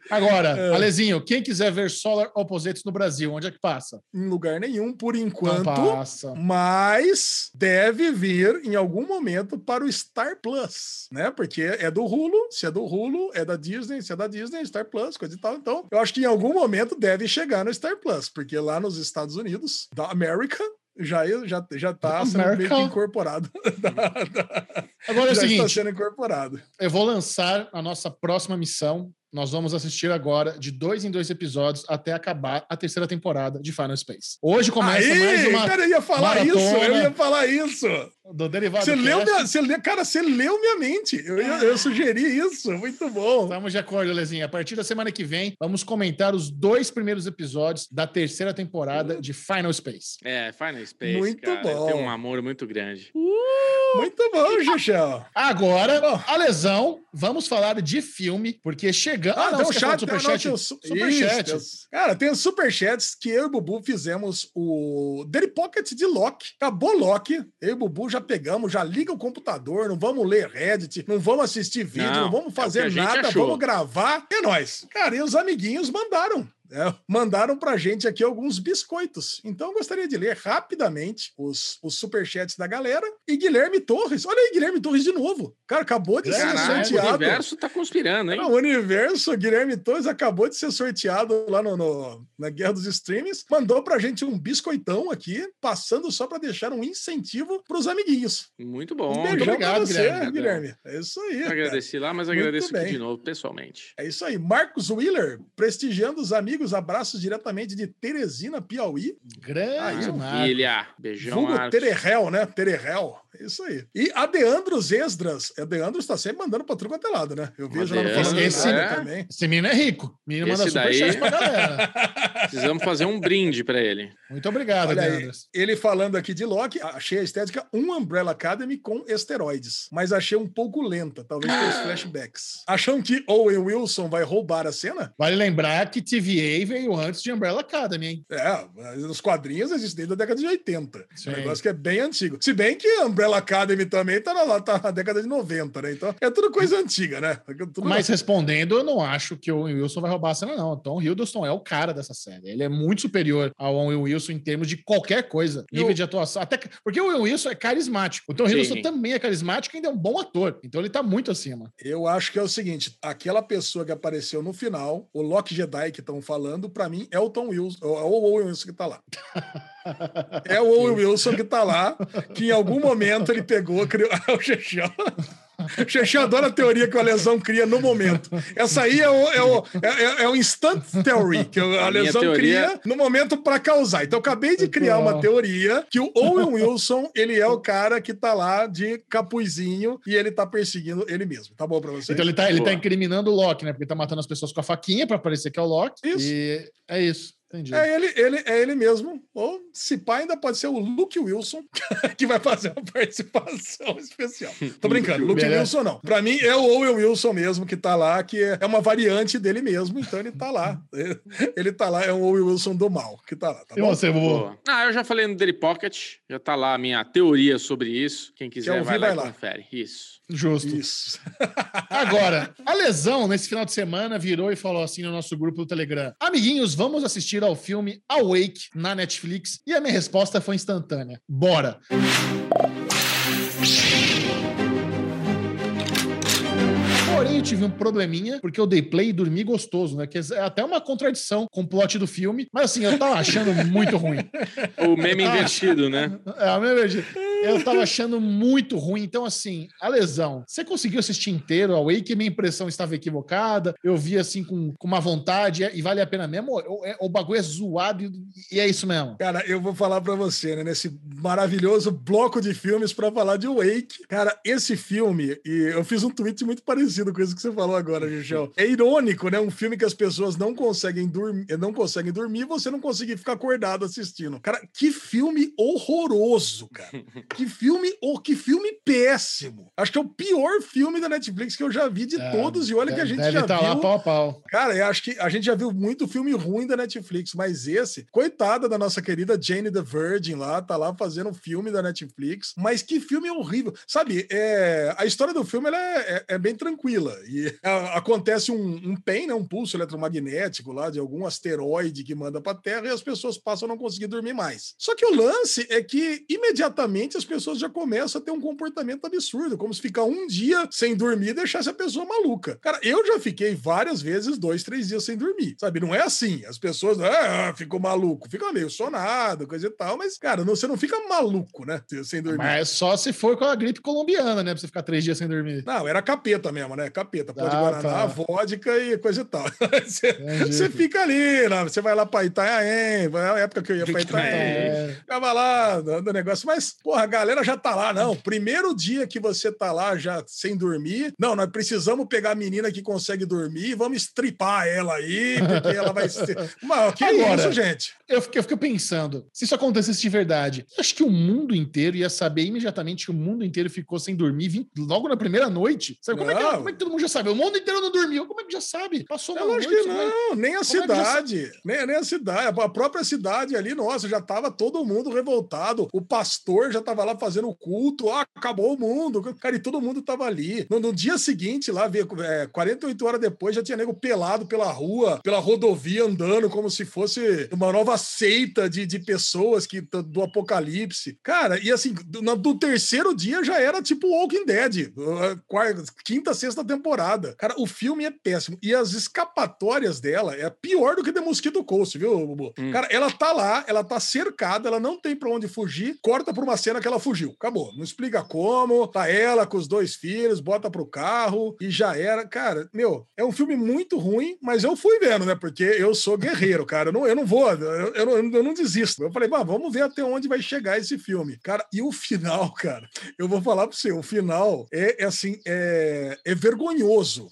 Agora, É. Alezinho, quem quiser ver Solar Opposites no Brasil, onde é que passa? em lugar nenhum, por Não enquanto. passa. Mas deve vir em algum momento para o Star Plus, né? Porque é do Hulu, se é do Hulu, é da Disney, se é da Disney, Star Plus, coisa e tal. Então, eu acho que em algum momento deve chegar no Star Plus, porque lá nos Estados Unidos, da América, já, já, já tá sendo America. incorporado. [LAUGHS] Agora é o já está seguinte, sendo incorporado. eu vou lançar a nossa próxima missão. Nós vamos assistir agora de dois em dois episódios até acabar a terceira temporada de Final Space. Hoje começa Aí, mais uma cara, eu ia falar isso, eu maratona. ia falar isso. do Derivado Você leu, minha, você leu, cara, você leu minha mente. Eu, ia- eu sugeri isso, muito bom. Estamos de acordo, Lezinha. A partir da semana que vem, vamos comentar os dois primeiros episódios da terceira temporada de Final Space. É, Final Space, Muito cara. bom. Tem um amor muito grande. Muito bom, Xuxão. Agora, Bom. a lesão, vamos falar de filme, porque chegando. Ah, tem um você quer falar chat, não, superchat? Isso, Cara, tem os superchats que eu e o Bubu fizemos o Daily Pocket de Loki. Acabou Loki. Eu e o Bubu já pegamos, já liga o computador, não vamos ler Reddit, não vamos assistir vídeo, não, Não, vamos é fazer gente nada, achou. vamos gravar. É nóis. Cara, e os amiguinhos mandaram. Né? mandaram pra gente aqui alguns biscoitos. Então eu gostaria de ler rapidamente os, os superchats da galera. E Guilherme Torres, olha aí, Guilherme Torres de novo. Cara, acabou de ser Caralho, o sorteado. universo tá conspirando, hein? Não, o universo, Guilherme Torres acabou de ser sorteado lá no, no- na Guerra dos Streams. Mandou pra gente um biscoitão aqui, passando só pra deixar um incentivo pros amiguinhos. Muito Um bom. beijão obrigado, você, Guilherme. Guilherme. É isso aí. Cara. agradeci lá, mas agradeço aqui de novo, pessoalmente. É isso aí. Marcos Wheeler, prestigiando os amigos. Abraços diretamente de Teresina, Piauí. Grande Marcos. Maravilha. Beijão, Vulgo. Tererel, né? Tererel. É isso aí. E a Deandros Esdras. A Deandros tá sempre mandando pra tudo é lado, né? Eu vejo lá no Deandros, Falando esse- é. também. Esse menino é rico. Menino manda Esse daí- superchat pra galera. [LAUGHS] Precisamos fazer um brinde pra ele. Muito obrigado, Olha aí, Leandros. ele falando aqui de Loki, achei a estética um Umbrella Academy com esteroides, mas achei um pouco lenta, talvez pelos [GASPS] flashbacks. Acham que Owen Wilson vai roubar a cena? Vale lembrar que TVA veio antes de Umbrella Academy, hein? É, os quadrinhos existem desde a década de 80. Sim. Um negócio que é bem antigo. Se bem que a Umbrella Academy também tá na, tá na década de 90, né? Então é tudo coisa antiga, né? Tudo Mas respondendo, eu não acho que o Wilson vai roubar a cena, não. O Tom Hiddleston é o cara dessa série. Ele é muito superior ao Owen Wilson em termos de qualquer coisa. E Nível o- de atuação. Até que- porque o Owen Wilson é carismático. O Tom Sim. Hiddleston também é carismático e ainda é um bom ator. Então ele tá muito acima. Eu acho que é o seguinte: aquela pessoa que apareceu no final, o Loki Jedi que estão falando, pra mim é o Tom Wilson, é o Owen Wilson que tá lá. [LAUGHS] É o Owen Wilson que tá lá, que em algum momento ele pegou, criou. [LAUGHS] o Xexão. O Xexão adora a teoria que a lesão cria no momento. Essa aí é o, é o, é, é o instant theory, que a A lesão teoria- cria no momento para causar. Então, eu acabei de criar uma teoria que o Owen Wilson, ele é o cara que tá lá de capuzinho e ele tá perseguindo ele mesmo. Tá bom pra você? Então ele tá, ele tá incriminando o Loki, né? Porque tá matando as pessoas com a faquinha pra parecer que é o Loki. Isso. E é isso. Entendi. É ele, ele, é ele mesmo. Ou, se pá, ainda pode ser o Luke Wilson, [LAUGHS] que vai fazer uma participação [LAUGHS] especial. Tô brincando, [LAUGHS] Luke. Wilson não. Pra mim, é o Owen Wilson mesmo que tá lá, que é é uma variante dele mesmo, então ele tá lá. Ele tá lá, é o Owen Wilson do mal, que tá lá, tá E bom? você, Bubu? Ah, eu já falei no Daily Pocket, já tá lá a minha teoria sobre isso. Quem quiser ouvir, vai lá vai lá. confere. Isso. Justo. Isso. [LAUGHS] Agora, a lesão nesse final de semana virou e falou assim no nosso grupo do Telegram: Amiguinhos, vamos assistir ao filme Awake na Netflix. E a minha resposta foi instantânea: bora. Tive um probleminha, porque eu dei play e dormi gostoso, né? Que é até uma contradição com o plot do filme. Mas assim, eu tava achando muito ruim. [LAUGHS] O meme Ah. invertido, né? É, a minha verdade. Eu tava achando muito ruim. Então, assim, a lesão. Você conseguiu assistir inteiro a Wake? Minha impressão estava equivocada. Eu vi assim com, com uma vontade e vale a pena mesmo. O, é, o bagulho é zoado e, e, é isso mesmo. Cara, eu vou falar para você, né? Nesse maravilhoso bloco de filmes para falar de Wake. Cara, esse filme, e eu fiz um tweet muito parecido com isso que você falou agora, Michel. É irônico, né? Um filme que as pessoas não conseguem dormir, não conseguem dormir, você não consegue ficar acordado assistindo. Cara, que filme horroroso, cara. [LAUGHS] que filme, ou oh, que filme péssimo. Acho que é o pior filme da Netflix que eu já vi de é, todos. E olha deve, que a gente já tá viu. Lá pau a pau. Cara, eu acho que a gente já viu muito filme ruim da Netflix, mas esse, coitada da nossa querida Jane the Virgin lá, tá lá fazendo um filme da Netflix. Mas que filme horrível. Sabe, é, a história do filme ela é, é, é bem tranquila. E [LAUGHS] é, acontece um, um PEN, né, um pulso eletromagnético lá de algum asteroide que manda pra Terra e as pessoas passam a não conseguir dormir mais. Só que o lance é que imediatamente as pessoas já começam a ter um comportamento absurdo, como se ficar um dia sem dormir e deixasse a pessoa maluca. Cara, eu já fiquei várias vezes dois, três dias sem dormir, sabe? Não é assim. As pessoas, ah, ficou maluco, fica meio sonado, coisa e tal, mas, cara, não, você não fica maluco, né? Sem dormir. Mas só se for com a gripe colombiana, né? Pra você ficar três dias sem dormir. Não, era capeta mesmo, né? Capeta. Pode ah, guaraná, tá. vodka e coisa e tal. você, [LAUGHS] você fica ali, né? você vai lá pra Itanhaém, é a época que eu ia pra Itanhaém, ficava lá dando negócio, mas, porra, a galera já tá lá, não. Primeiro dia que você tá lá já sem dormir, não, nós precisamos pegar a menina que consegue dormir e vamos estripar ela aí, porque ela vai ser. [LAUGHS] Mas, que Agora, isso, gente? Eu fiquei, eu fiquei pensando, se isso acontecesse de verdade, acho que o mundo inteiro ia saber imediatamente que o mundo inteiro ficou sem dormir logo na primeira noite. Sabe? Como, é que, como é que todo mundo já sabe? O mundo inteiro não dormiu. Como é que já sabe? Passou uma noite. que não, nem a como cidade. É nem, nem a cidade. A própria cidade ali, nossa, já tava todo mundo revoltado. O pastor já tava lá fazendo o culto. Ah, acabou o mundo. Cara, e todo mundo tava ali. No, no dia seguinte, lá, é, 48 horas depois, já tinha nego pelado pela rua, pela rodovia, andando como se fosse uma nova seita de, de pessoas que do apocalipse. Cara, e assim, do, do terceiro dia já era tipo Walking Dead. Quarta, quinta, sexta temporada. Cara, o filme é péssimo. E as escapatórias dela é pior do que The Mosquito Coast, viu, Bubu? Hum. Cara, ela tá lá, ela tá cercada, ela não tem pra onde fugir, corta pra uma cena que ela fugiu. Acabou. Não explica como. Tá ela com os dois filhos, bota pro carro e já era. Cara, meu, é um filme muito ruim, mas eu fui vendo, né? Porque eu sou guerreiro, cara. Eu não, eu não vou, eu, eu, não, eu não desisto. Eu falei, vamos ver até onde vai chegar esse filme. Cara, e o final, [LAUGHS] cara, eu vou falar pra você, o final é, é assim, é, é vergonhoso,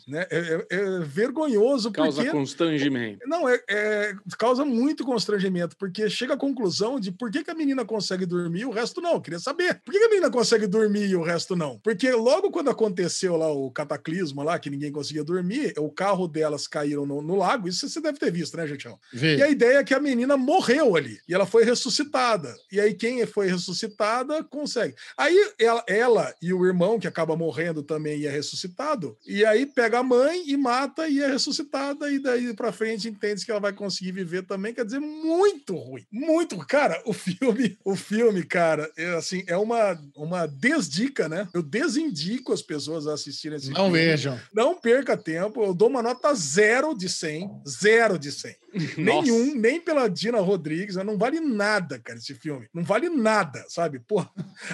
né? É, é, é vergonhoso causa porque... constrangimento. Não, é, é, causa muito constrangimento, porque chega à conclusão de por que, que a menina consegue dormir e o resto não. Eu queria saber. Por que, que a menina consegue dormir e o resto não? Porque logo quando aconteceu lá o cataclisma lá, que ninguém conseguia dormir, o carro delas caíram no, no lago, isso você deve ter visto, né, gente? E a ideia é que a menina morreu ali e ela foi ressuscitada. E aí quem foi ressuscitada consegue. Aí ela, ela e o irmão, que acaba morrendo também, é ressuscitado, e aí pega a mãe e mata e é ressuscitada, e daí pra frente entende que ela vai conseguir viver também. Quer dizer, muito ruim. Muito. Cara, o filme, o filme, cara, é assim, é uma, uma desdica, né? Eu desindico as pessoas a assistirem esse Não filme. vejam. Não perca tempo. Eu dou uma nota zero de 100. Zero de 100. [LAUGHS] Nenhum, nem pela Dina Rodrigues. Não vale nada, cara, esse filme. Não vale nada, sabe? Pô,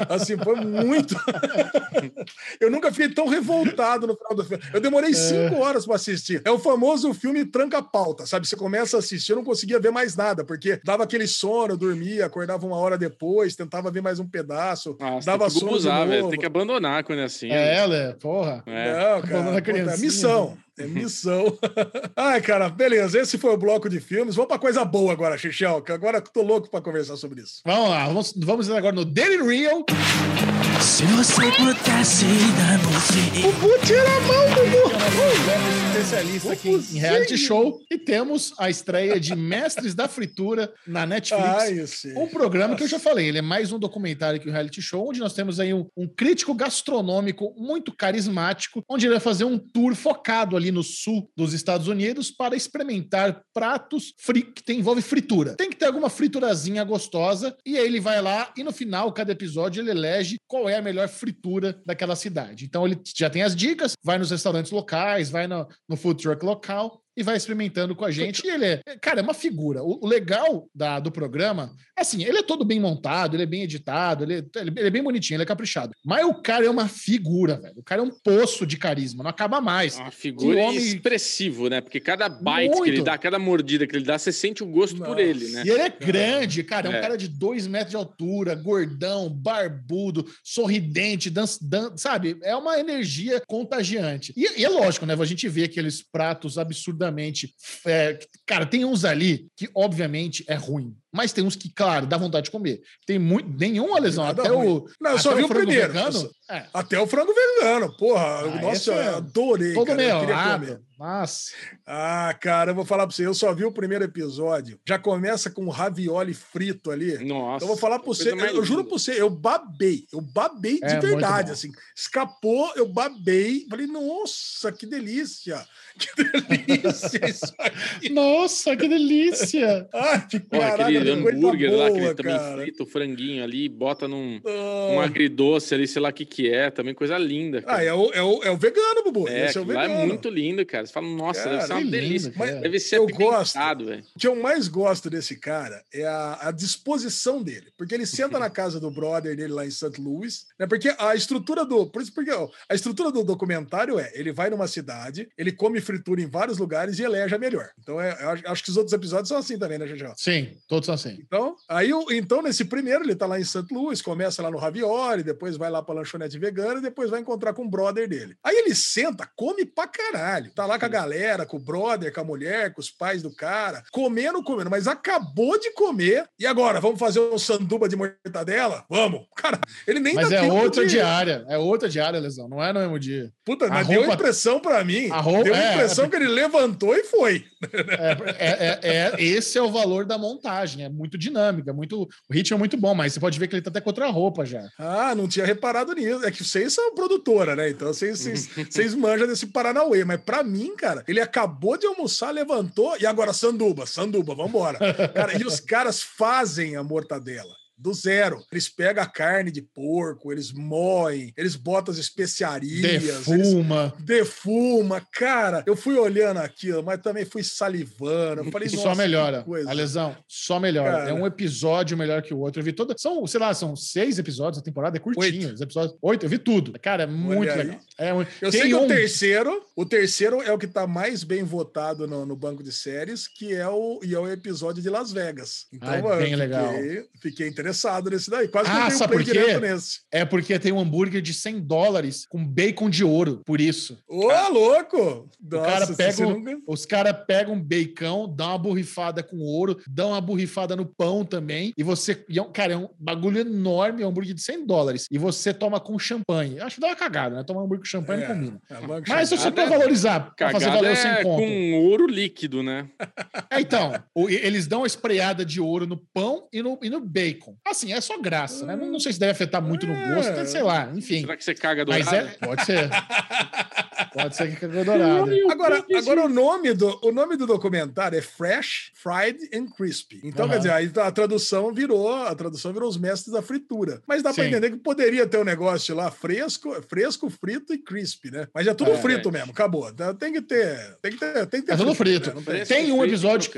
assim, foi muito. [LAUGHS] [LAUGHS] eu nunca fiquei tão revoltado no final do filme. Eu demorei é. cinco horas para assistir. É o famoso filme tranca-pauta, sabe? Você começa a assistir, eu não conseguia ver mais nada, porque dava aquele sono, eu dormia, acordava uma hora depois, tentava ver mais um pedaço, Nossa, dava tem que sono. Usar, tem que abandonar quando é assim. É, ela, porra. É. Não, cara, puta, é missão. É missão. [LAUGHS] Ai, cara, beleza. Esse foi o bloco de filmes. Vamos para coisa boa agora, Xixiel, que agora tô louco para conversar sobre isso. Vamos lá, vamos, vamos agora no Daily Real. Se você pudesse dar você. Bubu, tira a mão, Bubu! Uh, especialista aqui em reality show. E temos a estreia de Mestres da Fritura na Netflix. Ai, um programa Nossa. que eu já falei, ele é mais um documentário que um reality show, onde nós temos aí um, um crítico gastronômico muito carismático, onde ele vai fazer um tour focado ali no sul dos Estados Unidos para experimentar pratos fri que tem, envolve fritura. Tem que ter alguma friturazinha gostosa, e aí ele vai lá e no final, cada episódio, ele elege qual é a melhor fritura daquela cidade. Então ele já tem as dicas, vai nos restaurantes locais, vai no, no food truck local e vai experimentando com a gente. E ele é, cara, é uma figura. O, o legal da, do programa, assim, ele é todo bem montado, ele é bem editado, ele, é- ele é bem bonitinho, ele é caprichado. Mas o cara é uma figura, velho. O cara é um poço de carisma, não acaba mais. Uma figura homem- expressivo, né? Porque cada bite que ele Muito. dá, cada mordida que ele dá, você sente o gosto por Nossa. ele, né? E ele é grande, cara. É um É. cara de dois metros de altura, gordão, barbudo, sorridente, dan dan sabe? É uma energia contagiante. E, e é lógico, né? A gente vê aqueles pratos é, cara, tem uns ali que, obviamente, é ruim. Mas tem uns que, claro, dá vontade de comer. Tem muito. Nenhuma lesão. Nada Até ruim. o. Não, eu só vi o primeiro. vegano, é, Até o frango vegano, porra. Ah, Nossa, é eu adorei. todo cara, eu queria melado. comer. Nossa. Ah, cara, eu vou falar pra você, eu só vi o primeiro episódio. Já começa com um ravioli frito ali. Nossa. Eu vou falar pra você, eu, eu juro pra você, eu babei, eu babei É, de muito verdade, assim. Escapou, eu babei. Falei, nossa, que delícia! [LAUGHS] Que delícia isso aqui! Nossa, que delícia! Ai, que caraca, aquele que coisa hambúrguer lá, que boa, ele também cara. frita o franguinho ali, bota num Ah. um agridoce ali, sei lá o que que é, também coisa linda. Ah, cara. é o, é, o, é o vegano, Bubu. é, Esse é o lá vegano. é muito lindo, cara. Você fala, nossa, Cara, deve ser uma que delícia. Deve ser Eu apimentado, velho. O que eu mais gosto desse cara é a, a disposição dele. Porque ele senta na [LAUGHS] casa do brother dele lá em St. Louis, né? Porque a estrutura do. Por isso, porque ó, a estrutura do documentário é: ele vai numa cidade, ele come fritura em vários lugares e eleja a melhor. Então, é, eu acho- acho que os outros episódios são assim também, né, Jajá? Sim, todos assim. Então, aí, então, nesse primeiro, ele tá lá em St. Louis, começa lá no Ravioli, depois vai lá pra lanchonete vegana e depois vai encontrar com o brother dele. Aí ele senta, come pra caralho. Tá lá com a galera, com o brother, com a mulher, com os pais do cara, comendo, comendo, mas acabou de comer. E agora, vamos fazer um sanduba de mortadela? Vamos. Cara, ele nem Mas dá é outra de- diária. É outra diária, lesão. Não é no mesmo dia. Puta, A mas deu roupa- a impressão pra mim. A roupa- deu a é, impressão é- que ele levantou e foi. É, é- é- é- esse é o valor da montagem. É muito dinâmica, muito, o ritmo é muito bom, mas você pode ver que ele tá até com outra roupa já. Ah, não tinha reparado nisso. É que vocês são produtora, né? Então vocês, vocês, vocês manjam desse Paranauê. Mas pra mim, cara, ele acabou de almoçar, levantou e agora sanduba, sanduba, vambora. Cara, e os caras fazem a mortadela. Do zero. Eles pegam a carne de porco, eles moem, eles botam as especiarias, Defuma. defuma. Cara, eu fui olhando aquilo, mas também fui salivando. Eu falei, E só melhora. A lesão, só melhora. Cara. É um episódio melhor que o outro. Eu vi toda. São, sei lá, são seis episódios. A temporada é curtinha. Oito. Os episódios. Oito, eu vi tudo. Cara, é muito legal. É, um- Eu tem sei que um- o terceiro, o terceiro é o que tá mais bem votado no, no banco de séries, que é o, e é o episódio de Las Vegas. Então, Ah, é bem fiquei, legal. fiquei interessado nesse daí. Quase que Ah, eu tenho sabe play por quê? direto nesse. É porque tem um hambúrguer de 100 dólares com bacon de ouro. Por isso. Ô, louco! O cara Nossa, pega um- nunca- Os caras pegam um bacon, dão uma borrifada com ouro, dão uma borrifada no pão também. E você. e é um- cara, é um bagulho enorme, é um hambúrguer de 100 dólares. E você toma com champanhe. Acho que dá uma cagada, né? Tomar um hambúrguer com champanhe É, não combina. é, banco Mas chamado. você pra valorizar, pra fazer valer é sem conto. com ouro líquido, né? É, então, o- eles dão uma espreada de ouro no pão e no, e no bacon. Assim, é só graça, né? Não, não sei se deve afetar muito no gosto, É. sei lá, enfim. Será que você caga do Mas é, pode ser. [LAUGHS] Pode ser que cagou dourado. Agora, agora o, nome do, o nome do documentário é Fresh, Fried and Crispy. Então, Aham. quer dizer, aí a tradução virou, a tradução virou os mestres da fritura. Mas dá pra Sim. entender que poderia ter um negócio lá fresco, fresco, frito e crispy, né? Mas é tudo É. frito mesmo, acabou. Então, Tem que ter, tem que ter, tem que ter É tudo frito. né? Não tem- Tem um episódio-.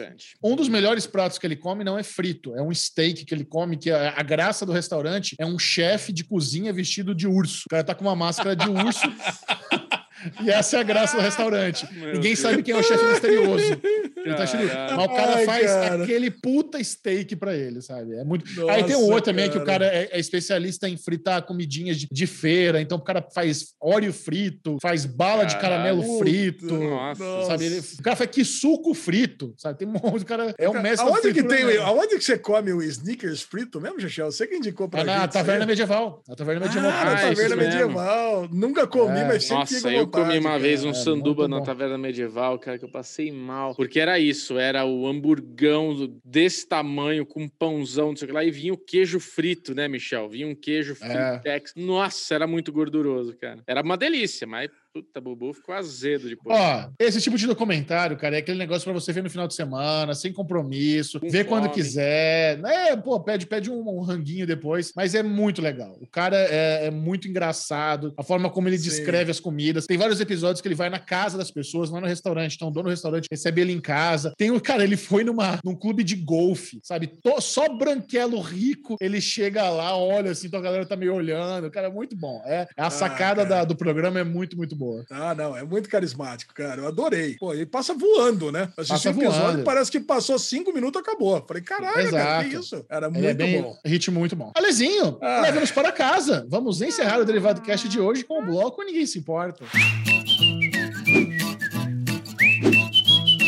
Um dos melhores pratos que ele come não é frito, é um steak que ele come, que a, a graça do restaurante é um chefe de cozinha vestido de urso. O cara tá com uma máscara de urso. [LAUGHS] E essa é a graça do restaurante. Meu Ninguém Deus. sabe quem é o chefe misterioso. [LAUGHS] Ele tá Caralho. Mas o cara Ai, faz cara. aquele puta steak pra ele, sabe? É muito. Nossa, Aí tem um outro também que o cara. cara é, é especialista em fritar comidinhas de, de feira. Então o cara faz óleo frito, faz bala de caramelo frito. Nossa. Sabe? Ele- o cara faz que suco frito, sabe? Tem um monte de cara. É um Cara, mestre aonde que tem, mesmo. aonde que você come o sneakers frito mesmo, Chechel? Você que indicou pra É na taverna aí. medieval. Na taverna medieval. Ah, na Ah, taverna mesmo. medieval. Nunca comi, É. mas sempre Nossa, eu vontade, comi uma cara. vez um É, sanduba muito na taverna medieval, cara, que eu passei mal. Porque era isso, era o hamburgão desse tamanho, com pãozão, não sei o que lá, e vinha o queijo frito, né, Michel? Vinha um queijo É. fritex. Nossa, era muito gorduroso, cara. Era uma delícia, mas Puta, Bubu ficou azedo depois. Ó, esse tipo de documentário, cara, é aquele negócio pra você ver no final de semana, sem compromisso, Com ver quando quiser. É, pô, pede, pede um, um ranguinho depois, mas é muito legal. O cara é, é muito engraçado, a forma como ele Sim. descreve as comidas. Tem vários episódios que ele vai na casa das pessoas, lá no restaurante. Então, o dono do restaurante recebe ele em casa. Tem o [LAUGHS] cara, ele foi numa, num clube de golfe, sabe? To- só branquelo rico, ele chega lá, olha assim, então a galera tá meio olhando. O cara é muito bom. É, a Ah, sacada da- do programa é muito, muito boa. Ah, não, é muito carismático, cara. Eu adorei. Pô, ele passa voando, né? Assisti Passa o episódio voando. e parece que passou cinco minutos e acabou. Falei, caralho, cara, Exato. que isso? Era Ele muito é bem bom. ritmo muito bom. Alezinho, Ah. leva-nos para casa. Vamos encerrar o Derivado Cast de hoje com o bloco Ninguém Se Importa.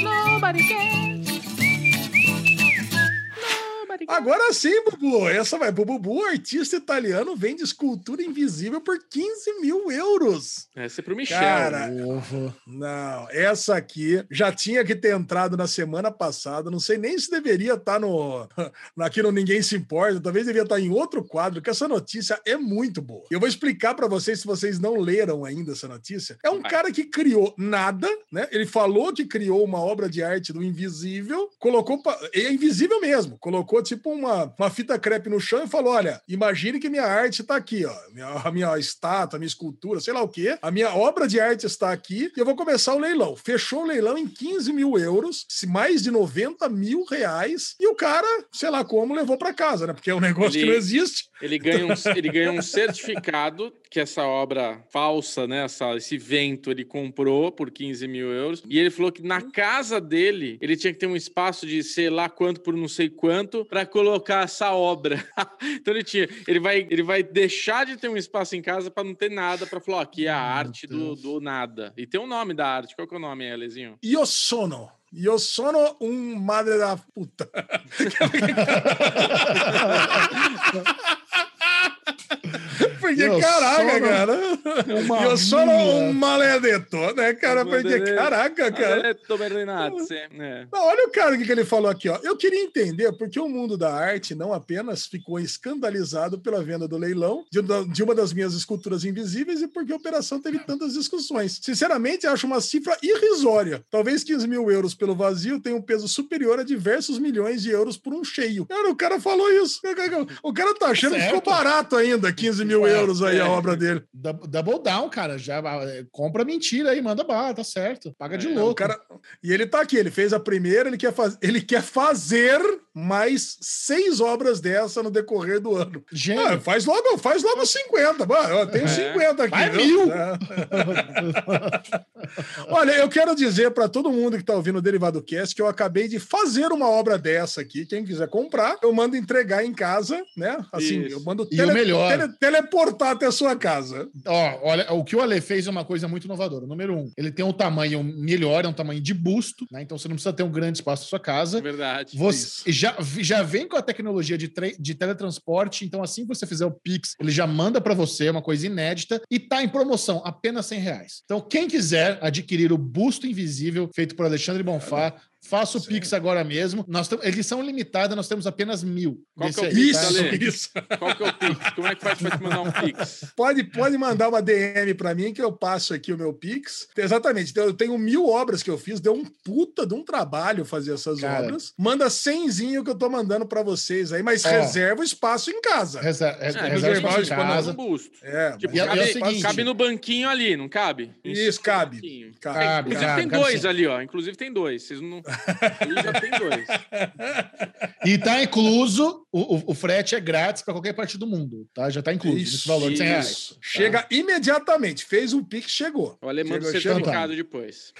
Nobody cares. Agora sim, Bubu. Essa vai Bubu. Artista italiano vende escultura invisível por 15 mil euros. Essa é pro Michel. Cara, Ovo. Não, essa aqui já tinha que ter entrado na semana passada. Não sei nem se deveria estar no [LAUGHS] aqui no Ninguém Se Importa. Talvez devia estar em outro quadro, que essa notícia é muito boa. Eu vou explicar para vocês se vocês não leram ainda essa notícia. É um Vai. cara que criou nada, né? Ele falou que criou uma obra de arte do invisível, colocou é invisível mesmo. Colocou tipo uma, uma fita crepe no chão e falou: olha, imagine que minha arte tá aqui, ó. Minha- A minha estátua, a minha escultura, sei lá o quê. A minha obra de arte está aqui e eu vou começar o leilão. Fechou o leilão em 15 mil euros, se mais de 90 mil reais. E o cara, sei lá como, levou para casa, né? Porque é um negócio Ele- que não existe. Ele ganha, um, ele ganha um certificado que essa obra falsa, né? Essa, esse vento ele comprou por 15 mil euros. E ele falou que na casa dele ele tinha que ter um espaço de sei lá quanto por não sei quanto para colocar essa obra. [LAUGHS] então ele tinha, ele vai, ele vai deixar de ter um espaço em casa para não ter nada para falar, ó, aqui é a arte do, do nada. E tem um nome da arte. Qual que é o nome, Alezinho? Io sono. Io sono un madre da puta. [LAUGHS] [LAUGHS] Porque, Eu caraca, sono cara. uma Eu sono mula. um maledetto, né, cara? Porque, caraca, cara. Bernardazzi, é. Não, olha o cara o que ele falou aqui, ó. Eu queria entender porque o mundo da arte não apenas ficou escandalizado pela venda do leilão de, uma- das minhas esculturas invisíveis e porque a operação teve tantas discussões. Sinceramente, acho uma cifra irrisória. Talvez 15 mil euros pelo vazio tenha um peso superior a diversos milhões de euros por um cheio. Cara, o cara falou isso. [LAUGHS] O cara tá achando que ficou Certo. barato ainda, 15 mil É, euros aí a é. obra dele. Dou- Double down, cara. Já é, compra mentira aí, manda bala, tá certo. Paga de É, louco. Cara... E ele tá aqui, ele fez a primeira, ele quer, faz... ele quer fazer mais seis obras dessa no decorrer do ano. Gênio. Ah, faz logo, faz logo 50. Bah, eu tenho É. 50 aqui. Vai viu? mil. É. [LAUGHS] Olha, eu quero dizer para todo mundo que tá ouvindo o Derivado Cast que eu acabei de fazer uma obra dessa aqui. Quem quiser comprar, eu mando entregar em casa, né? Assim, Isso. eu mando E o melhor. tele- teleportar até a sua casa. Ó, olha, o que o Ale fez é uma coisa muito inovadora. Número um, ele tem um tamanho melhor, é um tamanho de busto, né? Então você não precisa ter um grande espaço na sua casa. É verdade. Você já, já vem com a tecnologia de, de teletransporte, então assim que você fizer o Pix, ele já manda para você, é uma coisa inédita, e tá em promoção, apenas 100 reais. Então, quem quiser adquirir o busto invisível feito por Alexandre Bonfá, faça o Sim. Pix agora mesmo. Nós tam- edição limitada, nós temos apenas mil. Qual que é o aí, Pix, tá? Ale? [LAUGHS] Isso. Qual que é o Pix? Como é que faz pra te mandar um Pix? Pode, pode mandar uma DM para mim que eu passo aqui o meu Pix. Exatamente. Então, eu tenho mil obras que eu fiz, deu um puta de um trabalho fazer essas Cara. obras. Manda cenzinho que eu tô mandando para vocês aí, mas Ó. reserva o espaço em casa. Reserva, É, reserva espaço em casa. um busto. É, Tipo, é- é o cabe, seguinte- cabe no banquinho ali, não cabe? Isso, cabe. Banquinho. Cabe. É, Cabe, Inclusive cabe, tem cabe dois sim. ali, ó. Inclusive tem dois. Vocês não. Já tem dois. [LAUGHS] E tá incluso, o, o, o frete é grátis para qualquer parte do mundo, tá? Já tá incluso Isso, nesse valor de 100 reais. isso. Chega imediatamente. Fez um Pix, chegou. O alemão do Chegou, certificado depois.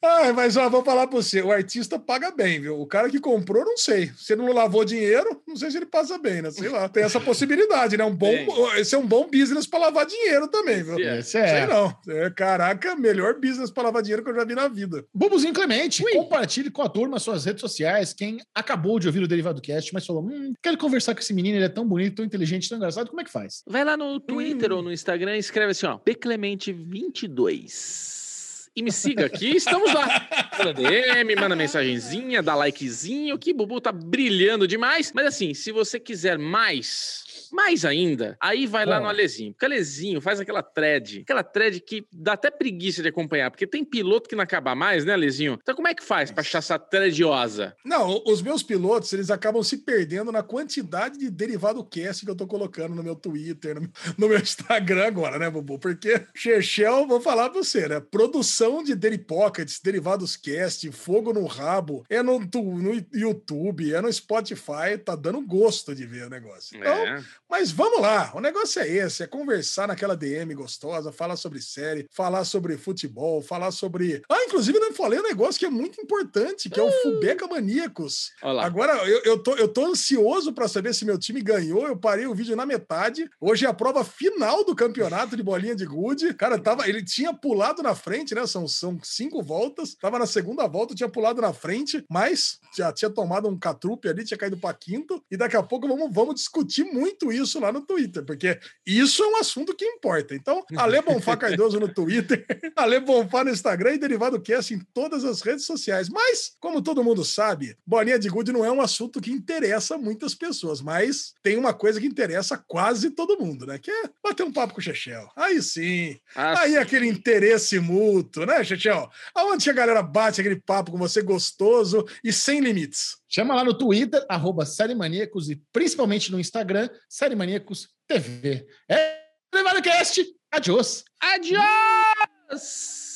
Ah, mas ó, vou falar pra você, o artista paga bem, viu? O cara que comprou, não sei. Se ele não lavou dinheiro, não sei se ele passa bem, né? Sei lá. Tem essa possibilidade, né? Um bom, esse é um bom business pra lavar dinheiro também, viu? Esse é. Esse Sei é. não. É, caraca, melhor business pra lavar dinheiro que eu já vi na vida. Bubuzinho Clemente, compartilhe com a turma suas redes sociais. Quem acabou de ouvir o Derivado Cast, mas falou: hum, quero conversar com esse menino, ele é tão bonito, tão inteligente, tão engraçado. Como é que faz? Vai lá no Twitter ou no Instagram e escreve assim, ó, Bclemente22. e me siga aqui, estamos lá. Manda DM, manda mensagenzinha, dá likezinho, que Bubu tá brilhando demais. Mas assim, se você quiser mais mais ainda, aí vai lá no Alezinho. Porque Alezinho faz aquela thread, aquela thread que dá até preguiça de acompanhar, porque tem piloto que não acaba mais, né, Alezinho? Então como é que faz pra achar essa threadiosa? Não, os meus pilotos, eles acabam se perdendo na quantidade de derivado cast que eu tô colocando no meu Twitter, no meu, no meu Instagram agora, né, Bubu? Porque Chechel, vou falar pra você, né? Produção de Daily Pockets, derivados cast, fogo no rabo, é no, no YouTube, é no Spotify, tá dando gosto de ver o negócio. Então, É. mas vamos lá, o negócio é esse: é conversar naquela DM gostosa, falar sobre série, falar sobre futebol, falar sobre. Ah, inclusive, não falei um negócio que é muito importante, que é o Fubeca Maníacos. Olha lá. Agora, eu, eu, tô, eu tô ansioso para saber se meu time ganhou. Eu parei o vídeo na metade. Hoje é a prova final do campeonato de bolinha de gude. Cara, tava, ele tinha pulado na frente, né? São, são cinco voltas. Tava na segunda volta, tinha pulado na frente, mas já tinha tomado um catrupe ali, tinha caído para quinto. E daqui a pouco vamos, vamos discutir muito isso lá no Twitter, porque isso é um assunto que importa. Então, [LAUGHS] Ale Bonfá Cardoso no Twitter, [LAUGHS] Ale Bonfá no Instagram e Derivado Cast em todas as redes sociais. Mas, como todo mundo sabe, bolinha de gude não é um assunto que interessa muitas pessoas, mas tem uma coisa que interessa quase todo mundo, né? Que é bater um papo com o Chechel. Aí sim. Ah, Aí aquele interesse mútuo, né, Chechel? Aonde a galera bate aquele papo com você gostoso e sem limites? Chama lá no Twitter, arroba Série Maníacos, e principalmente no Instagram, Série Maníacos TV. É Derivado Cast. Adiós. Adiós!